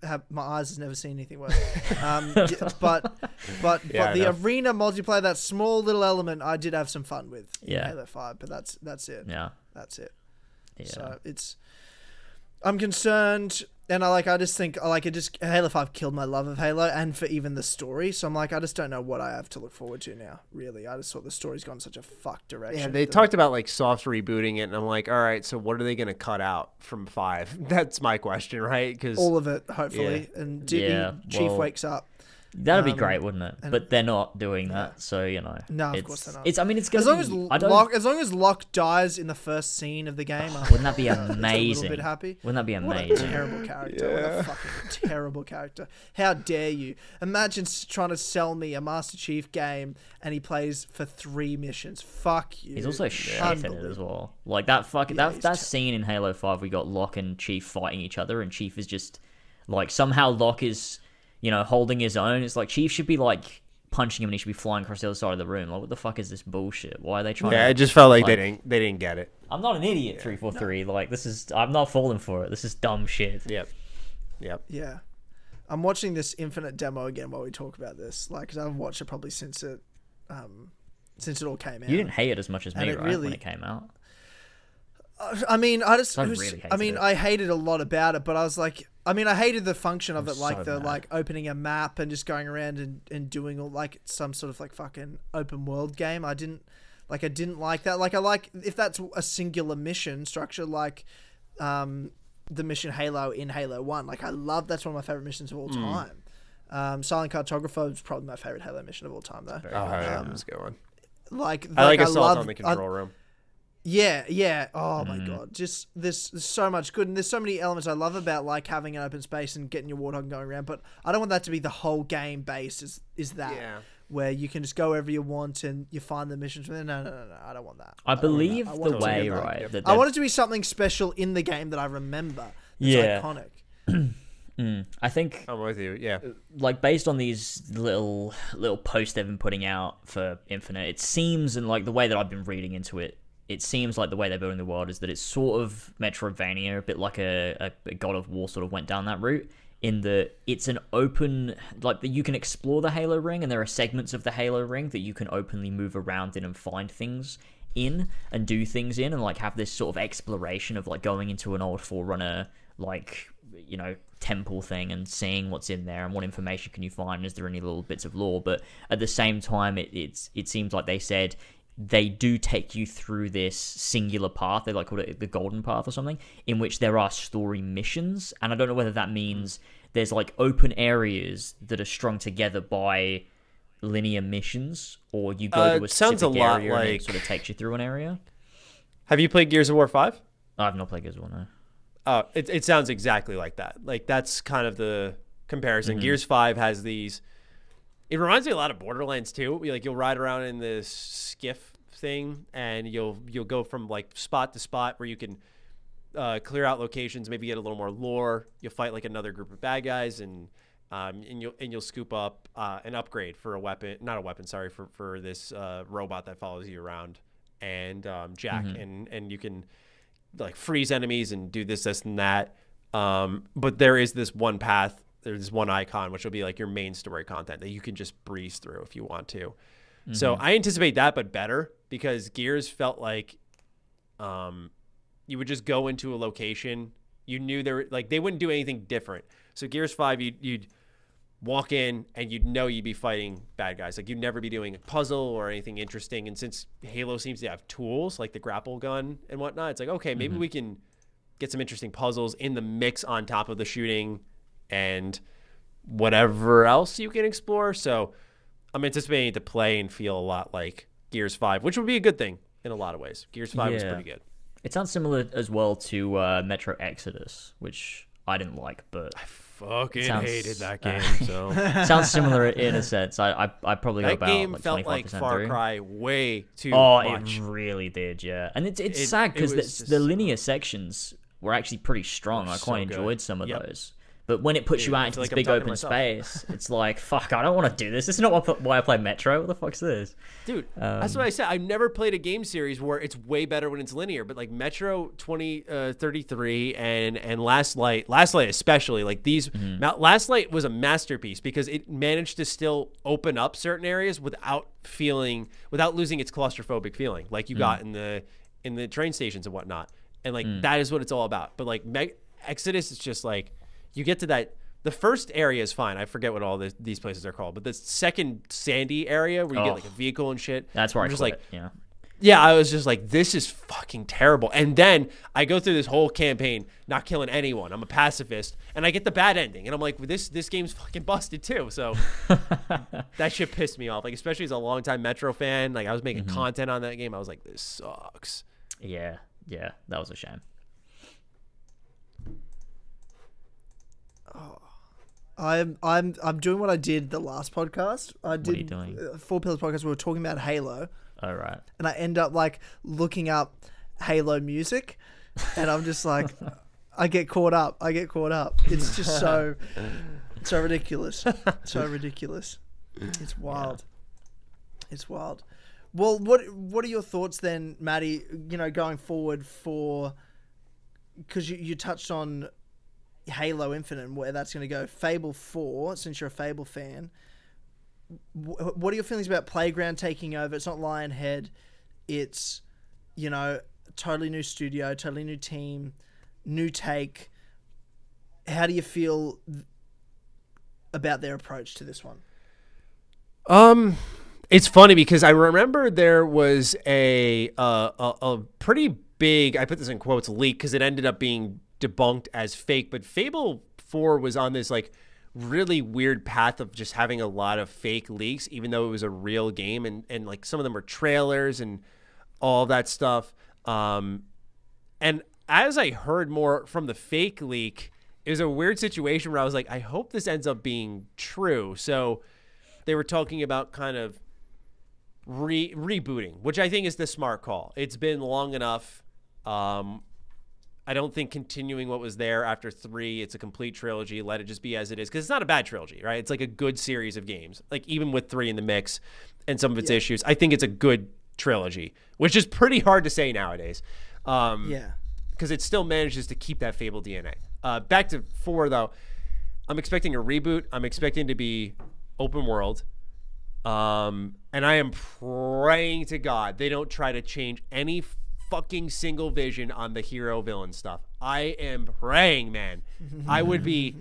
have my eyes has never seen anything worse. um, [laughs] y- but but Yeah, but the arena multiplayer, that small little element, I did have some fun with. in Yeah. Halo Five, but that's that's it. yeah, That's it. yeah. So it's. I'm concerned, and I like. I just think I like it. Just Halo Five killed my love of Halo, and for even the story. So I'm like, I just don't know what I have to look forward to now. Really, I just thought the story's gone such a fuck direction. Yeah, they that- talked about like soft rebooting it, and I'm like, all right, so what are they going to cut out from five? [laughs] That's my question, right? Because all of it, hopefully. And D- Yeah, Chief well- wakes up. That'd be um, great, wouldn't it? But they're not doing that, so you know. No, of it's, course they're not. It's. I mean, it's gonna As long be. as I don't. Locke, as long as Locke dies in the first scene of the game, [sighs] I'm wouldn't that be [laughs] just a amazing? little bit happy. Wouldn't that be amazing? What a terrible character! What a fucking terrible character! How dare you? Imagine trying to sell me a Master Chief game and he plays for three missions. Fuck you. He's also shit in it as well. Like that fuck Yeah, that that ter- scene in Halo Five, we got Locke and Chief fighting each other, and Chief is just like somehow Locke is, you know, holding his own. It's like Chief should be like punching him, and he should be flying across the other side of the room. Like, what the fuck is this bullshit? Why are they trying? yeah, to, it just felt like, like- they didn't they didn't get it. I'm not an idiot. Three four three. Like this is. I'm not falling for it. This is dumb shit. Yep, yep. Yeah. I'm watching this Infinite demo again while we talk about this. Like, 'cause I've watched it probably since it, um, since it all came out. You didn't hate it as much as me, right? really- When it came out. I mean, I just, I it was- really I mean, it. I hated a lot about it, but I was like, I mean, I hated the function of I'm it, like so the mad. like opening a map and just going around and, and doing all like some sort of like fucking open world game. I didn't like, I didn't like that. Like, I like if that's a singular mission structure, like, um, the mission Halo in Halo One. Like, I love that's one of my favorite missions of all Hmm. time. Um, Silent Cartographer is probably my favorite Halo mission of all time, though. Oh, yeah, Um, that was a good one. Like, I like I assault love- on the I- control room. Yeah, yeah. Oh my Mm-hmm. god, just there's, there's so much good, and there's so many elements I love about like having an open space and getting your warthog going around. But I don't want that to be the whole game base. Is is that Yeah. where you can just go wherever you want and you find the missions? No, no, no, no. no I don't want that. I don't believe that. I the want it to way be right Yep. that I they're- want it to be something special in the game that I remember. That's Yeah. iconic. [clears throat] Mm, I think I'm with you. Yeah, like based on these little little posts they've been putting out for Infinite, it seems and like the way that I've been reading into it, it seems like the way they're building the world is that it's sort of Metroidvania, a bit like a, a, God of War sort of went down that route. In the it's an open like that you can explore the Halo ring and there are segments of the Halo ring that you can openly move around in and find things in and do things in and like have this sort of exploration of like going into an old Forerunner like you know temple thing and seeing what's in there and what information can you find is there any little bits of lore but at the same time it, it's it seems like they said they do take you through this singular path they like call it the golden path or something in which there are story missions and i don't know whether that means there's like open areas that are strung together by linear missions or you go Uh, to a sounds a lot area and it like- sort of takes you through an area have you played Gears of War Five? i've not played Gears of War no Oh, it, it sounds exactly like that. Like that's kind of the comparison. Mm-hmm. Gears Five has these. It reminds me a lot of Borderlands too. Like you'll ride around in this skiff thing, and you'll you'll go from like spot to spot where you can uh, clear out locations, maybe get a little more lore. You'll fight like another group of bad guys, and um, and you'll and you'll scoop up uh, an upgrade for a weapon, not a weapon, sorry, for for this uh, robot that follows you around, and um, Jack, and and you can like freeze enemies and do this, this, and that. Um, but there is this one path, there's one icon, which will be like your main story content that you can just breeze through if you want to. So I anticipate that, but better because Gears felt like um, you would just go into a location You knew they were like they wouldn't do anything different. So Gears Five, you'd, you'd walk in and you'd know you'd be fighting bad guys. Like you'd never be doing a puzzle or anything interesting. And since Halo seems to have tools like the grapple gun and whatnot, it's like okay, maybe we can get some interesting puzzles in the mix on top of the shooting and whatever else you can explore. So I'm anticipating it to play and feel a lot like Gears 5, which would be a good thing in a lot of ways. Gears 5 was pretty good. It sounds similar as well to uh, Metro Exodus, which I didn't like, but I Fucking Sounds- hated that uh, [laughs] game. So [laughs] sounds similar in a sense. I I, I probably got that about game like felt 25% like Far through. Cry way too much. Oh, much. it really did, yeah. And it's it's It- sad because was the, just- the linear sections were actually pretty strong. I so quite good. enjoyed some of Yep. those. But when it puts you out into feel this I'm big open space, [laughs] it's like fuck. I don't want to do this. This is not why, I play Metro. What the fuck's this? Dude, that's Um, what I said. I've never played a game series where it's way better when it's linear, but like Metro 2033 and and Last Light, Last Light especially, like these Mm-hmm. Last Light was a masterpiece because it managed to still open up certain areas without feeling without losing its claustrophobic feeling like you Mm. got in the in the train stations and whatnot. And like Mm. that is what it's all about. But like Meg- Exodus is just like you get to that the first area is fine. I forget what all this, these places are called, but the second sandy area where you Oh. get like a vehicle and shit. That's where I'm I just like, yeah. yeah, I was just like, this is fucking terrible. And then I go through this whole campaign not killing anyone. I'm a pacifist, and I get the bad ending, and I'm like, this this game's fucking busted too. So [laughs] that shit pissed me off. Like especially as a longtime Metro fan, like I was making mm-hmm. content on that game. I was like, this sucks. Yeah, yeah, that was a shame. I'm I'm I'm doing what I did the last podcast. I did are you doing? uh, Four Pillars podcast. We were talking about Halo, All right. and I end up like looking up Halo music, and I'm just like, [laughs] I get caught up. I get caught up. It's just so [laughs] so ridiculous, so ridiculous. It's wild. It's wild. Well, what what are your thoughts then, Maddie? You know, going forward for because you, you touched on Halo Infinite and where that's going to go. Fable Four, since you're a Fable fan, wh- what are your feelings about Playground taking over? It's not Lionhead. It's you know totally new studio, totally new team, new take. How do you feel th- about their approach to this one? Um, it's funny because I remember there was a uh, a, a pretty big I put this in quotes leak because it ended up being debunked as fake. But Fable Four was on this like really weird path of just having a lot of fake leaks, even though it was a real game, and and like some of them were trailers and all that stuff. Um, and as I heard more from the fake leak, it was a weird situation where I was like, I hope this ends up being true. So they were talking about kind of re- rebooting, which I think is the smart call. It's been long enough. Um, I don't think continuing what was there after three, it's a complete trilogy. Let it just be as it is because it's not a bad trilogy, right? It's like a good series of games. Like even with three in the mix and some of its issues, I think it's a good trilogy, which is pretty hard to say nowadays. Um, Yeah. because it still manages to keep that Fable DNA. Uh, back to four though, I'm expecting a reboot. I'm expecting to be open world, um, and I am praying to God they don't try to change any fucking single vision on the hero villain stuff. I am praying, man. I would be.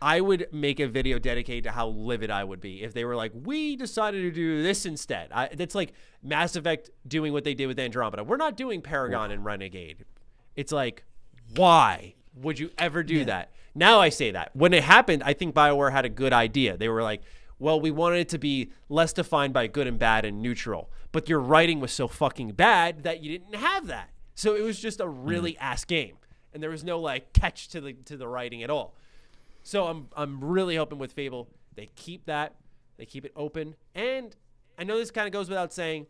I would make a video dedicated to how livid I would be if they were like, "We decided to do this instead." I, that's like Mass Effect doing what they did with Andromeda. We're not doing Paragon and Renegade. It's like, why would you ever do that? Now I say that. When it happened, I think BioWare had a good idea. They were like, well, we wanted it to be less defined by good and bad and neutral. But your writing was so fucking bad that you didn't have that. So it was just a really mm. ass game. And there was no like catch to the to the writing at all. So I'm I'm really hoping with Fable they keep that, they keep it open, and I know this kind of goes without saying,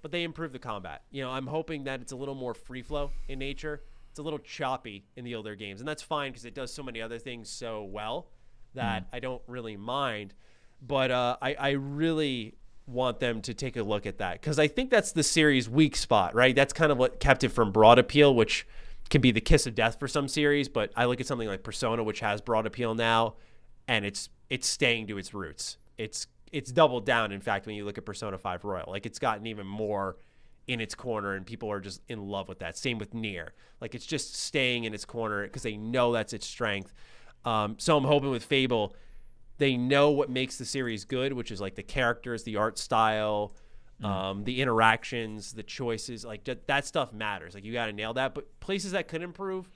but they improve the combat. You know, I'm hoping that it's a little more free flow in nature. It's a little choppy in the older games, and that's fine because it does so many other things so well that mm. I don't really mind. But uh, I I really want them to take a look at that because I think that's the series' weak spot, right? That's kind of what kept it from broad appeal, which can be the kiss of death for some series. But I look at something like Persona, which has broad appeal now, and it's it's staying to its roots. It's it's doubled down. In fact, when you look at Persona Five Royal, like it's gotten even more in its corner and people are just in love with that. Same with NieR, Like it's just staying in its corner because they know that's its strength. Um, so I'm hoping with Fable, they know what makes the series good, which is like the characters, the art style, um, the interactions, the choices. Like that, that stuff matters. Like you got to nail that. But places that could improve,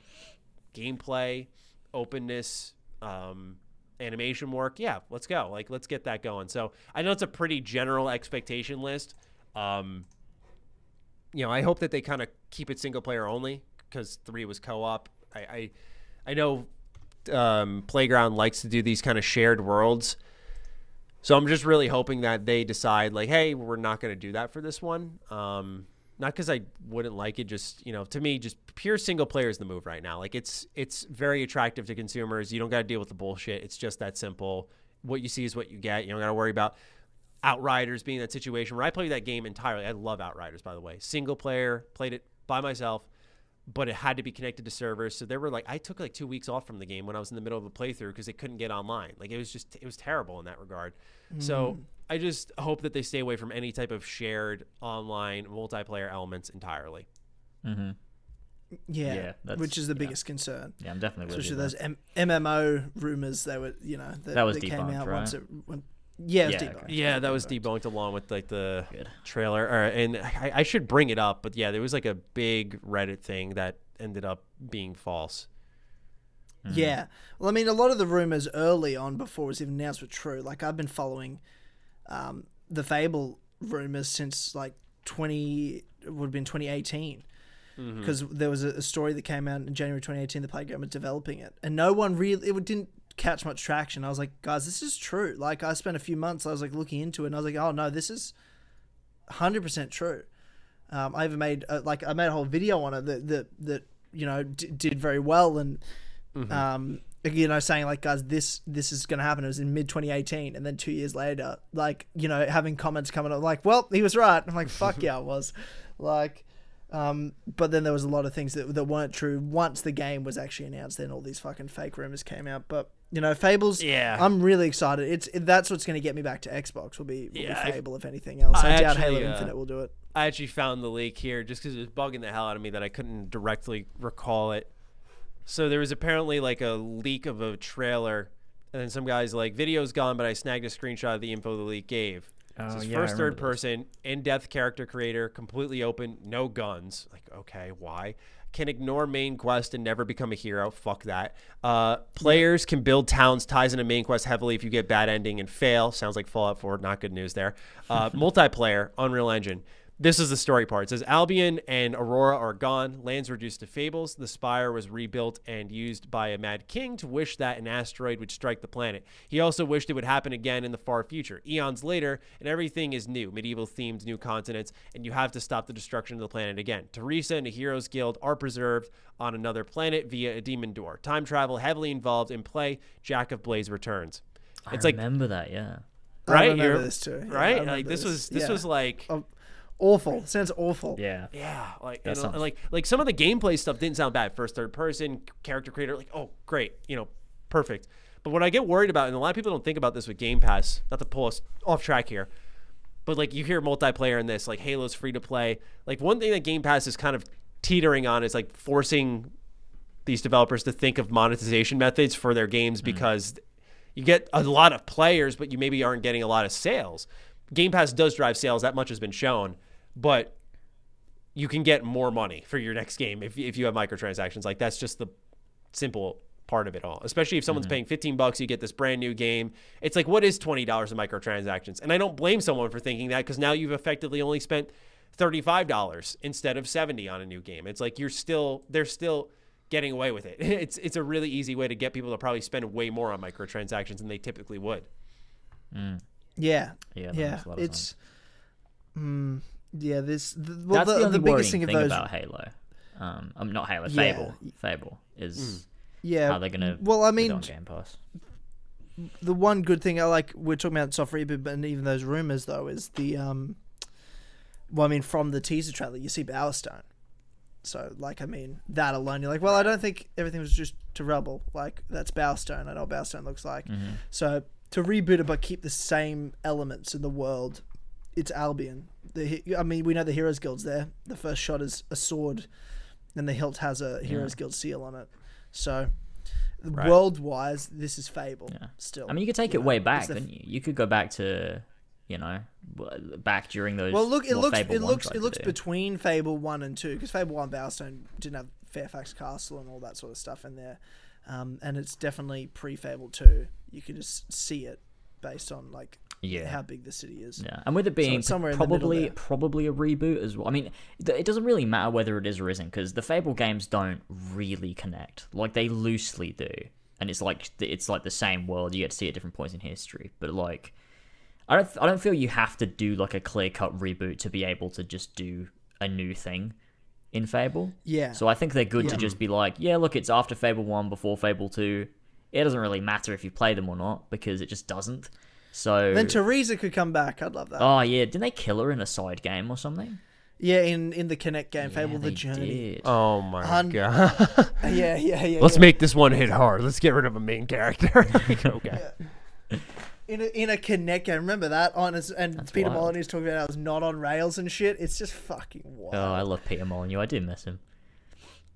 gameplay, openness, um, animation work. Yeah, let's go. Like let's get that going. So I know it's a pretty general expectation list. Um, you know, I hope that they kind of keep it single player only because three was co op. I, I, I know um, Playground likes to do these kind of shared worlds. So I'm just really hoping that they decide, like, hey, we're not going to do that for this one. Um, not because I wouldn't like it, just you know, to me, just pure single player is the move right now. Like, it's it's very attractive to consumers. You don't got to deal with the bullshit. It's just that simple. What you see is what you get. You don't got to worry about Outriders being that situation where I played that game entirely. I love Outriders, by the way. Single player, played it by myself, but it had to be connected to servers. So there were like, I took like two weeks off from the game when I was in the middle of a playthrough because it couldn't get online. Like it was just, it was terrible in that regard. So I just hope that they stay away from any type of shared online multiplayer elements entirely. Mm-hmm. Yeah, Yeah, that's- which is the yeah. biggest concern. Yeah, I'm definitely with Especially you. those. M- MMO rumors. They were, you know, that, That was came debunked, out right? once it went. Yeah, Yeah, debunked. okay. Yeah, that was debunked along with like the Good. trailer. Or, and I, I should bring it up, but yeah, there was like a big Reddit thing that ended up being false. Mm-hmm. Yeah. Well, I mean, a lot of the rumors early on, before it was even announced, were true. Like I've been following um, the Fable rumors since like twenty it would have been twenty eighteen. Mm-hmm. Because there was a, a story that came out in January 2018. The Playground was developing it, and no one really it didn't catch much traction. I was like, guys, this is true. Like I spent a few months. I was like looking into it, and I was like, oh no, this is hundred percent true. Um, I even made uh, like I made a whole video on it that that that you know d- did very well, and um, you know saying like guys, this this is going to happen. It was in mid 2018, and then two years later, like you know having comments coming up like, well, he was right. I'm like, fuck yeah, I [laughs] was, like. Um, but then there was a lot of things that, that weren't true once the game was actually announced. Then all these fucking fake rumors came out. But you know, Fables. Yeah. I'm really excited. It's that's what's going to get me back to Xbox. Will be, will Yeah, be Fable if anything else. I, I doubt actually, Halo uh, Infinite will do it. I actually found the leak here just because it was bugging the hell out of me that I couldn't directly recall it. So there was apparently like a leak of a trailer, and then some guys like video's gone, but I snagged a screenshot of the info the leak gave. Oh, This yeah, first third this. person, in depth character creator, completely open, no guns. Like, okay, why? Can ignore main quest and never become a hero. Fuck that. Uh, players can build towns, ties into main quest heavily if you get bad ending and fail. Sounds like Fallout 4. Not good news there. Uh, [laughs] multiplayer, Unreal Engine. This is the story part. It says Albion and Aurora are gone. Lands reduced to fables. The spire was rebuilt and used by a mad king to wish that an asteroid would strike the planet. He also wished it would happen again in the far future. Eons later, and everything is new medieval themed, new continents, and you have to stop the destruction of the planet again. Theresa and the Heroes Guild are preserved on another planet via a demon door. Time travel heavily involved in play. Jack of Blades returns. I It's like remember that. Yeah. I right, remember You're- this too. Yeah, I right? remember Like this this. was this Yeah. was like awful. Sounds awful. Yeah. Yeah, like and, uh, sounds- like like some of the gameplay stuff didn't sound bad. First, third person character creator, like oh great, you know, perfect. But what I get worried about, and a lot of people don't think about this with Game Pass, not to pull us off track here, but like you hear multiplayer in this, like Halo's free to play. Like one thing that Game Pass is kind of teetering on is like forcing these developers to think of monetization methods for their games mm-hmm. because you get a lot of players, but you maybe aren't getting a lot of sales. Game Pass does drive sales, that much has been shown, but you can get more money for your next game if, if you have microtransactions. Like that's just the simple part of it all. Especially if someone's paying 15 bucks, you get this brand new game. It's like, what is $20 in microtransactions? And I don't blame someone for thinking that because now you've effectively only spent $35 instead of 70 on a new game. It's like you're still, they're still getting away with it. [laughs] It's, it's a really easy way to get people to probably spend way more on microtransactions than they typically would. Yeah. Yeah, Yeah. makes a lot of It's. Mm, yeah. This. The, well, That's the, the, the biggest thing thing, those. about Halo. Um, I'm not Halo. Yeah. Fable. Fable is yeah. how they're gonna. well, I mean, Game Pass. the one good thing I like we're talking about soft reboot, but and even those rumors though is the um. Well, I mean, from the teaser trailer, you see Bowerstone. So, like, I mean, that alone, you're like, well, I don't think everything was just to rubble. Like, that's Bowerstone. I know what Bowerstone looks like. So, to reboot it but keep the same elements in the world, it's Albion. The I mean, we know the Heroes Guild's there. The first shot is a sword, and the hilt has a Heroes Guild seal on it. So, world wise, this is Fable. Yeah. Still, I mean, you could take you it know, way back, couldn't you? You could go back to, you know, back during those. Well, look, it looks Fable it looks it looks between Fable one and two because Fable one Bowerstone didn't have Fairfax Castle and all that sort of stuff in there, um, and it's definitely pre Fable two. You can just see it based on like Yeah. how big the city is. Yeah, and with it being it's somewhere probably probably a reboot as well. I mean, th- it doesn't really matter whether it is or isn't because the Fable games don't really connect. Like they loosely do, and it's like it's like the same world. You get to see at different points in history, but like, I don't I don't feel you have to do like a clear cut reboot to be able to just do a new thing in Fable. Yeah. So I think they're good to just be like, yeah, look, it's after Fable one, before Fable two. It doesn't really matter if you play them or not because it just doesn't. So Then Theresa could come back. I'd love that. Oh yeah, didn't they kill her in a side game or something? yeah, in in the Kinect game, Yeah, Fable the Journey. did. Oh my Hun- god. [laughs] Yeah, yeah, yeah. [laughs] Let's yeah. make this one hit hard. Let's get rid of a main character. [laughs] okay. in a, in a Kinect game. Remember that on his, and That's Peter wild. Molyneux's talking about how it's not on rails and shit. It's just fucking wild. Oh, I love Peter Molyneux. I do miss him.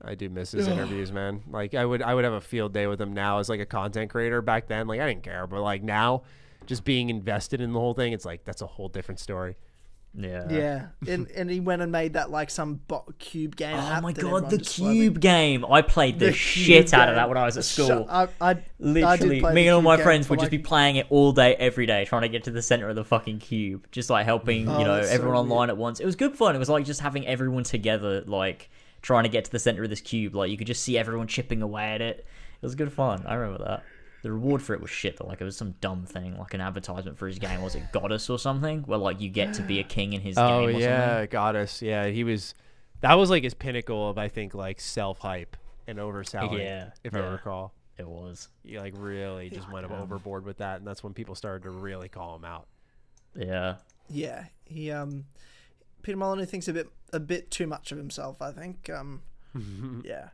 I do miss his interviews, man. Like I would I would have a field day with him now as like a content creator. Back then, like I didn't care, but like now, just being invested in the whole thing, it's like that's a whole different story. Yeah. Yeah, and and he went and made that like some bo- cube game. Oh my god, the just slowly- cube game! I played the, The shit cube out of that when I was at school. I, I, I Literally, play me and all my friends for, would just be playing it all day, every day, trying to get to the center of the fucking cube, just like helping Oh, you know that's so everyone weird. online at once. It was good fun. It was like just having everyone together, like trying to get to the center of this cube. Like you could just see everyone chipping away at it. It was good fun. I remember that. The reward for it was shit though. Like it was some dumb thing, like an advertisement for his game. Was it Godus or something? Where like you get to be a king in his Oh game. Or yeah, something? Godus. Yeah, he was. That was like his pinnacle of I think like self hype and overselling. Yeah, if I yeah. recall, it was. he like really just went damn. overboard with that, and that's when people started to really call him out. Yeah. Yeah, he um, Peter Molyneux thinks a bit a bit too much of himself. I think um, [laughs] yeah,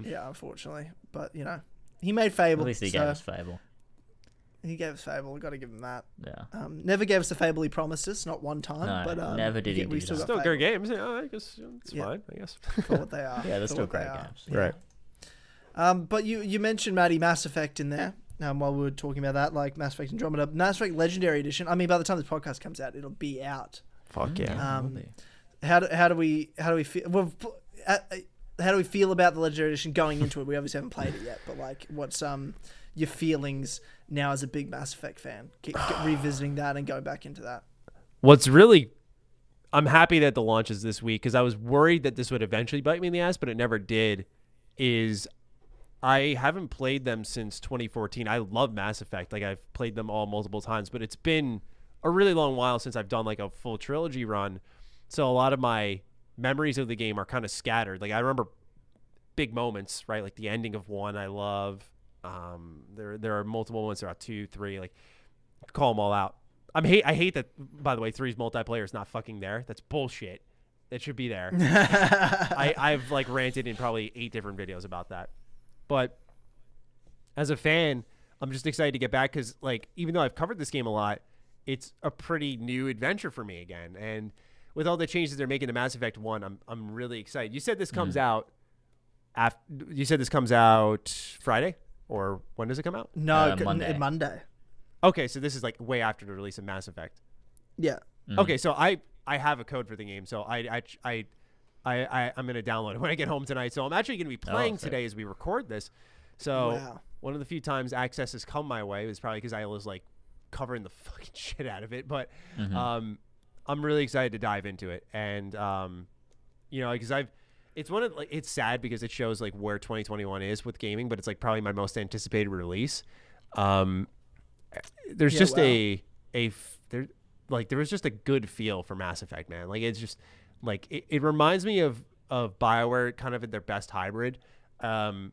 yeah, unfortunately, but you know, he made Fable. At least he so gave us Fable. he gave us Fable. We got to give him that. Yeah. Um, never gave us the Fable he promised us, not one time. No, but um, never did he we do still that. got Still good Fable games. Yeah, I guess it's Yeah. fine. I guess. [laughs] for what they are. [laughs] Yeah, they're still what they great games. Yeah. Right. Um, but you you mentioned Maddie Mass Effect in there. Um, while we were talking about that, like Mass Effect Andromeda, Mass Effect Legendary Edition. I mean, by the time this podcast comes out, it'll be out. Fuck yeah. Um, How do, how do we how do we feel? Well, uh, uh, how do we feel about the Legendary Edition going into it? We obviously haven't played it yet, but like, what's um your feelings now as a big Mass Effect fan, Get, [sighs] get revisiting that and going back into that? What's really, I'm happy that the launch is this week because I was worried that this would eventually bite me in the ass, but it never did. Is I haven't played them since 2014. I love Mass Effect. Like I've played them all multiple times, but it's been a really long while since I've done like a full trilogy run. So a lot of my memories of the game are kind of scattered. Like I remember big moments, right? Like the ending of one I love. Um, there there are multiple moments throughout two, three. Like call them all out. I'm hate. I hate that. By the way, three's multiplayer is not fucking there. That's bullshit. It should be there. [laughs] I I've like ranted in probably eight different videos about that. But as a fan, I'm just excited to get back because like even though I've covered this game a lot, it's a pretty new adventure for me again. And with all the changes they're making to Mass Effect One, I'm I'm really excited. You said this comes out. After, you said this comes out Friday, or when does it come out? No, Uh, c- Monday. Monday. Okay, so this is like way after the release of Mass Effect. Yeah. Okay, so I I have a code for the game, so I I I I, I I'm gonna download it [laughs] when I get home tonight. So I'm actually gonna be playing sick. today as we record this. So Wow. one of the few times access has come my way was probably because I was like covering the [laughs] fucking shit out of it. But um, I'm really excited to dive into it, and um, you know, because I've it's one of like it's sad because it shows like where 2021 is with gaming, but it's like probably my most anticipated release. Um, there's Yeah, just wow. a a f- there like there was just a good feel for Mass Effect, man. Like it's just like it, it reminds me of of Bioware, kind of in their best hybrid. Um,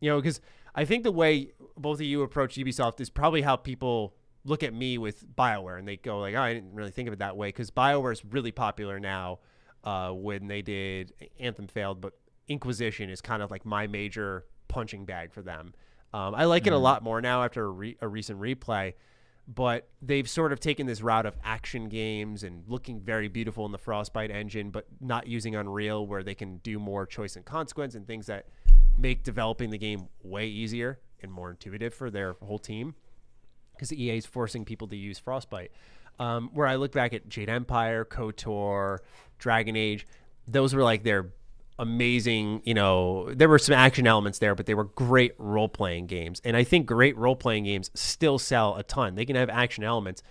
you know, because I think the way both of you approach Ubisoft is probably how people look at me with Bioware, and they go like, oh, "I didn't really think of it that way," because Bioware is really popular now. Uh, when they did Anthem failed, but Inquisition is kind of like my major punching bag for them. Um, I like it a lot more now after a, re- a recent replay. but they've sort of taken this route of action games and looking very beautiful in the Frostbite engine, but not using Unreal, where they can do more choice and consequence and things that make developing the game way easier and more intuitive for their whole team. Because EA is forcing people to use Frostbite. Um, where I look back at Jade Empire, KOTOR, Dragon Age, those were like their amazing, you know, there were some action elements there, but they were great role playing games. And I think great role playing games still sell a ton. They can have action elements,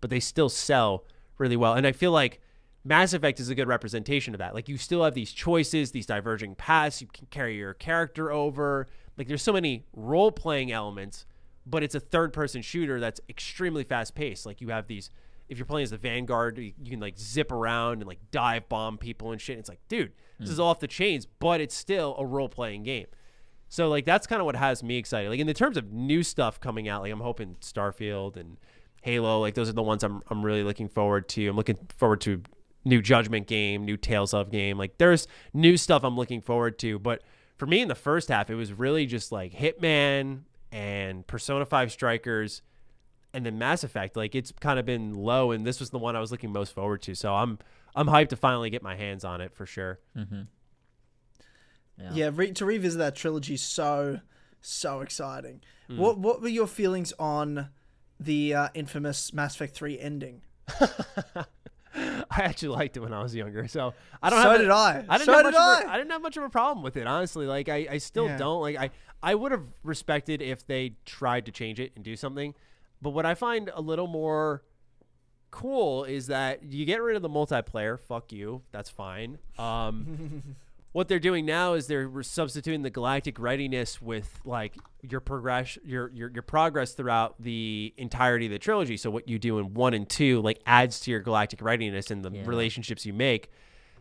but they still sell really well. And I feel like Mass Effect is a good representation of that. Like you still have these choices, these diverging paths, you can carry your character over. Like there's so many role playing elements, but it's a third person shooter that's extremely fast paced. Like you have these if you're playing as the Vanguard, you, you can like zip around and like dive bomb people and shit. It's like, dude, this is hmm. off the chains, but it's still a role playing game. So like that's kind of what has me excited. Like in the terms of new stuff coming out, like I'm hoping Starfield and Halo, like those are the ones I'm I'm really looking forward to. I'm looking forward to new Judgment game, new Tales of game. Like there's new stuff I'm looking forward to, but for me in the first half, it was really just like Hitman and Persona 5 Strikers and then Mass Effect. Like it's kind of been low and this was the one I was looking most forward to. So I'm I'm hyped to finally get my hands on it for sure. Yeah. Yeah, re- to revisit that trilogy is so so exciting. What what were your feelings on the uh, infamous Mass Effect 3 ending? [laughs] [laughs] I actually liked it when I was younger, so I don't So have. a- did I. I didn't So have did much Of a. I didn't have much of a problem with it, honestly. Like I, I still Yeah. don't like. I, I would have respected if they tried to change it and do something, but what I find a little more cool is that you get rid of the multiplayer. Fuck you. That's fine. Um, [laughs] what they're doing now is they're substituting the galactic readiness with like your progress your, your your progress throughout the entirety of the trilogy. So what you do in 1 and 2 like adds to your galactic readiness and the Yeah. relationships you make.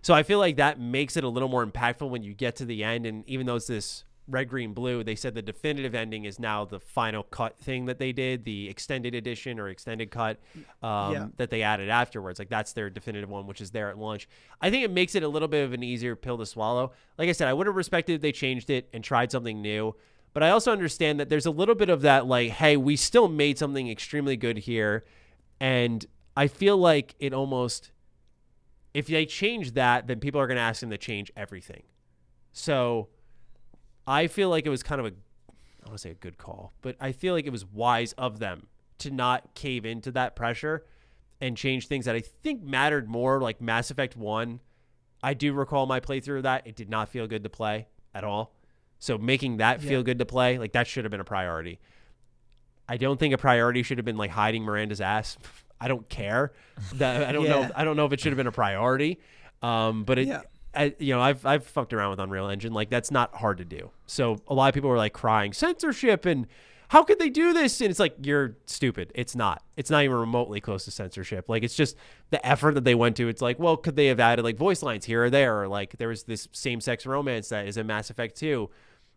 So i feel like that makes it a little more impactful when you get to the end. And even though it's this red green blue they said the definitive ending is now the final cut thing that they did the extended edition or extended cut um, Yeah. that they added afterwards. Like that's their definitive one which is there at launch i think it makes it a little bit of an easier pill to swallow. Like i said i would have respected if they changed it and tried something new but i also understand that there's a little bit of that like hey we still made something extremely good here and i feel like it almost if they change that then people are going to ask them to change everything. So I feel like it was kind of a I want to say a good call, but I feel like it was wise of them to not cave into that pressure and change things that I think mattered more like Mass Effect 1. I do recall my playthrough of that. It did not feel good to play at all. So making that feel Yeah. good to play, like that should have been a priority. I don't think a priority should have been like hiding Miranda's ass. [laughs] I don't care. That I don't know. I don't know if it should have been a priority. Um, but it, Yeah. You know, I've I've fucked around with Unreal Engine. Like that's not hard to do. So a lot of people were like crying censorship and how could they do this? And it's like you're stupid. It's not. It's not even remotely close to censorship. Like it's just the effort that they went to. It's like, well, could they have added like voice lines here or there? Or like there was this same sex romance that is in Mass Effect 2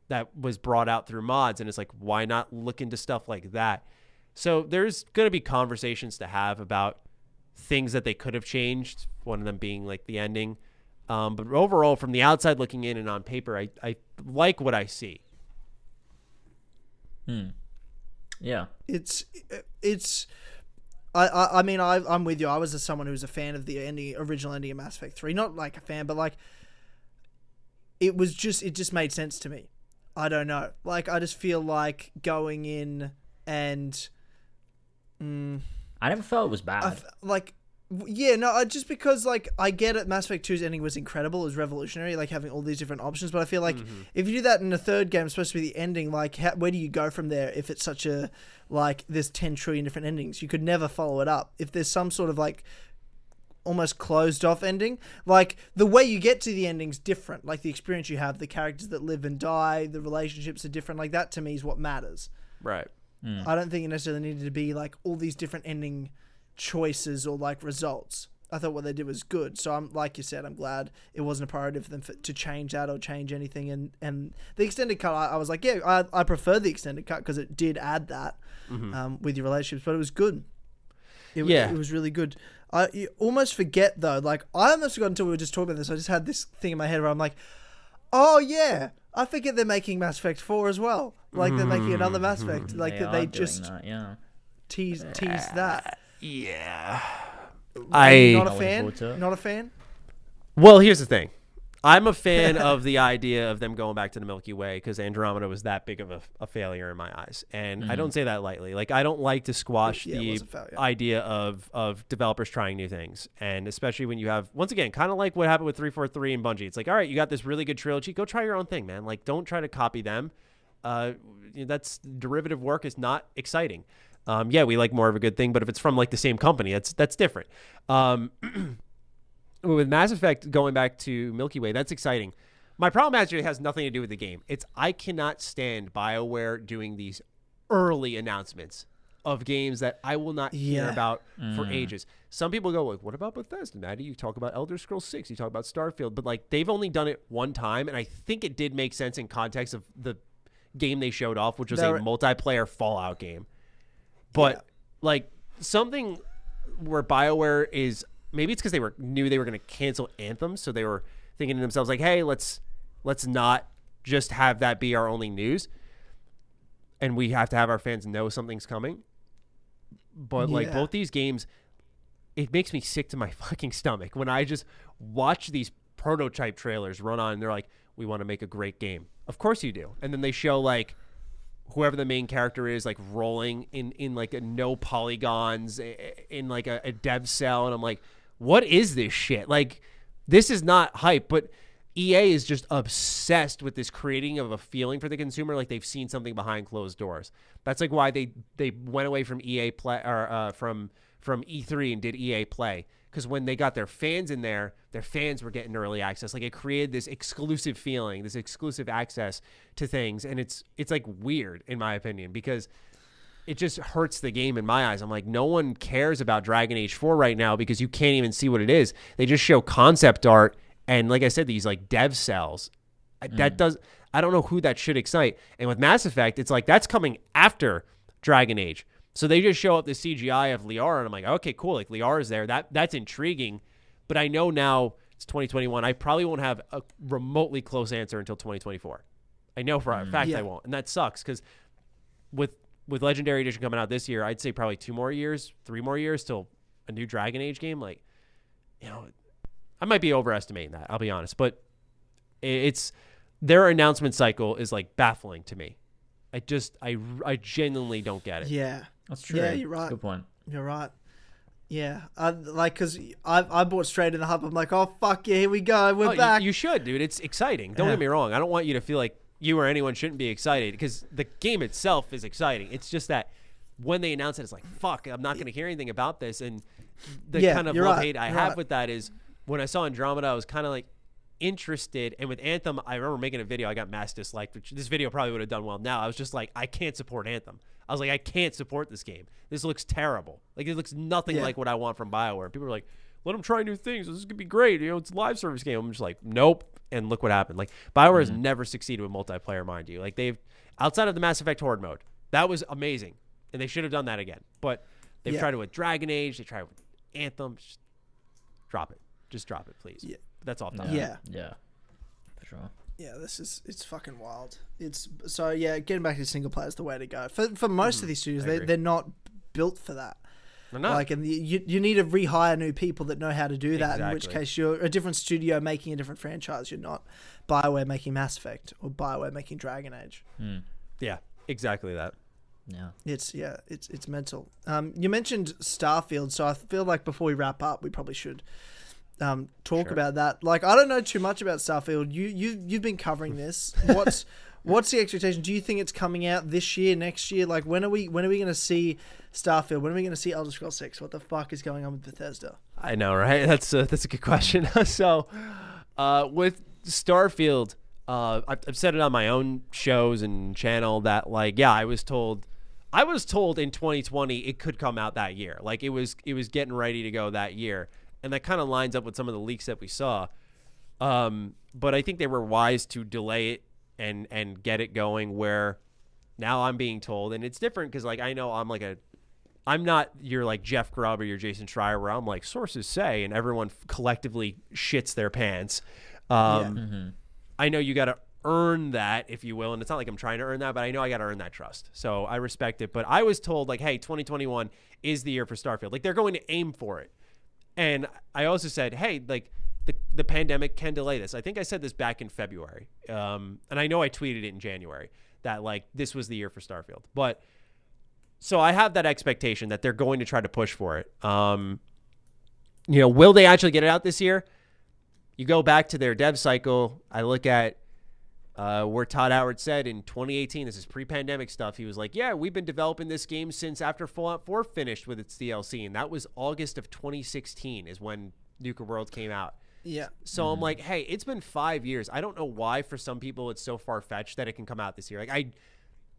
that was brought out through mods, and it's like, why not look into stuff like that? So there's to be conversations to have about things that they could have changed. One of them being like the ending. Um, but overall, from the outside looking in and on paper, I, I like what I see. Yeah. it's it's I, I I mean I I'm with you. I was a, someone who was a fan of the ending original ending of Mass Effect 3. Not like a fan, but like it was just it just made sense to me. I don't know. Like I just feel like going in and I never felt it was bad. I f- like w- yeah, no, I, just because like I get it Mass Effect 2's ending was incredible, it was revolutionary, like having all these different options, but I feel like mm-hmm. if you do that in a third game, it's supposed to be the ending, like how, where do you go from there if it's such a like there's 10 trillion different endings? You could never follow it up. If there's some sort of like almost closed off ending. Like the way you get to the ending's different. Like the experience you have, the characters that live and die, the relationships are different. Like that to me is what matters. Right. Hmm. I don't think it necessarily needed to be like all these different ending choices or like results. I thought what they did was good. So I'm like you said, I'm glad it wasn't a priority for them for, to change that or change anything. And and the extended cut, I, I was like, yeah, I, I prefer the extended cut because it did add that um, with your relationships, but it was good. It, Yeah. it was really good. I you almost forget though. Like I almost forgot until we were just talking about this. I just had this thing in my head where I'm like, oh yeah, I forget they're making Mass Effect four as well. Like they're making another Mass Effect. Like they that are they doing just that, yeah. tease tease that. Yeah. I not I a looking fan. forward to it. Not a fan. well, here's the thing. I'm a fan of the idea of them going back to the Milky Way because Andromeda was that big of a, a failure in my eyes, and I don't say that lightly. Like I don't like to squash Yeah, the was a idea of of developers trying new things, and especially when you have once again kind of like what happened with three four three and Bungie. It's like all right, you got this really good trilogy, go try your own thing, man. Like don't try to copy them. Uh, that's derivative work is not exciting. Um, yeah, we like more of a good thing, but if it's from like the same company, that's that's different. Um, [clears throat] with Mass Effect going back to Milky Way, that's exciting. My problem actually has nothing to do with the game. It's I cannot stand BioWare doing these early announcements of games that I will not hear Yeah. about for ages. Some people go like, "What about Bethesda, Maddie? You talk about Elder Scrolls 6, you talk about Starfield, but like they've only done it one time and I think it did make sense in context of the game they showed off, which was They're- a multiplayer Fallout game. But like something where BioWare is maybe it's because they were knew they were going to cancel Anthem, so they were thinking to themselves like, "Hey, let's let's not just have that be our only news, and we have to have our fans know something's coming." But like both these games, it makes me sick to my [laughs] fucking stomach when I just watch these prototype trailers run on. and They're like, "We want to make a great game." Of course you do, and then they show like whoever the main character is like rolling in in like a no polygons in like a, a dev cell and i'm like what is this shit? Like this is not hype but ea is just obsessed with this creating of a feeling for the consumer like they've seen something behind closed doors. That's like why they they went away from ea play or uh, from from e3 and did ea play because when they got their fans in there, their fans were getting early access. Like it created this exclusive feeling, this exclusive access to things, and it's it's like weird in my opinion because it just hurts the game in my eyes. I'm like, no one cares about Dragon Age 4 right now because you can't even see what it is. They just show concept art and, like I said, these like dev cells. I- That mm. does. I don't know who that should excite. And with Mass Effect, it's like that's coming after Dragon Age. So they just show up the CGI of Liara, and I'm like, okay, cool. Like Liara's there. That that's intriguing. But I know now it's 2021. I probably won't have a remotely close answer until 2024. I know for a mm. fact Yeah. I won't, and that sucks because with with Legendary Edition coming out this year, I'd say probably two more years, three more years till a new Dragon Age game. Like, you know, I might be overestimating that. I'll be honest, but it's their announcement cycle is like baffling to me. I just I I genuinely don't get it. Yeah, That's true. Yeah, you're right. Good point. you're right. Yeah, I, like because I I bought straight in the hub. I'm like, oh fuck yeah, here we go, we're Oh, back. You, should, dude. It's exciting. Don't Yeah. get me wrong. I don't want you to feel like you or anyone shouldn't be excited because the game itself is exciting. It's just that when they announce it, it's like, fuck, I'm not going to hear anything about this. And the Yeah, kind of love right, hate I you're have right. with that is when I saw Andromeda, I was kind of like interested. And with Anthem, I remember making a video I got mass disliked, which this video probably would have done well now. I was just like, I can't support Anthem. I was like, I can't support this game. This looks terrible. Like, it looks nothing Yeah. like what I want from BioWare. People are like, let them try new things. This is gonna be great. You know, it's a live service game. I'm just like, nope. And look what happened. Like Bioware has mm-hmm. never succeeded with multiplayer, mind you. Like they've outside of the Mass Effect Horde mode, that was amazing, and they should have done that again. But they've Yeah. tried it with Dragon Age. They tried it with Anthem. Just drop it. Just drop it, please. Yeah. That's all. Yeah. Yeah. Yeah. Yeah. For sure. Yeah, this is it's fucking wild. It's so yeah, getting back to single player is the way to go. For for most of these studios, they agree. they're not built for that. They're. Like, and you you need to rehire new people that know how to do that. In which case, you're a different studio making a different franchise. You're not Bioware making Mass Effect or Bioware making Dragon Age. yeah. Exactly that. Yeah. It's yeah, it's it's mental. Um, you mentioned Starfield, so I feel like before we wrap up, we probably should um, talk Sure. about that. Like, I don't know too much about Starfield. You you you've been covering this. [laughs] What's what's the expectation? Do you think it's coming out this year, next year? Like, when are we when are we going to see Starfield? When are we going to see Elder Scrolls Six? What the fuck is going on with Bethesda? I know, right? [laughs] That's a, that's a good question. [laughs] so, uh, with Starfield, uh, I've, I've said it on my own shows and channel that like, yeah, I was told, I was told in 2020 it could come out that year. Like it was, it was getting ready to go that year, and that kind of lines up with some of the leaks that we saw. Um, but I think they were wise to delay it and and get it going. Where now I'm being told, and it's different because like I know I'm like a I'm not your like Jeff Grubb or your Jason Schreier where I'm like sources say and everyone f- collectively shits their pants. Um, I know you got to earn that, if you will. And it's not like I'm trying to earn that, but I know I got to earn that trust. So I respect it. But I was told, like, hey, 2021 is the year for Starfield. Like, they're going to aim for it. And I also said, hey, like, the, the pandemic can delay this. I think I said this back in February. Um, and I know I tweeted it in January that, like, this was the year for Starfield. But so I have that expectation that they're going to try to push for it. Um, you know, will they actually get it out this year? You go back to their dev cycle. I look at uh, where Todd Howard said in 2018, this is pre-pandemic stuff. He was like, "Yeah, we've been developing this game since after Fallout 4 finished with its DLC, and that was August of 2016 is when Nuka World came out." Yeah. So I'm like, "Hey, it's been five years. I don't know why for some people it's so far fetched that it can come out this year. Like I,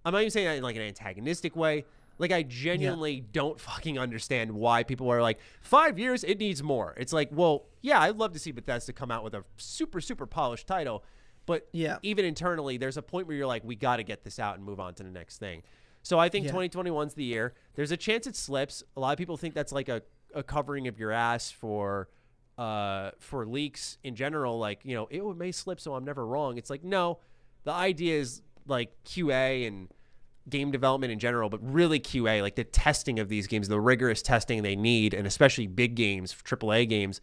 I'm not even saying that in like an antagonistic way. Like I genuinely don't fucking understand why people are like five years. It needs more. It's like, well, yeah, I'd love to see Bethesda come out with a super super polished title, but Yeah. even internally, there's a point where you're like, we got to get this out and move on to the next thing. So I think Yeah. 2021's the year. There's a chance it slips. A lot of people think that's like a, a covering of your ass for uh for leaks in general. Like you know, it may slip, so I'm never wrong. It's like no, the idea is like QA and game development in general, but really QA, like the testing of these games, the rigorous testing they need, and especially big games, AAA games.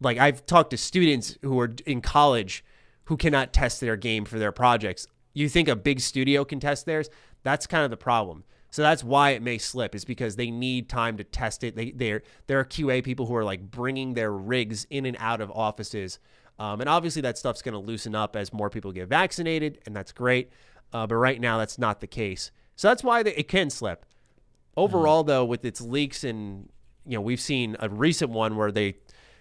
Like I've talked to students who are in college who cannot test their game for their projects. You think a big studio can test theirs? That's kind of the problem. So that's why it may slip is because they need time to test it. They they're there are QA people who are like bringing their rigs in and out of offices, um, and obviously that stuff's going to loosen up as more people get vaccinated, and that's great. Uh, but right now that's not the case. So that's why they, it can slip. Overall, though, with its leaks and you know we've seen a recent one where they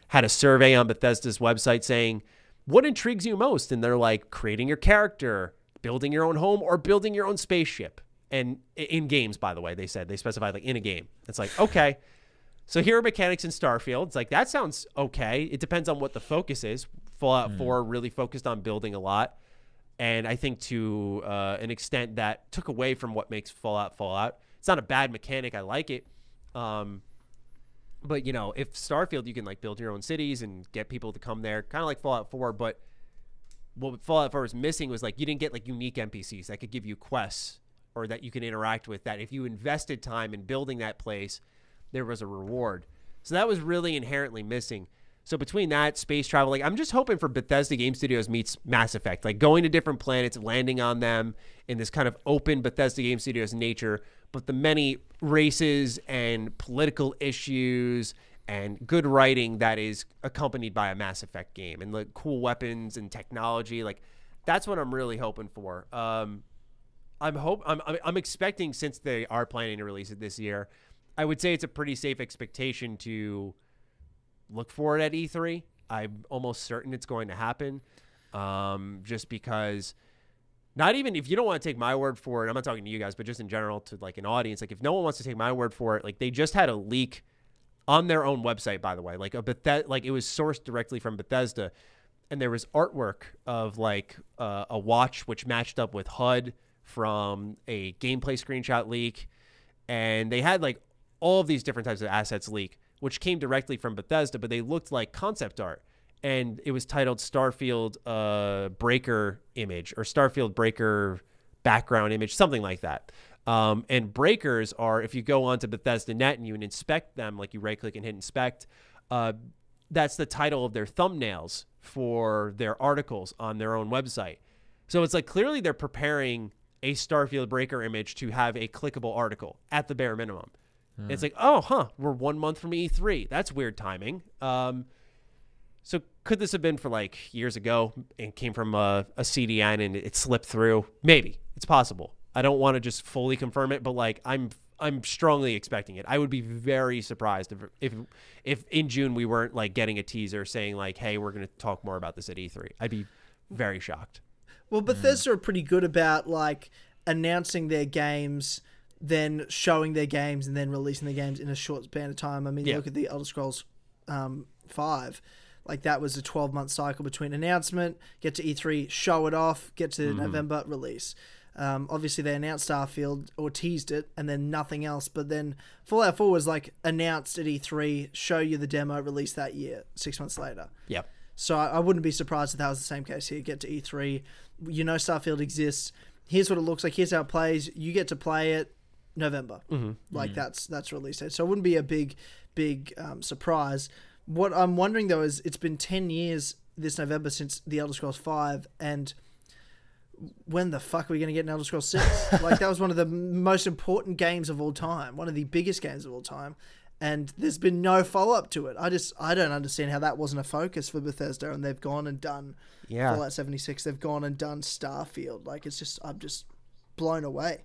had a survey on Bethesda's website saying what intrigues you most, and they're like creating your character, building your own home, or building your own spaceship. And in games, by the way, they said they specified like in a game. It's like okay. So here are mechanics in Starfield. It's like that sounds okay. It depends on what the focus is. Fallout 4 really focused on building a lot, and I think to uh, an extent that took away from what makes Fallout Fallout. It's not a bad mechanic. I like it. Um, but you know, if Starfield, you can like build your own cities and get people to come there, kind of like Fallout 4. But what Fallout 4 was missing was like you didn't get like unique NPCs that could give you quests or that you can interact with. That if you invested time in building that place, there was a reward. So that was really inherently missing. So between that space travel, like I'm just hoping for Bethesda Game Studios meets Mass Effect, like going to different planets, landing on them in this kind of open Bethesda Game Studios nature, but the many races and political issues and good writing that is accompanied by a Mass Effect game and like cool weapons and technology, like that's what I'm really hoping for. Um, I'm hope I'm I'm I'm expecting since they are planning to release it this year, I would say it's a pretty safe expectation to look for it at E3. I'm almost certain it's going to happen, um, just because. Not even if you don't want to take my word for it. I'm not talking to you guys, but just in general to like an audience. Like if no one wants to take my word for it, like they just had a leak on their own website, by the way. Like a Bethesda, like it was sourced directly from Bethesda, and there was artwork of like uh, a watch which matched up with HUD from a gameplay screenshot leak, and they had like all of these different types of assets leak, which came directly from Bethesda, but they looked like concept art. And it was titled Starfield uh, Breaker Image or Starfield Breaker Background Image, something like that. Um, and breakers are, if you go onto Bethesda Net and you inspect them, like you right click and hit inspect, uh, that's the title of their thumbnails for their articles on their own website. So it's like clearly they're preparing a Starfield Breaker image to have a clickable article at the bare minimum. It's like, oh, huh, we're one month from E3. That's weird timing. Um, so could this have been for like years ago and came from a, a CDN and it slipped through? Maybe it's possible. I don't want to just fully confirm it, but like I'm I'm strongly expecting it. I would be very surprised if if if in June we weren't like getting a teaser saying like, hey, we're going to talk more about this at E3. I'd be very shocked. Well, Bethesda are pretty good about like announcing their games, then showing their games, and then releasing the games in a short span of time. I mean, Yeah. look at the Elder Scrolls um, Five. Like that was a twelve month cycle between announcement, get to E3, show it off, get to November release. Um, obviously, they announced Starfield or teased it, and then nothing else. But then Fallout 4 was like announced at E3, show you the demo, release that year, six months later. Yep. So I, I wouldn't be surprised if that was the same case here. Get to E3, you know Starfield exists. Here's what it looks like. Here's how it plays. You get to play it November. Mm-hmm. Like that's that's release date. So it wouldn't be a big big um, surprise. What I'm wondering though is it's been ten years this November since The Elder Scrolls Five, and when the fuck are we going to get an Elder Scrolls Six? [laughs] like that was one of the most important games of all time, one of the biggest games of all time, and there's been no follow up to it. I just I don't understand how that wasn't a focus for Bethesda, and they've gone and done Yeah. Fallout 76. They've gone and done Starfield. Like it's just I'm just blown away.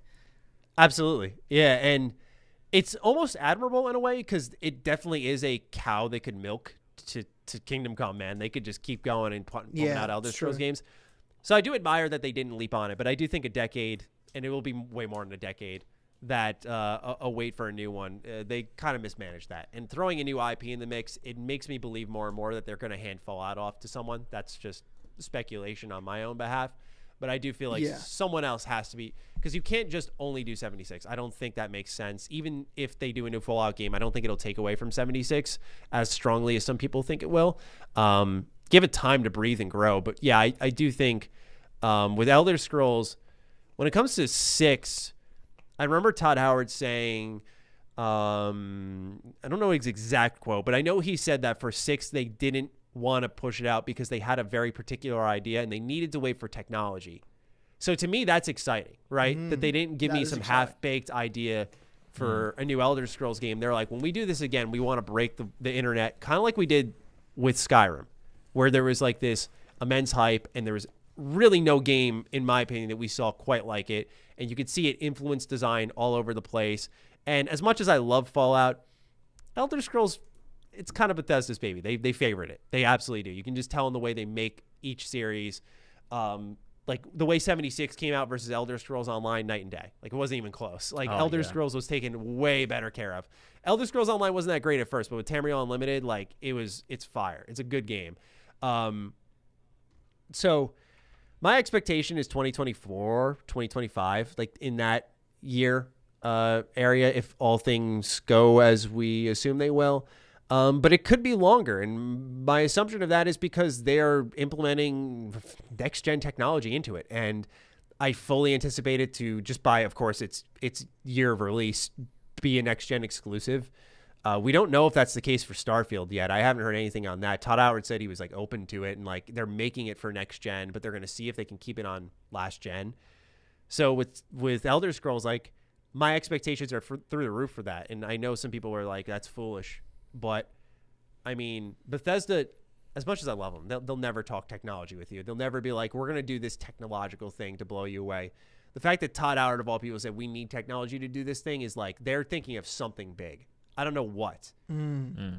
Absolutely. Yeah, and it's almost admirable in a way because it definitely is a cow they could milk to, to Kingdom Come, man. They could just keep going and put, putting Yeah, out Elder Scrolls games. So I do admire that they didn't leap on it, but I do think a decade, and it will be way more than a decade, that uh, a, a wait for a new one, uh, they kind of mismanaged that. And throwing a new IP in the mix, it makes me believe more and more that they're going to hand Fallout off to someone. That's just speculation on my own behalf. But I do feel like Yeah. someone else has to be because you can't just only do 76. I don't think that makes sense. Even if they do a new Fallout game, I don't think it'll take away from 76 as strongly as some people think it will. Um, give it time to breathe and grow. But yeah, I, I do think um, with Elder Scrolls, when it comes to six, I remember Todd Howard saying, um, I don't know his exact quote, but I know he said that for six, they didn't want to push it out because they had a very particular idea and they needed to wait for technology. So to me, that's exciting, right? that they didn't give me some half baked idea for a new Elder Scrolls game. They're like, when we do this again, we want to break the, the internet, kind of like we did with Skyrim, where there was like this immense hype and there was really no game, in my opinion, that we saw quite like it. And you could see it influence design all over the place. And as much as I love Fallout, Elder Scrolls, it's kind of Bethesda's baby. They they favorite it. They absolutely do. You can just tell in the way they make each series. Um, like the way 76 came out versus Elder Scrolls Online night and day. Like it wasn't even close. Like Oh, Elder yeah. Scrolls was taken way better care of. Elder Scrolls Online wasn't that great at first, but with Tamriel Unlimited, like it was it's fire. It's a good game. Um so my expectation is 2024, 2025, like in that year uh, area, if all things go as we assume they will. Um, but it could be longer. And my assumption of that is because they are implementing next gen technology into it. And I fully anticipate it to just by, of course, its its year of release, be a next gen exclusive. Uh, we don't know if that's the case for Starfield yet. I haven't heard anything on that. Todd Howard said he was like open to it and like they're making it for next gen, but they're going to see if they can keep it on last gen. So with with Elder Scrolls, like my expectations are for, through the roof for that, and I know some people were like, "That's foolish," but I mean, Bethesda. As much as I love them, they'll, they'll never talk technology with you. They'll never be like, "We're going to do this technological thing to blow you away." The fact that Todd Howard of all people said we need technology to do this thing is like they're thinking of something big. I don't know what.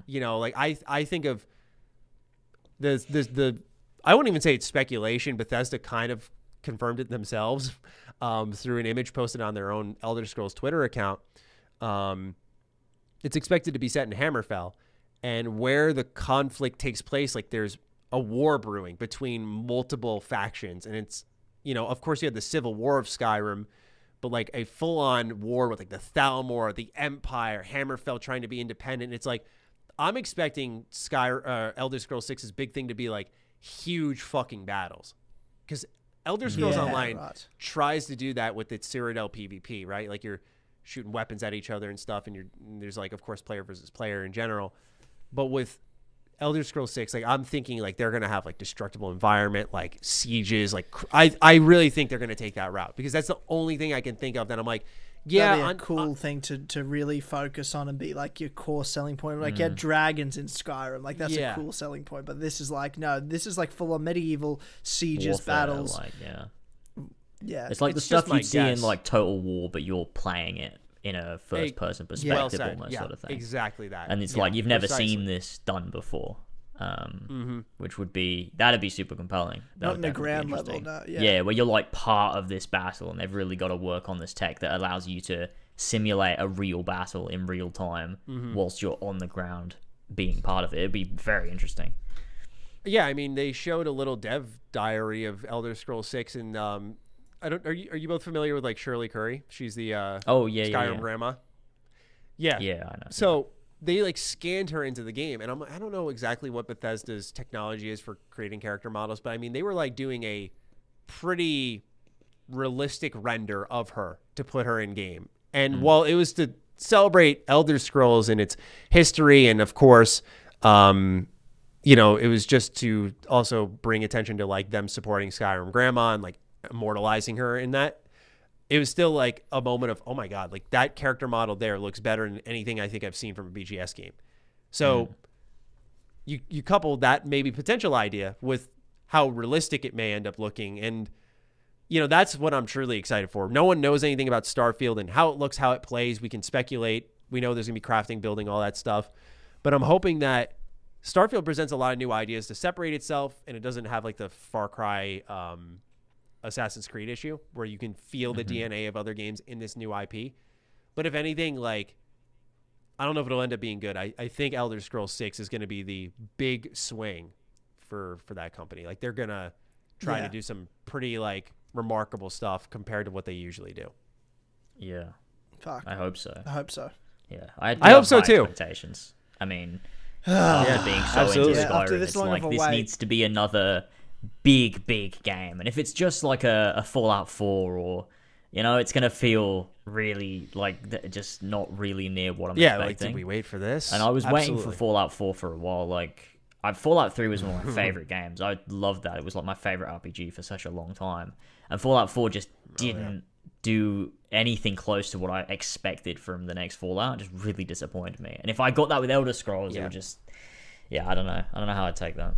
You know, like I I think of the the the I wouldn't even say it's speculation. Bethesda kind of confirmed it themselves [laughs] um, through an image posted on their own Elder Scrolls Twitter account. Um, it's expected to be set in Hammerfell, and where the conflict takes place, like there's a war brewing between multiple factions, and it's you know, of course, you had the Civil War of Skyrim, but like a full-on war with like the Thalmor, the Empire, Hammerfell trying to be independent. It's like I'm expecting Sky uh, Elder Scrolls 6's big thing to be like huge fucking battles, because Elder Scrolls Yeah, Online right. tries to do that with its Cyrodiil PvP, right? Like you're shooting weapons at each other and stuff, and you're and there's like of course player versus player in general, but with Elder Scrolls Six, like I'm thinking like they're gonna have like destructible environment, like sieges, like cr- I I really think they're gonna take that route because that's the only thing I can think of that I'm like, yeah, a I'm- cool thing to, to really focus on and be like your core selling point. Like you had dragons in Skyrim, like that's Mm. Yeah. a cool selling point. But this is like no, this is like full on medieval sieges, Warfare, battles. Like, yeah. Yeah, It's like It's the stuff you'd see in like Total War, but you're playing it in a first person perspective, well almost yeah, sort of thing. exactly that. And it's Yeah, like you've never precisely. seen this done before. Um, Mm-hmm. which would be that'd be super compelling. That Not in definitely ground level, no, yeah. where you're like part of this battle, and they've really got to work on this tech that allows you to simulate a real battle in real time Mm-hmm. whilst you're on the ground being part of it. It'd be very interesting. Yeah, I mean, they showed a little dev diary of Elder Scrolls Six, and um, I don't. Are you are you both familiar with like Shirley Curry? She's the uh, Oh yeah, yeah, Skyrim yeah. grandma. Yeah, Yeah, I know. So they like scanned her into the game, and I'm I don't know exactly what Bethesda's technology is for creating character models, but I mean they were like doing a pretty realistic render of her to put her in game. And while it was to celebrate Elder Scrolls and its history, and of course, um, you know, it was just to also bring attention to like them supporting Skyrim Grandma and like immortalizing her in that. It was still like a moment of, oh my God, like that character model there looks better than anything I think I've seen from a BGS game. So you you couple that maybe potential idea with how realistic it may end up looking. And you know that's what i'm truly excited for. No one knows anything about starfield and how it looks how it plays. We can speculate. We know there's going to be crafting building all that stuff. But i'm hoping that starfield presents a lot of new ideas to separate itself and it doesn't have like the far cry um, assassin's creed issue where you can feel the mm-hmm. dna of other games in this new ip but if anything like I don't know if it'll end up being good. I, I think Elder Scrolls Six is going to be the big swing for for that company. Like they're gonna try Yeah. to do some pretty like remarkable stuff compared to what they usually do. Yeah, Fuck. I hope so. I hope so. Yeah, I, I hope so, too. Expectations. I mean, [sighs] after being so absolutely. into Yeah, Skyrim, this it's like this needs to be another big, big game. And if it's just like a, a Fallout Four, or you know, it's gonna feel really like th- just not really near what I'm Yeah, like expecting. did we wait for this? And I was waiting for Fallout 4 for a while. Like, I, Fallout 3 was one of my [laughs] favorite games. I loved that. It was like my favorite RPG for such a long time. And Fallout 4 just Oh, didn't do anything close to what I expected from the next Fallout. It just really disappointed me. And if I got that with Elder Scrolls, it would just. Yeah, I don't know. I don't know how I'd take that.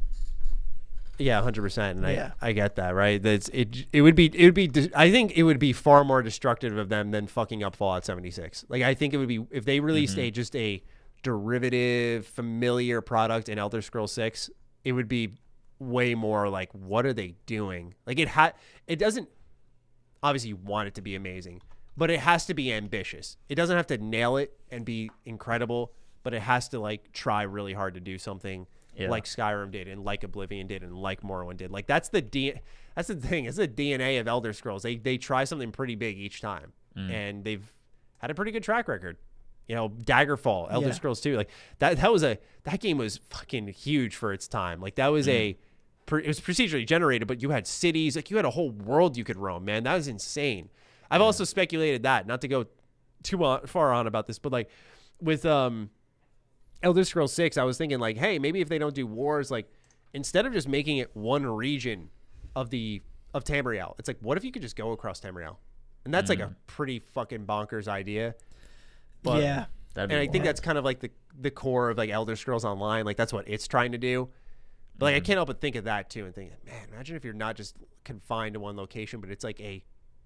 Yeah, hundred percent, and Yeah. I I get that right. That's it. It would be it would be. I think it would be far more destructive of them than fucking up Fallout seventy six. Like I think it would be if they released mm-hmm. a just a derivative familiar product in Elder Scrolls six. It would be way more like what are they doing? Like it had it doesn't. Obviously, you want it to be amazing, but it has to be ambitious. It doesn't have to nail it and be incredible, but it has to like try really hard to do something Yeah. like Skyrim did and like Oblivion did and like Morrowind did. Like that's the D that's the thing. It's the DNA of Elder Scrolls. They they try something pretty big each time. And they've had a pretty good track record. You know, Daggerfall, Elder Yeah. Scrolls 2. Like that that was a that game was fucking huge for its time. Like that was a it was procedurally generated, but you had cities, like you had a whole world you could roam, man. That was insane. I've also speculated that, not to go too far on about this, but like with um Elder Scrolls 6, I was thinking like, hey, maybe if they don't do wars, like instead of just making it one region of the of Tamriel, it's like, what if you could just go across Tamriel? And that's like a mm. pretty fucking bonkers idea. But yeah. That'd be and I think that's kind of like the the core of like Elder Scrolls Online. Like that's what it's trying to do. But like I mm. can't help but think of that too and think, man, imagine if you're not just confined to one location, but it's like a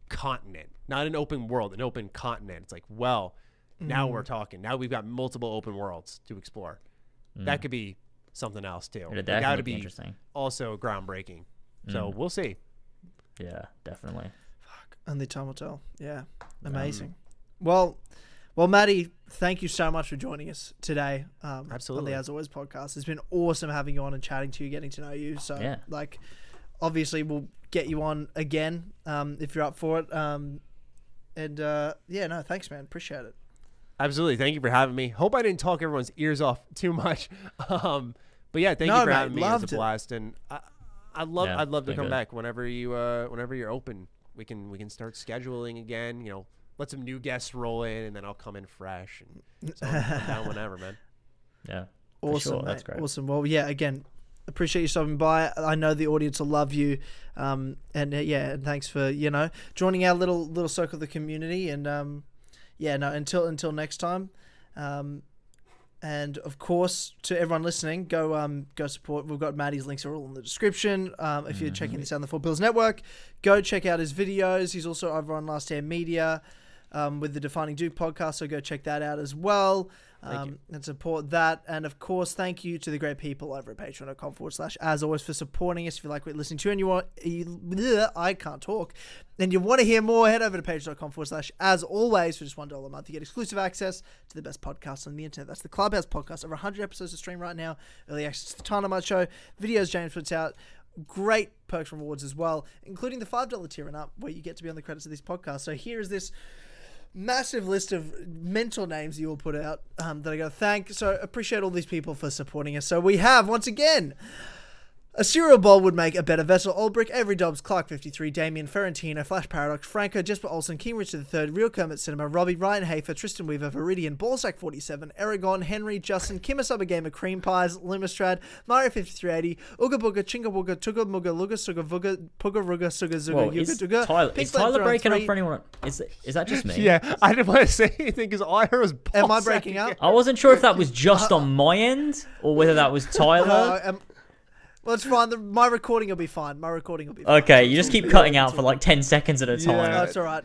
continent, not an open world, an open continent. It's like, well, now we're talking. Now we've got multiple open worlds to explore. That could be something else too. It'd Like, definitely that would be be interesting. also groundbreaking. So we'll see. Yeah, definitely. Fuck. Only time will tell. Yeah. Amazing. well, well, Maddie, thank you so much for joining us today. Um, Absolutely. On the As Always podcast. It's been awesome having you on and chatting to you, getting to know you. So, Yeah. like, obviously, we'll get you on again um, if you're up for it. Um, and uh, yeah, no, thanks, man. Appreciate it. Absolutely. Thank you for having me. Hope I didn't talk everyone's ears off [laughs] too much. Um, but yeah, thank No, you for mate, having me. It was loved a it. blast, and I, I love. Yeah, I'd love to come good. back whenever you, uh, whenever you're open. We can we can start scheduling again. You know, let some new guests roll in, and then I'll come in fresh. And so I'm, I'm down [laughs] whenever, man. Yeah. Awesome, sure. That's great. Awesome. Well, yeah, again, appreciate you stopping by. I know the audience will love you. Um, and uh, yeah, and thanks for, you know, joining our little little circle of the community. And um, yeah, no, until until next time. Um, and of course, to everyone listening, go um go support. We've got Maddie's links are all in the description. Um, if you're checking this out on the Four Pills Network, go check out his videos. He's also over on Last Stand Media um, with the Defining Duke podcast, so go check that out as well. Um, and support that. And of course, thank you to the great people over at patreon.com forward slash as always for supporting us. If you like what you're listening to and you want, you, bleh, I can't talk, and you want to hear more, head over to patreon.com forward slash as always for just $1 a month. You get exclusive access to the best podcasts on the internet. That's the Clubhouse podcast. Over 100 episodes to stream right now. Early access to the Dynamite Show, videos James puts out. Great perks and rewards as well, including the $5 tier and up, where you get to be on the credits of this podcast. So here is this massive list of mental names you all put out um, that I got to thank. So appreciate all these people for supporting us. So we have once again. A cereal bowl would make a better vessel. Olbrick, Avery Dobbs, Clark 53, Damien, Ferrantino, Flash Paradox, Franco, Jesper Olsen, King Richard III, Real Kermit Cinema, Robbie, Ryan Hafer, Tristan Weaver, Viridian, Ballsack 47, Aragon, Henry, Justin, Kimasaba Gamer, Cream Pies, Lumistrad, Mario 5380, Ooga Booga, Chinga Booga, Tuga Muga, Luga Suga Vuga, Puga Ruga, Suga Zuga, Whoa, Yuga is Duga. Tyler, is Tyler breaking up for anyone? Is is that just me? Yeah, [laughs] I didn't want to say anything because I heard was. Am I breaking up? I wasn't sure if that was just uh, on my end or whether that was Tyler. Um, well, it's fine. The, my recording will be fine. My recording will be fine. okay, you just keep cutting out for like ten seconds at a time. No, it's all right.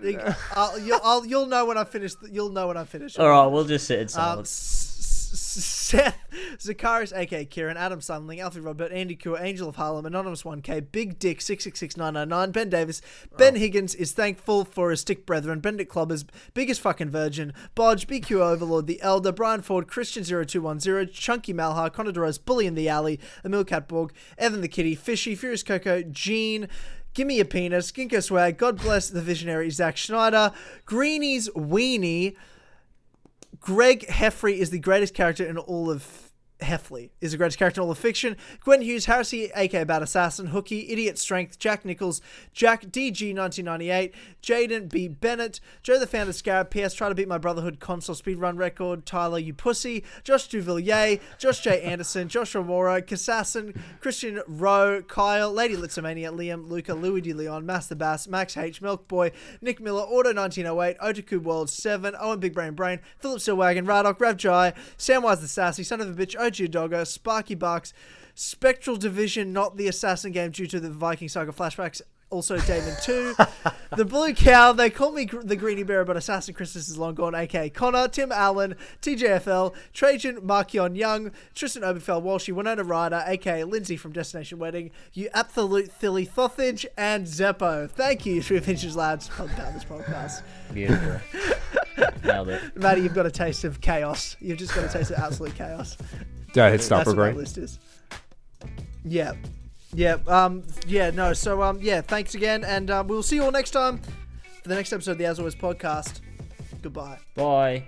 I'll, you'll, I'll, you'll know when I finish. You'll know when I finish. All right, we'll just sit in Um, silence. S- S- Seth, Zacharias, aka Kieran, Adam Sunling, Alfie Robert, Andy Cure, Angel of Harlem, Anonymous 1K, Big Dick 666999, Ben Davis, oh. Ben Higgins is thankful for his stick brethren, Benedict Clubbers, Biggest Fucking Virgin, Bodge, BQ Overlord, The Elder, Brian Ford, Christian0210, Chunky Malhar, Connor DeRose, Bully in the Alley, Emil Catborg, Evan the Kitty, Fishy, Furious Coco, Gene, Gimme a Penis, Ginkgo Swag, God Bless the Visionary, Zach Schneider, Greenies Weenie, Greg Heffrey is the greatest character in all of Heffley is the greatest character in all of fiction. Gwen Hughes, Harrisy, aka Bad Assassin, Hooky, Idiot Strength, Jack Nichols, Jack DG1998, Jaden B. Bennett, Joe the Founder Scarab, PS Try to Beat My Brotherhood console speedrun record, Tyler You Pussy, Josh Duvillier, Josh J. Anderson, Josh Romora, Kassassin, Christian Rowe, Kyle, Lady Litzomania, Liam, Luca, Louis De Leon, Master Bass, Max H, Milk Boy, Nick Miller, Auto 1908, Otaku World 7, Owen Big Brain Brain, Philip Stillwagon, Radok, Rav Jai, Samwise the Sassy, Son of a Bitch, OG Doggo, Sparky Bucks, Spectral Division, not the Assassin game due to the Viking Saga flashbacks. Also, Damon 2. [laughs] the Blue Cow, they call me the Greeny Bear, but Assassin Christmas is long gone. aka Connor, Tim Allen, TJFL, Trajan, Markion Young, Tristan Oberfell, Walshy, Winona Ryder, aka Lindsay from Destination Wedding, you absolute Thilly Thothage, and Zeppo. Thank you, Three Adventures Lads, for about this podcast. Beautiful. [laughs] Nailed it. [laughs] Maddie, you've got a taste of chaos. You've just got a taste of absolute chaos. Did I hit stop That's what my recording? list is. Yeah. Yeah. Um. Yeah. No. So. Um. Yeah. Thanks again, and um, we'll see you all next time for the next episode of the As Always podcast. Goodbye. Bye.